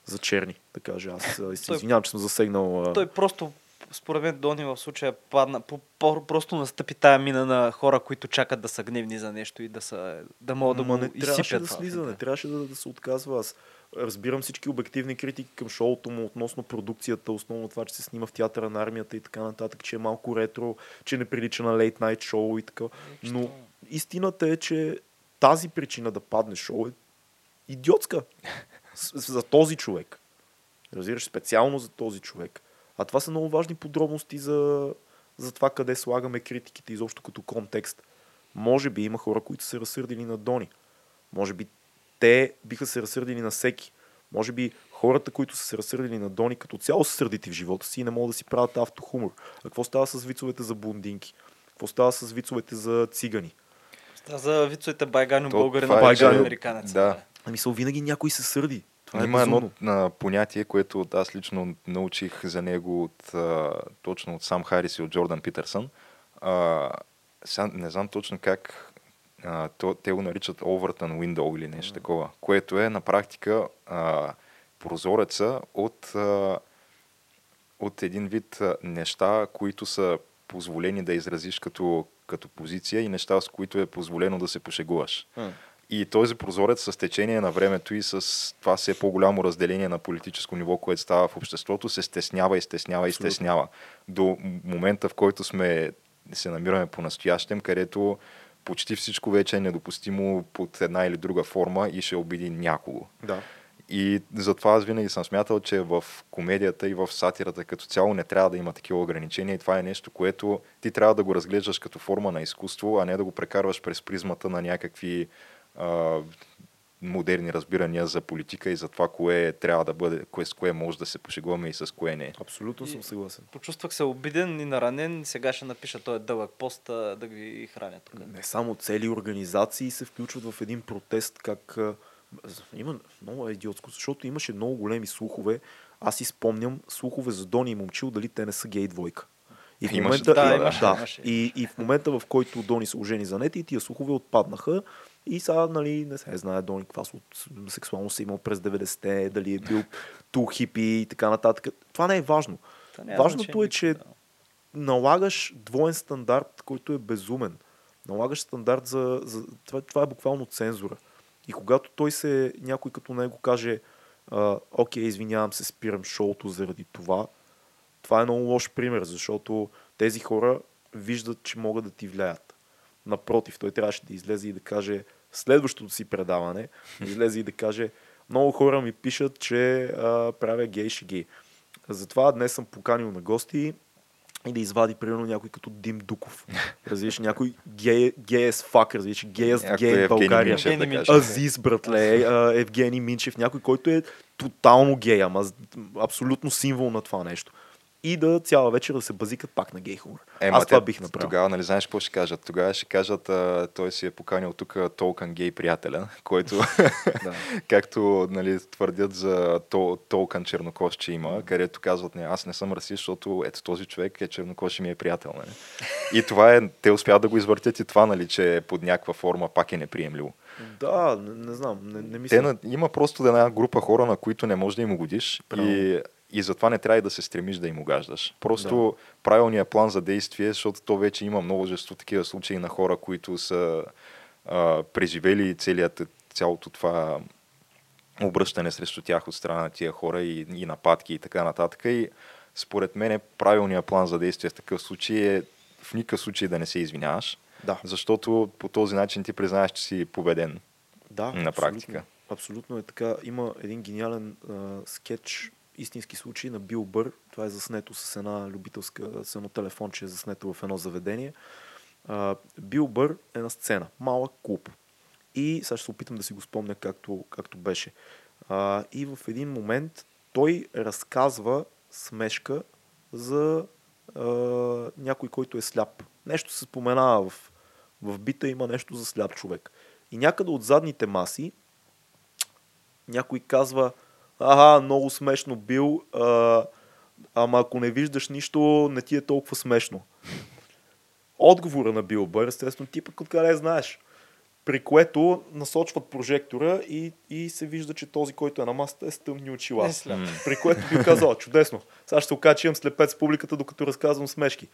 За черни, да кажа. Аз се (laughs) извинявам, че съм засегнал. Той просто според мен Дони в случая падна, по, по, просто настъпи тая мина на хора, които чакат да са гневни за нещо и да, са, да могат да му не трябваше да слиза, не трябваше да, да се отказва. Аз разбирам всички обективни критики към шоуто му относно продукцията, основно това, че се снима в театъра на армията и така нататък, че е малко ретро, че не прилича на лейт найт шоу и така. Но истината е, че тази причина да падне шоу е идиотска (laughs) за този човек. Разбираш, специално за този човек. А това са много важни подробности за, за това къде слагаме критиките изобщо като контекст. Може би има хора, които се разсърдили на Дони. Може би те биха се разсърдили на всеки. Може би хората, които са се разсърдили на Дони, като цяло са сърдити в живота си и не могат да си правят автохумор. А какво става с вицовете за бундинки? Какво става с вицовете за цигани? Става за вицовете байгано българин, е, байгано американец. Да. Ами са винаги някой се сърди. Това е Има е едно на понятие, което аз лично научих за него от, а, точно от Сам Харис и от Джордан Питърсън. А, сега не знам точно как а, то, те го наричат Overton Window или нещо mm. такова, което е на практика а, прозореца от, а, от един вид а, неща, които са позволени да изразиш като, като позиция и неща, с които е позволено да се пошегуваш. Mm. И този прозорец с течение на времето и с това все по-голямо разделение на политическо ниво, което става в обществото, се стеснява и стеснява и стеснява. До момента, в който сме, се намираме по-настоящем, където почти всичко вече е недопустимо под една или друга форма и ще обиди някого. Да. И затова аз винаги съм смятал, че в комедията и в сатирата като цяло не трябва да има такива ограничения и това е нещо, което ти трябва да го разглеждаш като форма на изкуство, а не да го прекарваш през призмата на някакви а, модерни разбирания за политика и за това, кое трябва да бъде, кое с кое може да се пошегуваме и с кое не. Абсолютно и съм съгласен. Почувствах се обиден и наранен. Сега ще напиша този дълъг пост да ги храня тук. Не само цели организации се включват в един протест, как има много идиотско, защото имаше много големи слухове. Аз си спомням слухове за Дони и Момчил, дали те не са гей двойка. И в Имаше момента, Да, и- имаше, да, имаше. И, и в момента, в който Дони се ожени за нея, и тия слухове отпаднаха. И сега, нали, не се знае Дони каква сексуално се имал през 90-те, дали е бил ту хипи и така нататък. Това не е важно. Та Важното е, че налагаш двоен стандарт, който е безумен. Налагаш стандарт за... за това, това е буквално цензура. И когато той се, някой като него каже, окей, извинявам се, спирам шоуто заради това, това е много лош пример, защото тези хора виждат, че могат да ти влияят. Напротив, той трябваше да излезе и да каже следващото си предаване, да излезе и да каже много хора ми пишат, че а, правя гей шеги. Затова днес съм поканил на гости и да извади примерно някой като Дим Дуков. Разбираш, някой гей, гей as fuck, разбираш, гей as гей в България. Минчев, да кажем. Азиз, братле, Евгений Минчев, някой, който е тотално гей, ама абсолютно символ на това нещо. И да цяла вечер да се базикат пак на гей хумор. Ема, Аз това бих направил. Тогава, нали, знаеш какво ще кажат? Тогава ще кажат, а, той си е поканил тук толкан гей приятеля, който, (laughs) Да. (laughs) както нали, твърдят за тол, толкан чернокош, че има, където казват, не, аз не съм расист, защото ето този човек е чернокош и ми е приятел. Нали? И това е, те успяват да го извъртят и това, нали, че под някаква форма пак е неприемливо. Да, не, не знам, не, не мисля. Те, на, има просто една група хора, на които не можеш да им угодиш Правилно. и, и затова не трябва и да се стремиш да им угаждаш. Просто правилният план за действие, защото то вече има множество такива случаи на хора, които са а, преживели целият, цялото това обръщане срещу тях от страна на тия хора и, и нападки и така нататък. И според мен правилният план за действие в такъв случай е в никакъв случай да не се извиняваш, Да. защото по този начин ти признаеш, че си победен. Да, на абсолютно. практика. Абсолютно е така. Има един гениален а, скетч, истински случай на Бил Бър. Това е заснето с една любителска, с едно телефонче, е заснето в едно заведение. Бил Бър е на сцена. Малък клуб. И сега ще се опитам да си го спомня както, както беше. А, и в един момент той разказва смешка за а, някой, който е сляп. Нещо се споменава в, в бита, има нещо за сляп човек. И някъде от задните маси някой казва, ага, много смешно бил, а, ама ако не виждаш нищо, не ти е толкова смешно. Отговора на Бил Бър, естествено, ти пък откъде знаеш. При което насочват прожектора и, и се вижда, че този, който е на масата, е с тъмни очила. Сляп. При което би казал, чудесно. Сега ще се имам слепец в публиката, докато разказвам смешки.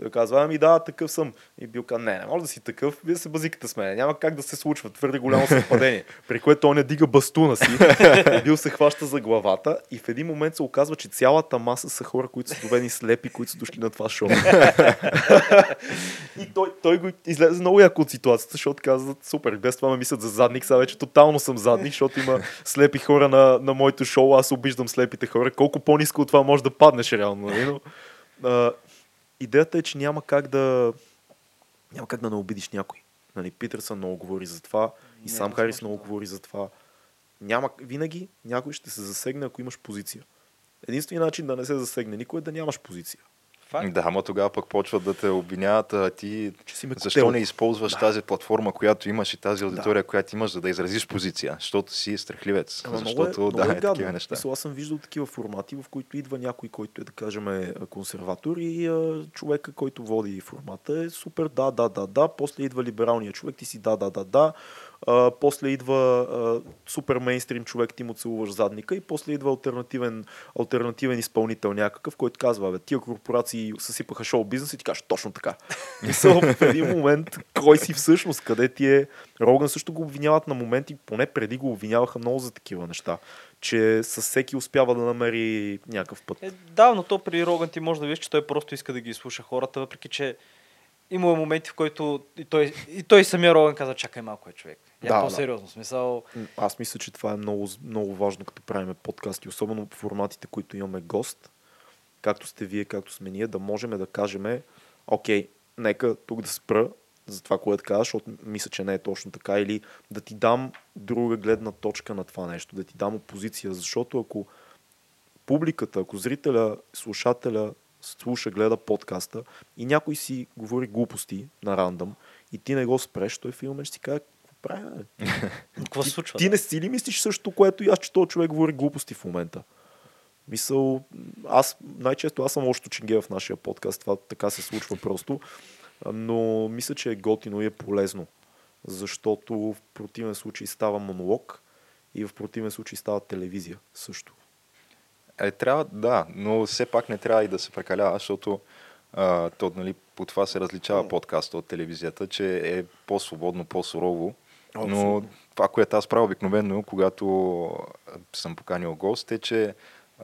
Той казва, ами да, такъв съм. И бил казва, не, не може да си такъв, вие се базикате с мен. Няма как да се случва. Твърде голямо (laughs) съвпадение. При което той не дига бастуна си. (laughs) бил се хваща за главата и в един момент се оказва, че цялата маса са хора, които са доведени слепи, които са дошли на това шоу. (laughs) и той, той го излезе много яко от ситуацията, защото казват, супер, без това ме мислят за задник, сега вече тотално съм задник, защото има слепи хора на, на моето шоу, аз обиждам слепите хора. Колко по-низко от това може да паднеш реално, нали? Но, а, идеята е, че няма как да няма как да не обидиш някой. Нали, Питърсън много говори за това и Не, сам Харис много говори за това. Няма, винаги някой ще се засегне, ако имаш позиция. Единственият начин да не се засегне никой е да нямаш позиция. Факт. Да, ама тогава пък почват да те обвиняват, а ти Че си ме защо котел. не използваш да. тази платформа, която имаш и тази аудитория, да. която имаш, за да изразиш позиция, защото си страхливец. Ама защото много е, да, много е, е такива неща. Мисля, аз съм виждал такива формати, в които идва някой, който е, да кажем, е консерватор и а, човека, който води формата е супер, да, да, да, да. После идва либералният човек, ти си да, да, да, да. А, после идва а, супер мейнстрим човек, ти му целуваш задника и после идва альтернативен, альтернативен изпълнител някакъв, който казва, бе, тия корпорации съсипаха шоу бизнес и ти кажеш точно така. (laughs) Мисъл, в един момент, кой си всъщност, къде ти е. Роган също го обвиняват на моменти, поне преди го обвиняваха много за такива неща, че с всеки успява да намери някакъв път. Е, да, но то при Роган ти може да видиш, че той просто иска да ги слуша хората, въпреки че има моменти, в които и той, и той самия Роган каза, чакай малко е човек. Я Да, по-сериозно. Смисъл, Аз мисля, че това е много, много важно, като правим подкасти, особено по форматите, които имаме гост, както сте вие, както сме ние, да можем да кажем, окей, нека тук да спра за това, което казваш, защото мисля, че не е точно така, или да ти дам друга гледна точка на това нещо, да ти дам опозиция, защото ако публиката, ако зрителя, слушателя слуша, гледа подкаста и някой си говори глупости на рандъм и ти не го спреш, той филмен ще си каже, какво правя? бе?» (laughs) какво се ти, случва? ти да? не си ли мислиш също, което и аз, че този човек говори глупости в момента? Мисъл, аз най-често аз съм още чинге в нашия подкаст, това така се случва просто, но мисля, че е готино и е полезно, защото в противен случай става монолог и в противен случай става телевизия също. Е, трябва, да, но все пак не трябва и да се прекалява, защото а, то, нали, по това се различава подкаста от телевизията, че е по-свободно, по-сурово. Но Абсолютно. това, което аз правя обикновено, когато съм поканил гост, е, че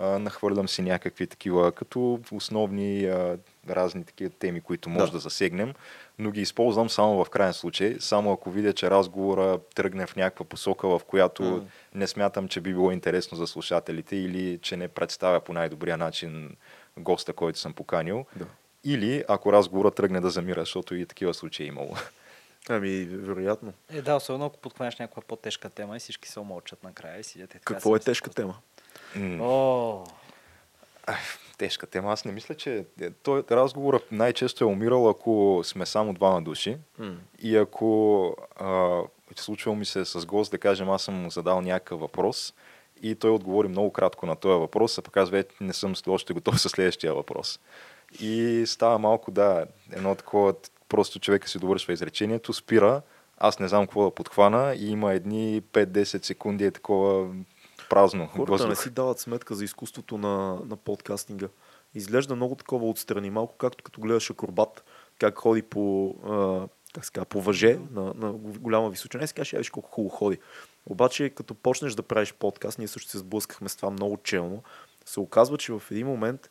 а, нахвърлям си някакви такива, като основни а, разни такива теми, които може да. Да. засегнем, но ги използвам само в крайен случай, само ако видя, че разговора тръгне в някаква посока, в която М. не смятам, че би било интересно за слушателите или че не представя по най-добрия начин госта, който съм поканил. Да. Или ако разговорът тръгне да замира, защото и такива случаи е имало. Ами, вероятно. Е, да, особено ако подхванеш някаква по-тежка тема и всички се омълчат накрая и сидят. и така Какво е тежка тема? М, О, Тежка тема. Аз не мисля, че е, той разговорът най-често е умирал, ако сме само двама души. М. И ако а, случвало ми се с гост, да кажем, аз съм му задал някакъв въпрос и той отговори много кратко на този въпрос, а пък аз вече не съм още готов със следващия въпрос. И става малко, да, едно такова, просто човека си довършва изречението, спира, аз не знам какво да подхвана и има едни 5-10 секунди е такова празно. Хората не въздух. си дават сметка за изкуството на, на подкастинга. Изглежда много такова отстрани, малко както като гледаш акробат, как ходи по, а, как казва, по въже на, на голяма височина. И си кажеш, «Е, виж колко хубаво ходи. Обаче, като почнеш да правиш подкаст, ние също се сблъскахме с това много челно, се оказва, че в един момент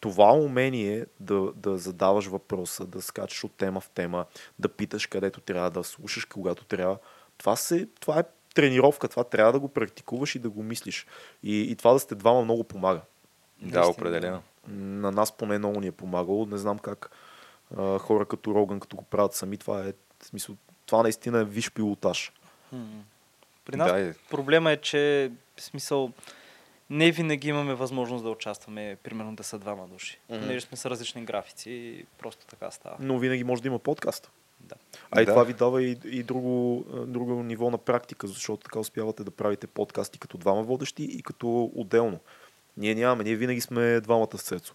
това умение да, да задаваш въпроса, да скачаш от тема в тема, да питаш където трябва, да слушаш когато трябва, това, се, това е тренировка, това трябва да го практикуваш и да го мислиш. И, и това да сте двама много помага. Да, Наистина, определено. На нас поне много ни е помагало. Не знам как а, хора като Роган, като го правят сами, това е в смисъл, това наистина е виш пилотаж. При нас Да, е. проблема е, че в смисъл не винаги имаме възможност да участваме, примерно да са двама души. Мгм. Понеже сме с различни графици и просто така става. Но винаги може да има подкаст. Да. А и Да. това ви дава и, и друго, друго ниво на практика, защото така успявате да правите подкасти като двама водещи и като отделно. Ние нямаме, ние винаги сме двамата с Цецо.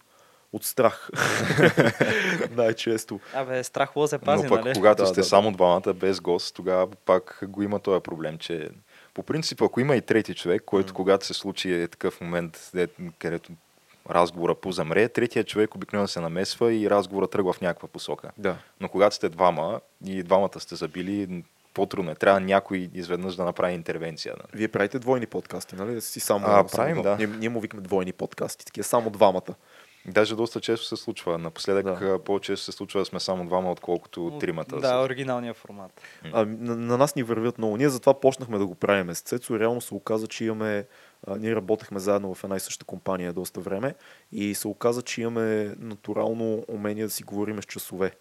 От страх. (laughs) Най-често. Абе, страх лозе пази, Но пък нали? когато Да, сте да, само двамата без гост, тогава пак го има този проблем, че по принцип, ако има и трети човек, който когато се случи е такъв момент, де- където разговора позамре, третия човек обикновено се намесва и разговора тръгва в някаква посока. Да. Но когато сте двама и двамата сте забили, по-трудно е. Трябва някой изведнъж да направи интервенция. Да. Вие правите двойни подкасти, нали? Да си само, А, само правим, да. Ние, ние му викаме двойни подкасти, такива само двамата. Даже доста често се случва. Напоследък Да. да. по-често се случва да сме само двама, отколкото От- тримата. Да, оригиналния формат. А, на, на, нас ни вървят много. Ние затова почнахме да го правим с Цецо. Реално се оказа, че имаме... А, ние работехме заедно в една и съща компания доста време и се оказа, че имаме натурално умение да си говорим с часове.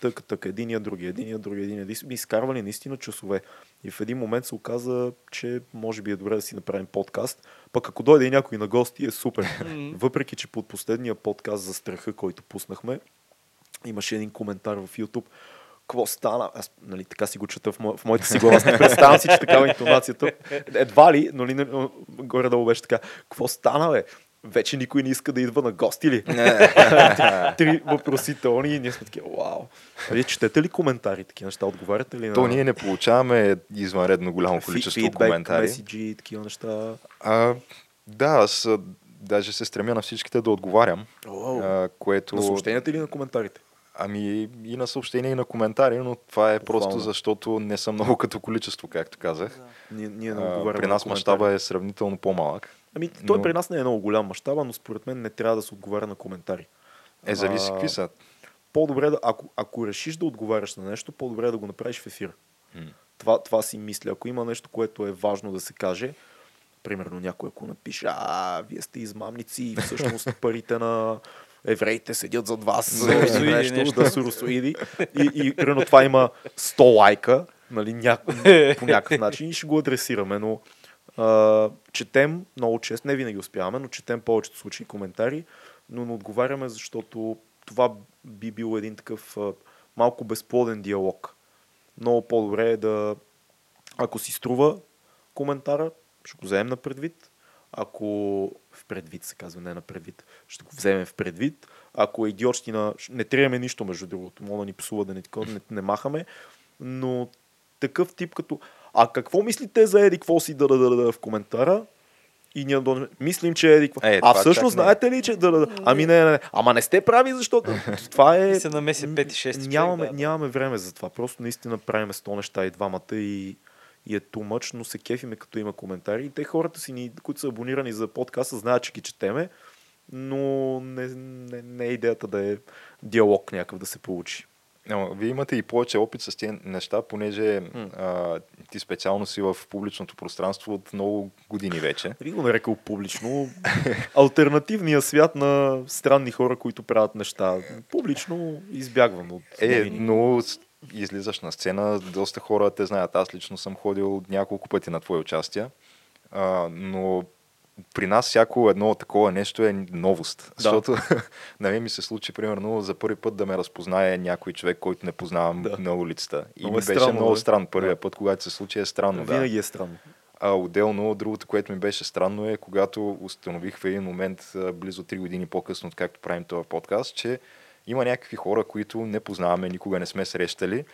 Тъка, тъка, единия, другия, единия, другия, единия. И изкарвали наистина часове. И в един момент се оказа, че може би е добре да си направим подкаст. Пък ако дойде и някой на гости, е супер. (laughs) Въпреки, че под последния подкаст за страха, който пуснахме, имаше един коментар в YouTube. Какво стана? Аз нали, така си го чета в, мо... в моята си глава. Аз не представям си, че такава е интонацията. Едва ли, нали, не- горе-долу беше така. Какво стана, бе? Вече никой не иска да идва на гости ли? Три въпросителни и ние сме такива, вау. А Вие четете ли коментари, такива неща? Отговаряте ли на... То ние не получаваме извънредно голямо количество фидбек, коментари. меседжи такива неща? А, да, аз даже се стремя на всичките да отговарям, а, което... На съобщенията или на коментарите? Ами и на съобщения, и на коментари, но това е просто Похвално. защото не са много като количество, както казах. Ние, ние не А, при на нас коментари. мащаба е сравнително по-малък. Ами, той Но- при нас не е много голям мащаба, но според мен не трябва да се отговаря на коментари. Е, зависи какви са. По-добре да, ако, ако решиш да отговаряш на нещо, по-добре е да го направиш в ефир. Това, това си мисля. Ако има нещо, което е важно да се каже, примерно някой ако напише, а, вие сте измамници и всъщност (laughs) парите на евреите седят зад вас. Нещо, да, суросоиди. И, и примерно това има 100 лайка, нали, няко, по някакъв начин и ще го адресираме, но а, четем много често, не винаги успяваме, но четем повечето случаи коментари, но не отговаряме, защото това би бил един такъв а, малко безплоден диалог. Много по-добре е да, ако си струва коментара, ще го вземем на предвид. Ако в предвид се казва, не на предвид, ще го вземем в предвид. Ако е идиотщина, не триеме нищо между другото, мога да ни псува да не, такова, не, не махаме, но такъв тип като а какво мислите за Еди, какво си да, да, да, да в коментара? И ние да мислим, че Еди, Е, а всъщност знаете ли, че да, да. Ами не, не, не. Ама не сте прави, защото (laughs) това е... Се намеси пети, шести Нямаме, човек, да. нямаме време за това. Просто наистина правиме 100 неща и двамата и, и е much, но се кефиме като има коментари. И те хората си, ни, които са абонирани за подкаста, знаят, че ги четеме, но не, не, не е идеята да е диалог някакъв да се получи. Но, вие имате и повече опит с тези неща, понеже а, ти специално си в публичното пространство от много години вече. Би го нарекал публично. (laughs) Альтернативния свят на странни хора, които правят неща. Публично избягвам от Е, но излизаш на сцена, доста хора те знаят. Аз лично съм ходил няколко пъти на твои участия, а, но при нас всяко едно такова нещо е новост. Да. Защото (laughs) на мен ми се случи, примерно, за първи път да ме разпознае някой човек, който не познавам Да. на улицата. И Много ми е беше странно, много да. странно. Първия Да. път, когато се случи, е странно. Да. Винаги е странно. А отделно, другото, което ми беше странно е, когато установих в един момент, близо 3 години по-късно, откакто правим този подкаст, че има някакви хора, които не познаваме, никога не сме срещали,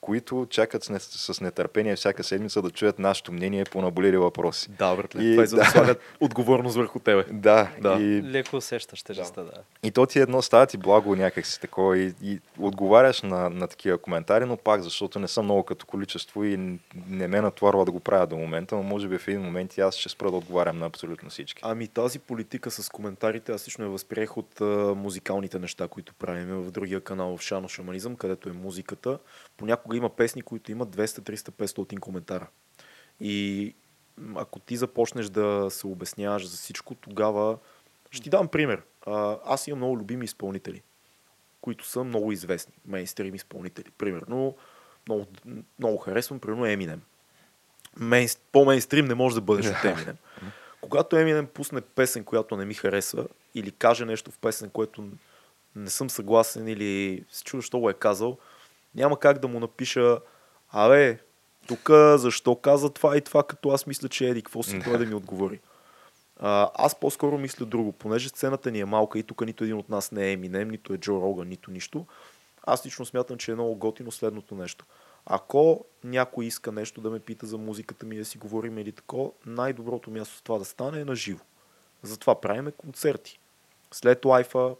които чакат с, не, с нетърпение всяка седмица да чуят нашето мнение по наболели въпроси. Да, братле. И Това е за да, да. слагат отговорност върху тебе. Да, Да. И, Леко усещаш тежестта, да. и то ти е едно става ти благо някакси такова и, и отговаряш на, на такива коментари, но пак, защото не съм много като количество и не ме натварва да го правя до момента, но може би в един момент и аз ще спра да отговарям на абсолютно всички. Ами тази политика с коментарите, аз лично я възприех от а, музикалните неща, които правим в другия канал в Шано Шаманизъм, където е музиката. Понякога има песни, които имат 200, 300, 500 коментара. И ако ти започнеш да се обясняваш за всичко, тогава ще ти дам пример. Аз имам много любими изпълнители, които са много известни, мейнстрим изпълнители. Примерно, много, много харесвам, примерно Eminem. Мейн, по-мейнстрим не може да бъдеш от (laughs) Eminem. Когато Eminem пусне песен, която не ми харесва, или каже нещо в песен, което не съм съгласен, или се чува, що го е казал, няма как да му напиша, абе, тук защо каза това и това, като аз мисля, че еди, какво си той да ми отговори. А, аз по-скоро мисля друго, понеже сцената ни е малка и тук нито един от нас не е Eminem, нито е Джо Роган, нито нищо. Аз лично смятам, че е много готино следното нещо. Ако някой иска нещо да ме пита за музиката ми, да си говорим или тако, най-доброто място с това да стане е на живо. Затова правиме концерти. След лайфа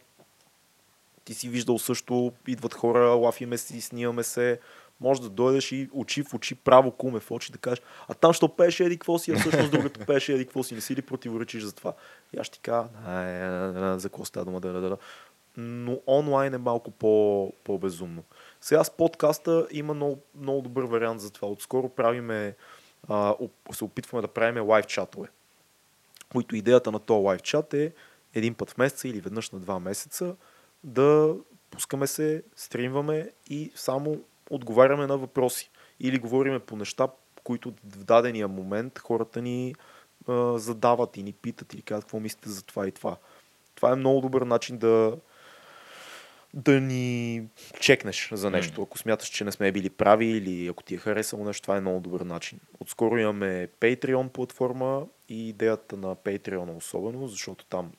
ти си виждал също, идват хора, лафиме си, снимаме се, може да дойдеш и очи в очи, право куме в очи да кажеш, а там що пееше еди какво си, а всъщност другото пееше еди си, не си ли противоречиш за това? И аз ти кажа, «А, е, е, е, за какво става дума, да, да, да. Но онлайн е малко по, по-безумно. Сега с подкаста има много, много добър вариант за това. Отскоро правиме, а, се опитваме да правиме лайв чатове които идеята на този лайв чат е един път в месеца или веднъж на два месеца да пускаме се, стримваме и само отговаряме на въпроси. Или говориме по неща, които в дадения момент хората ни а, задават и ни питат или казват какво мислите за това и това. Това е много добър начин да, да ни чекнеш за нещо. Ако смяташ, че не сме били прави или ако ти е харесало нещо, това е много добър начин. Отскоро имаме Patreon платформа и идеята на Patreon е особено, защото там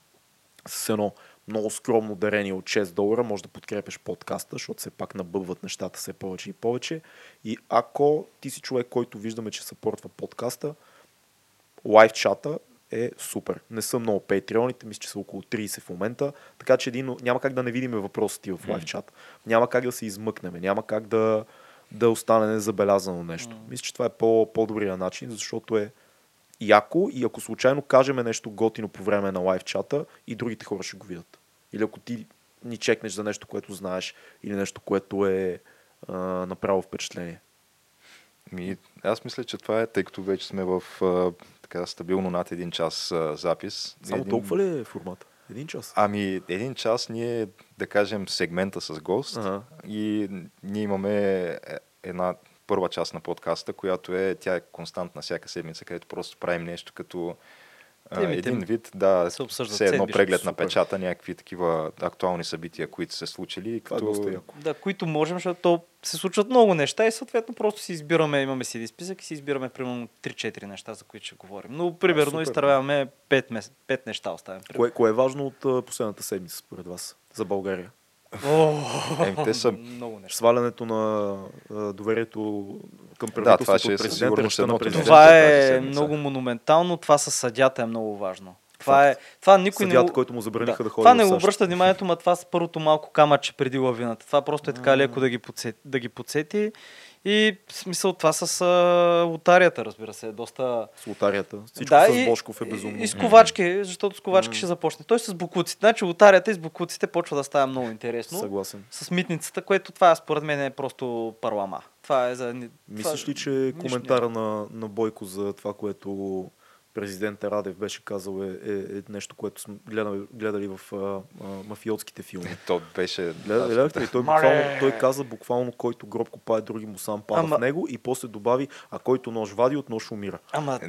с едно много скромно дарение от 6 долара може да подкрепеш подкаста, защото все пак набъбват нещата все повече и повече. И ако ти си човек, който виждаме, че съпортва подкаста, лайв чата е супер. Не са много патреоните, мисля, че са около 30 в момента, така че един, няма как да не видим въпросите ти в лайв чат. Няма как да се измъкнем, няма как да, да остане незабелязано нещо. Мисля, че това е по, по-добрия начин, защото е яко и ако случайно кажем нещо готино по време на лайв чата и другите хора ще го видят. Или ако ти ни чекнеш за нещо, което знаеш или нещо, което е а, направо впечатление. Ми, аз мисля, че това е, тъй като вече сме в а, така стабилно над един час а, запис. Само един... толкова ли е формата? Един час? Ами, един час ние, да кажем, сегмента с гост Ага. и ние имаме е, една първа част на подкаста, която е, тя е константна всяка седмица, където просто правим нещо като Темите един вид, да, се обсъждат все едно преглед на супер. печата, някакви такива актуални събития, които се случили. Това е Като... яко. Да, които можем, защото то се случват много неща и съответно просто си избираме, имаме си един списък и си избираме примерно 3-4 неща, за които ще говорим. Но примерно супер. изтървяваме 5, мес... 5 неща оставим. примерно. Кое, кое е важно от последната седмица според вас за България? Еми, те са- много неща. Свалянето на а, доверието към това правителството ще е от със президента, сигурност речта на президента. Това е много монументално, това със съдята е много важно. Това, е, това никой Съдята, не... който му забраниха да, ходи Това не обръща вниманието, ма това с първото малко камъче преди лавината. Това просто е така леко да ги, подсети, да ги подсети. И в смисъл това с а, лотарията, разбира се, е доста... С лотарията. Всичко да, с Бошков е безумно. И, и с ковачки, защото с ковачки М. ще започне. Той с буклуците. Значи лотарията и с буклуците почва да става много интересно. Съгласен. С митницата, което това според мен е просто парлама. Това е за... Мислиш ли, че коментара на, на Бойко за това, което президента Радев беше казал е, е, е нещо, което сме гледали, гледали в а, а, мафиотските филми? То беше... Гледа- Гледахте ли? Той, буквално, той каза буквално, който гроб копае, други му сам пада Ама- в него и после добави, а който нож вади, от нож умира. Ама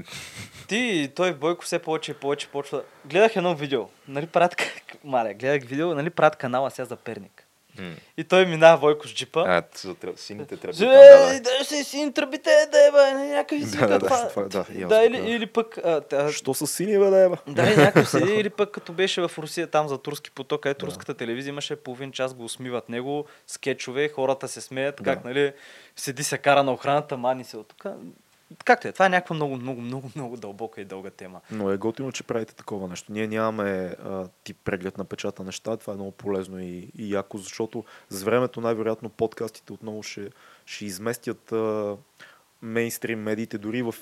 ти, той Бойко все повече и повече почва. Гледах едно видео. Нали правят... Маля, гледах видео, нали правят канала сега за Перник. М. И той минава Бойко с джипа. А, за сините тръби. Там, да, да. да си син тръбите, да е, бе, някакви си Да, да, това. да, това е, да, да, или, или пък... А, та, Що са сини, бе, да, бе? да, и някой седи, (laughs) или пък като беше в Русия там за турски поток, където руската телевизия имаше половин час го усмиват него, скетчове, хората се смеят, Да. как, нали, седи се кара на охраната, мани се от тук. Както е, това е някаква много, много, много, много дълбока и дълга тема. Но е готино, че правите такова нещо. Ние нямаме а, тип преглед на печата неща. Това е много полезно и, и яко, защото с времето най-вероятно подкастите отново ще, ще изместят а, мейнстрим медиите дори в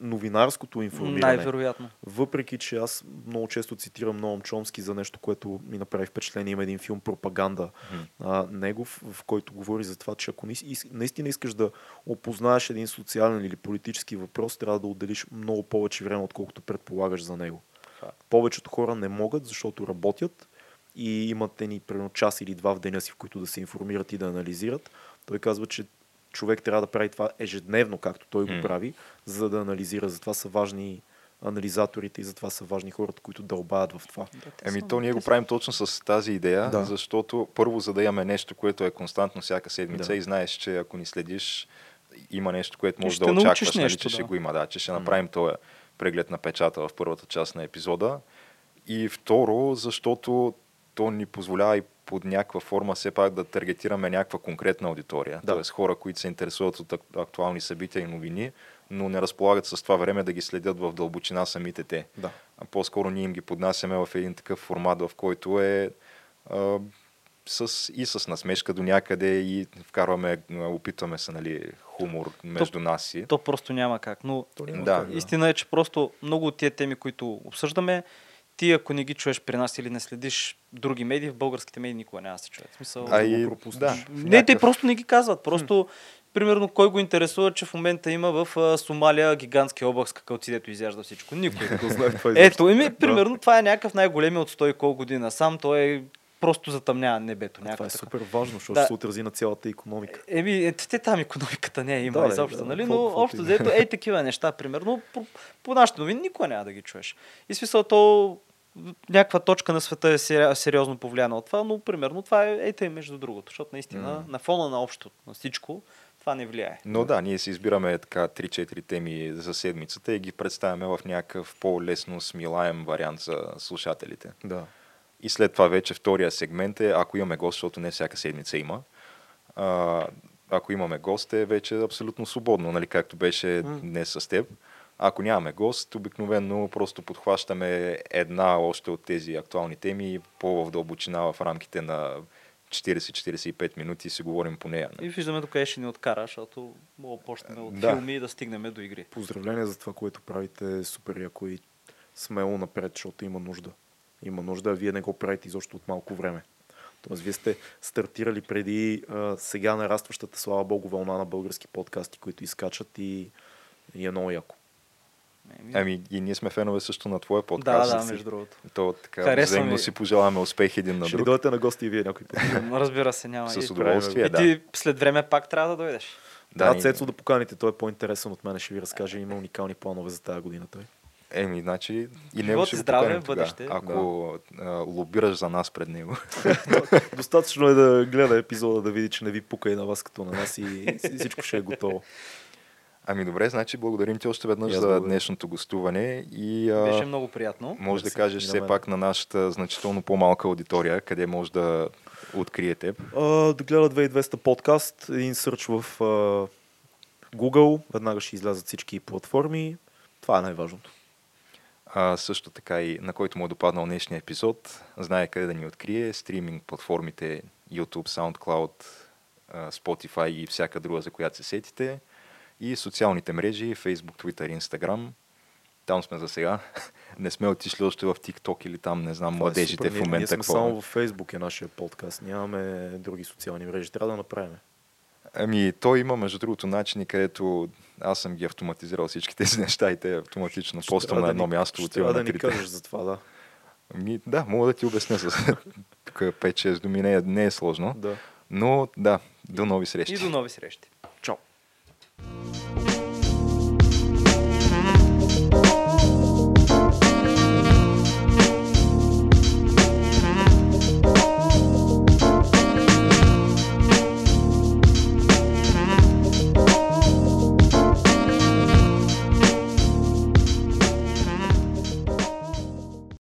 новинарското информиране. Най-вероятно. Въпреки, че аз много често цитирам Ноам Чомски за нещо, което ми направи впечатление. Има един филм Пропаганда а, негов, в който говори за това, че ако наистина искаш да опознаеш един социален или политически въпрос, трябва да отделиш много повече време, отколкото предполагаш за него. Повечето хора не могат, защото работят и имат ни примерно час или два в деня си, в които да се информират и да анализират. Той казва, че човек трябва да прави това ежедневно, както той го прави, за да анализира. Затова са важни анализаторите и затова са важни хората, които дълбаят в това. Еми, то ние го правим точно с тази идея, Да. защото първо, за да имаме нещо, което е константно всяка седмица Да. и знаеш, че ако ни следиш, има нещо, което можеш ще да очакваш, нали, нещо, че ще да. го има, да, че ще направим този преглед на печата в първата част на епизода. И второ, защото то ни позволява и под някаква форма все пак да таргетираме някаква конкретна аудитория. Да. Тоест хора, които се интересуват от ак- актуални събития и новини, но не разполагат с това време да ги следят в дълбочина самите те. Да. А по-скоро ние им ги поднасяме в един такъв формат, в който е а, с, и с насмешка до някъде и вкарваме, опитваме се, нали, хумор между нас си. То просто няма как. Но То няма Да. как, истина е, че просто много от тия теми, които обсъждаме, ти ако не ги чуеш при нас или не следиш други медии, в българските медии никога няма да се чуят. Смисъл... А да и, го пропуснеш. да, Не, те просто не ги казват. Просто, примерно, кой го интересува, че в момента има в а, Сомалия гигантски облак с какълци, дето изяжда всичко. Никой. (laughs) Го знаех това изобщо. Ето, ими, примерно, това е някакъв най-големия от 100 и колко година. Сам той е просто затъмнява небето. Това е супер важно, защото Да. се отрази на цялата економика. Еми, е, те там економиката не е има Да, изобщо, да, нали? Но общо взето, ей такива неща, примерно, по, по нашите новини никога няма да ги чуеш. И смисъл, то някаква точка на света е сери- сериозно повлияна от това, но примерно това е ей тъй между другото, защото наистина на фона на общо, на всичко, това не влияе. Но да, ние си избираме така 3-4 теми за седмицата и ги представяме в някакъв по-лесно смилаем вариант за слушателите. Да. И след това вече втория сегмент е, ако имаме гост, защото не всяка седмица има. А, ако имаме гост е вече абсолютно свободно, нали, както беше днес с теб. Ако нямаме гост, обикновено просто подхващаме една още от тези актуални теми по в дълбочина в рамките на 40-45 минути и си говорим по нея. нали. И виждаме докъде ще ни откара, защото мога да почнем от Да. филми и да стигнем до игри. Поздравления за това, което правите. Супер яко и смело напред, защото има нужда. Има нужда, а вие не го правите изобщо от малко време. Тоест, вие сте стартирали преди а, сега нарастващата, слава богу, вълна на български подкасти, които изкачат и, и е много яко. Еми, Ами и ние сме фенове също на твоя да, подкаст. да, между другото. То така Харесва взаимно ми. си пожелаваме успех един на Ще друг. дойдете на гости и вие някой път? Разбира се, няма. С И- удоволствие, И да. ти след време пак трябва да дойдеш. Да, ние- Цецо да поканите, той е по-интересен от мен, ще ви разкаже, има уникални планове за тази година той. Еми, значи и него Живот ще го здраве тогава, бъдеще. Ако а, лобираш за нас пред него. (laughs) Достатъчно е да гледа епизода, да види, че не ви пука и на вас като на нас и всичко ще е готово. Ами добре, значи благодарим ти още веднъж за днешното гостуване и а, Беше много приятно. може да кажеш все пак на нашата значително по-малка аудитория, къде може да открие теб. А, да гледа 2200 подкаст, един сърч в а, Google, веднага ще излязат всички платформи. Това е най-важното. А, също така и на който му е допаднал днешния епизод, знае къде да ни открие, стриминг платформите YouTube, SoundCloud, Spotify и всяка друга, за която се сетите. И социалните мрежи, Facebook, Twitter, Instagram. Там сме за сега. (laughs) Не сме отишли още в TikTok или там, не знам, Това е младежите супер. в Ние- Ние момента сме какво. само във Facebook е нашия подкаст. Нямаме други социални мрежи. Трябва да направим. Ами, той има, между другото, начини, където аз съм ги автоматизирал всички тези неща и те автоматично поствам на едно място, Ще трябва да ни кажеш за това, да. Ами, да, мога да ти обясня с (laughs) тук 5-6 думи, не е, не е сложно. да. Но да, до нови срещи. И до нови срещи.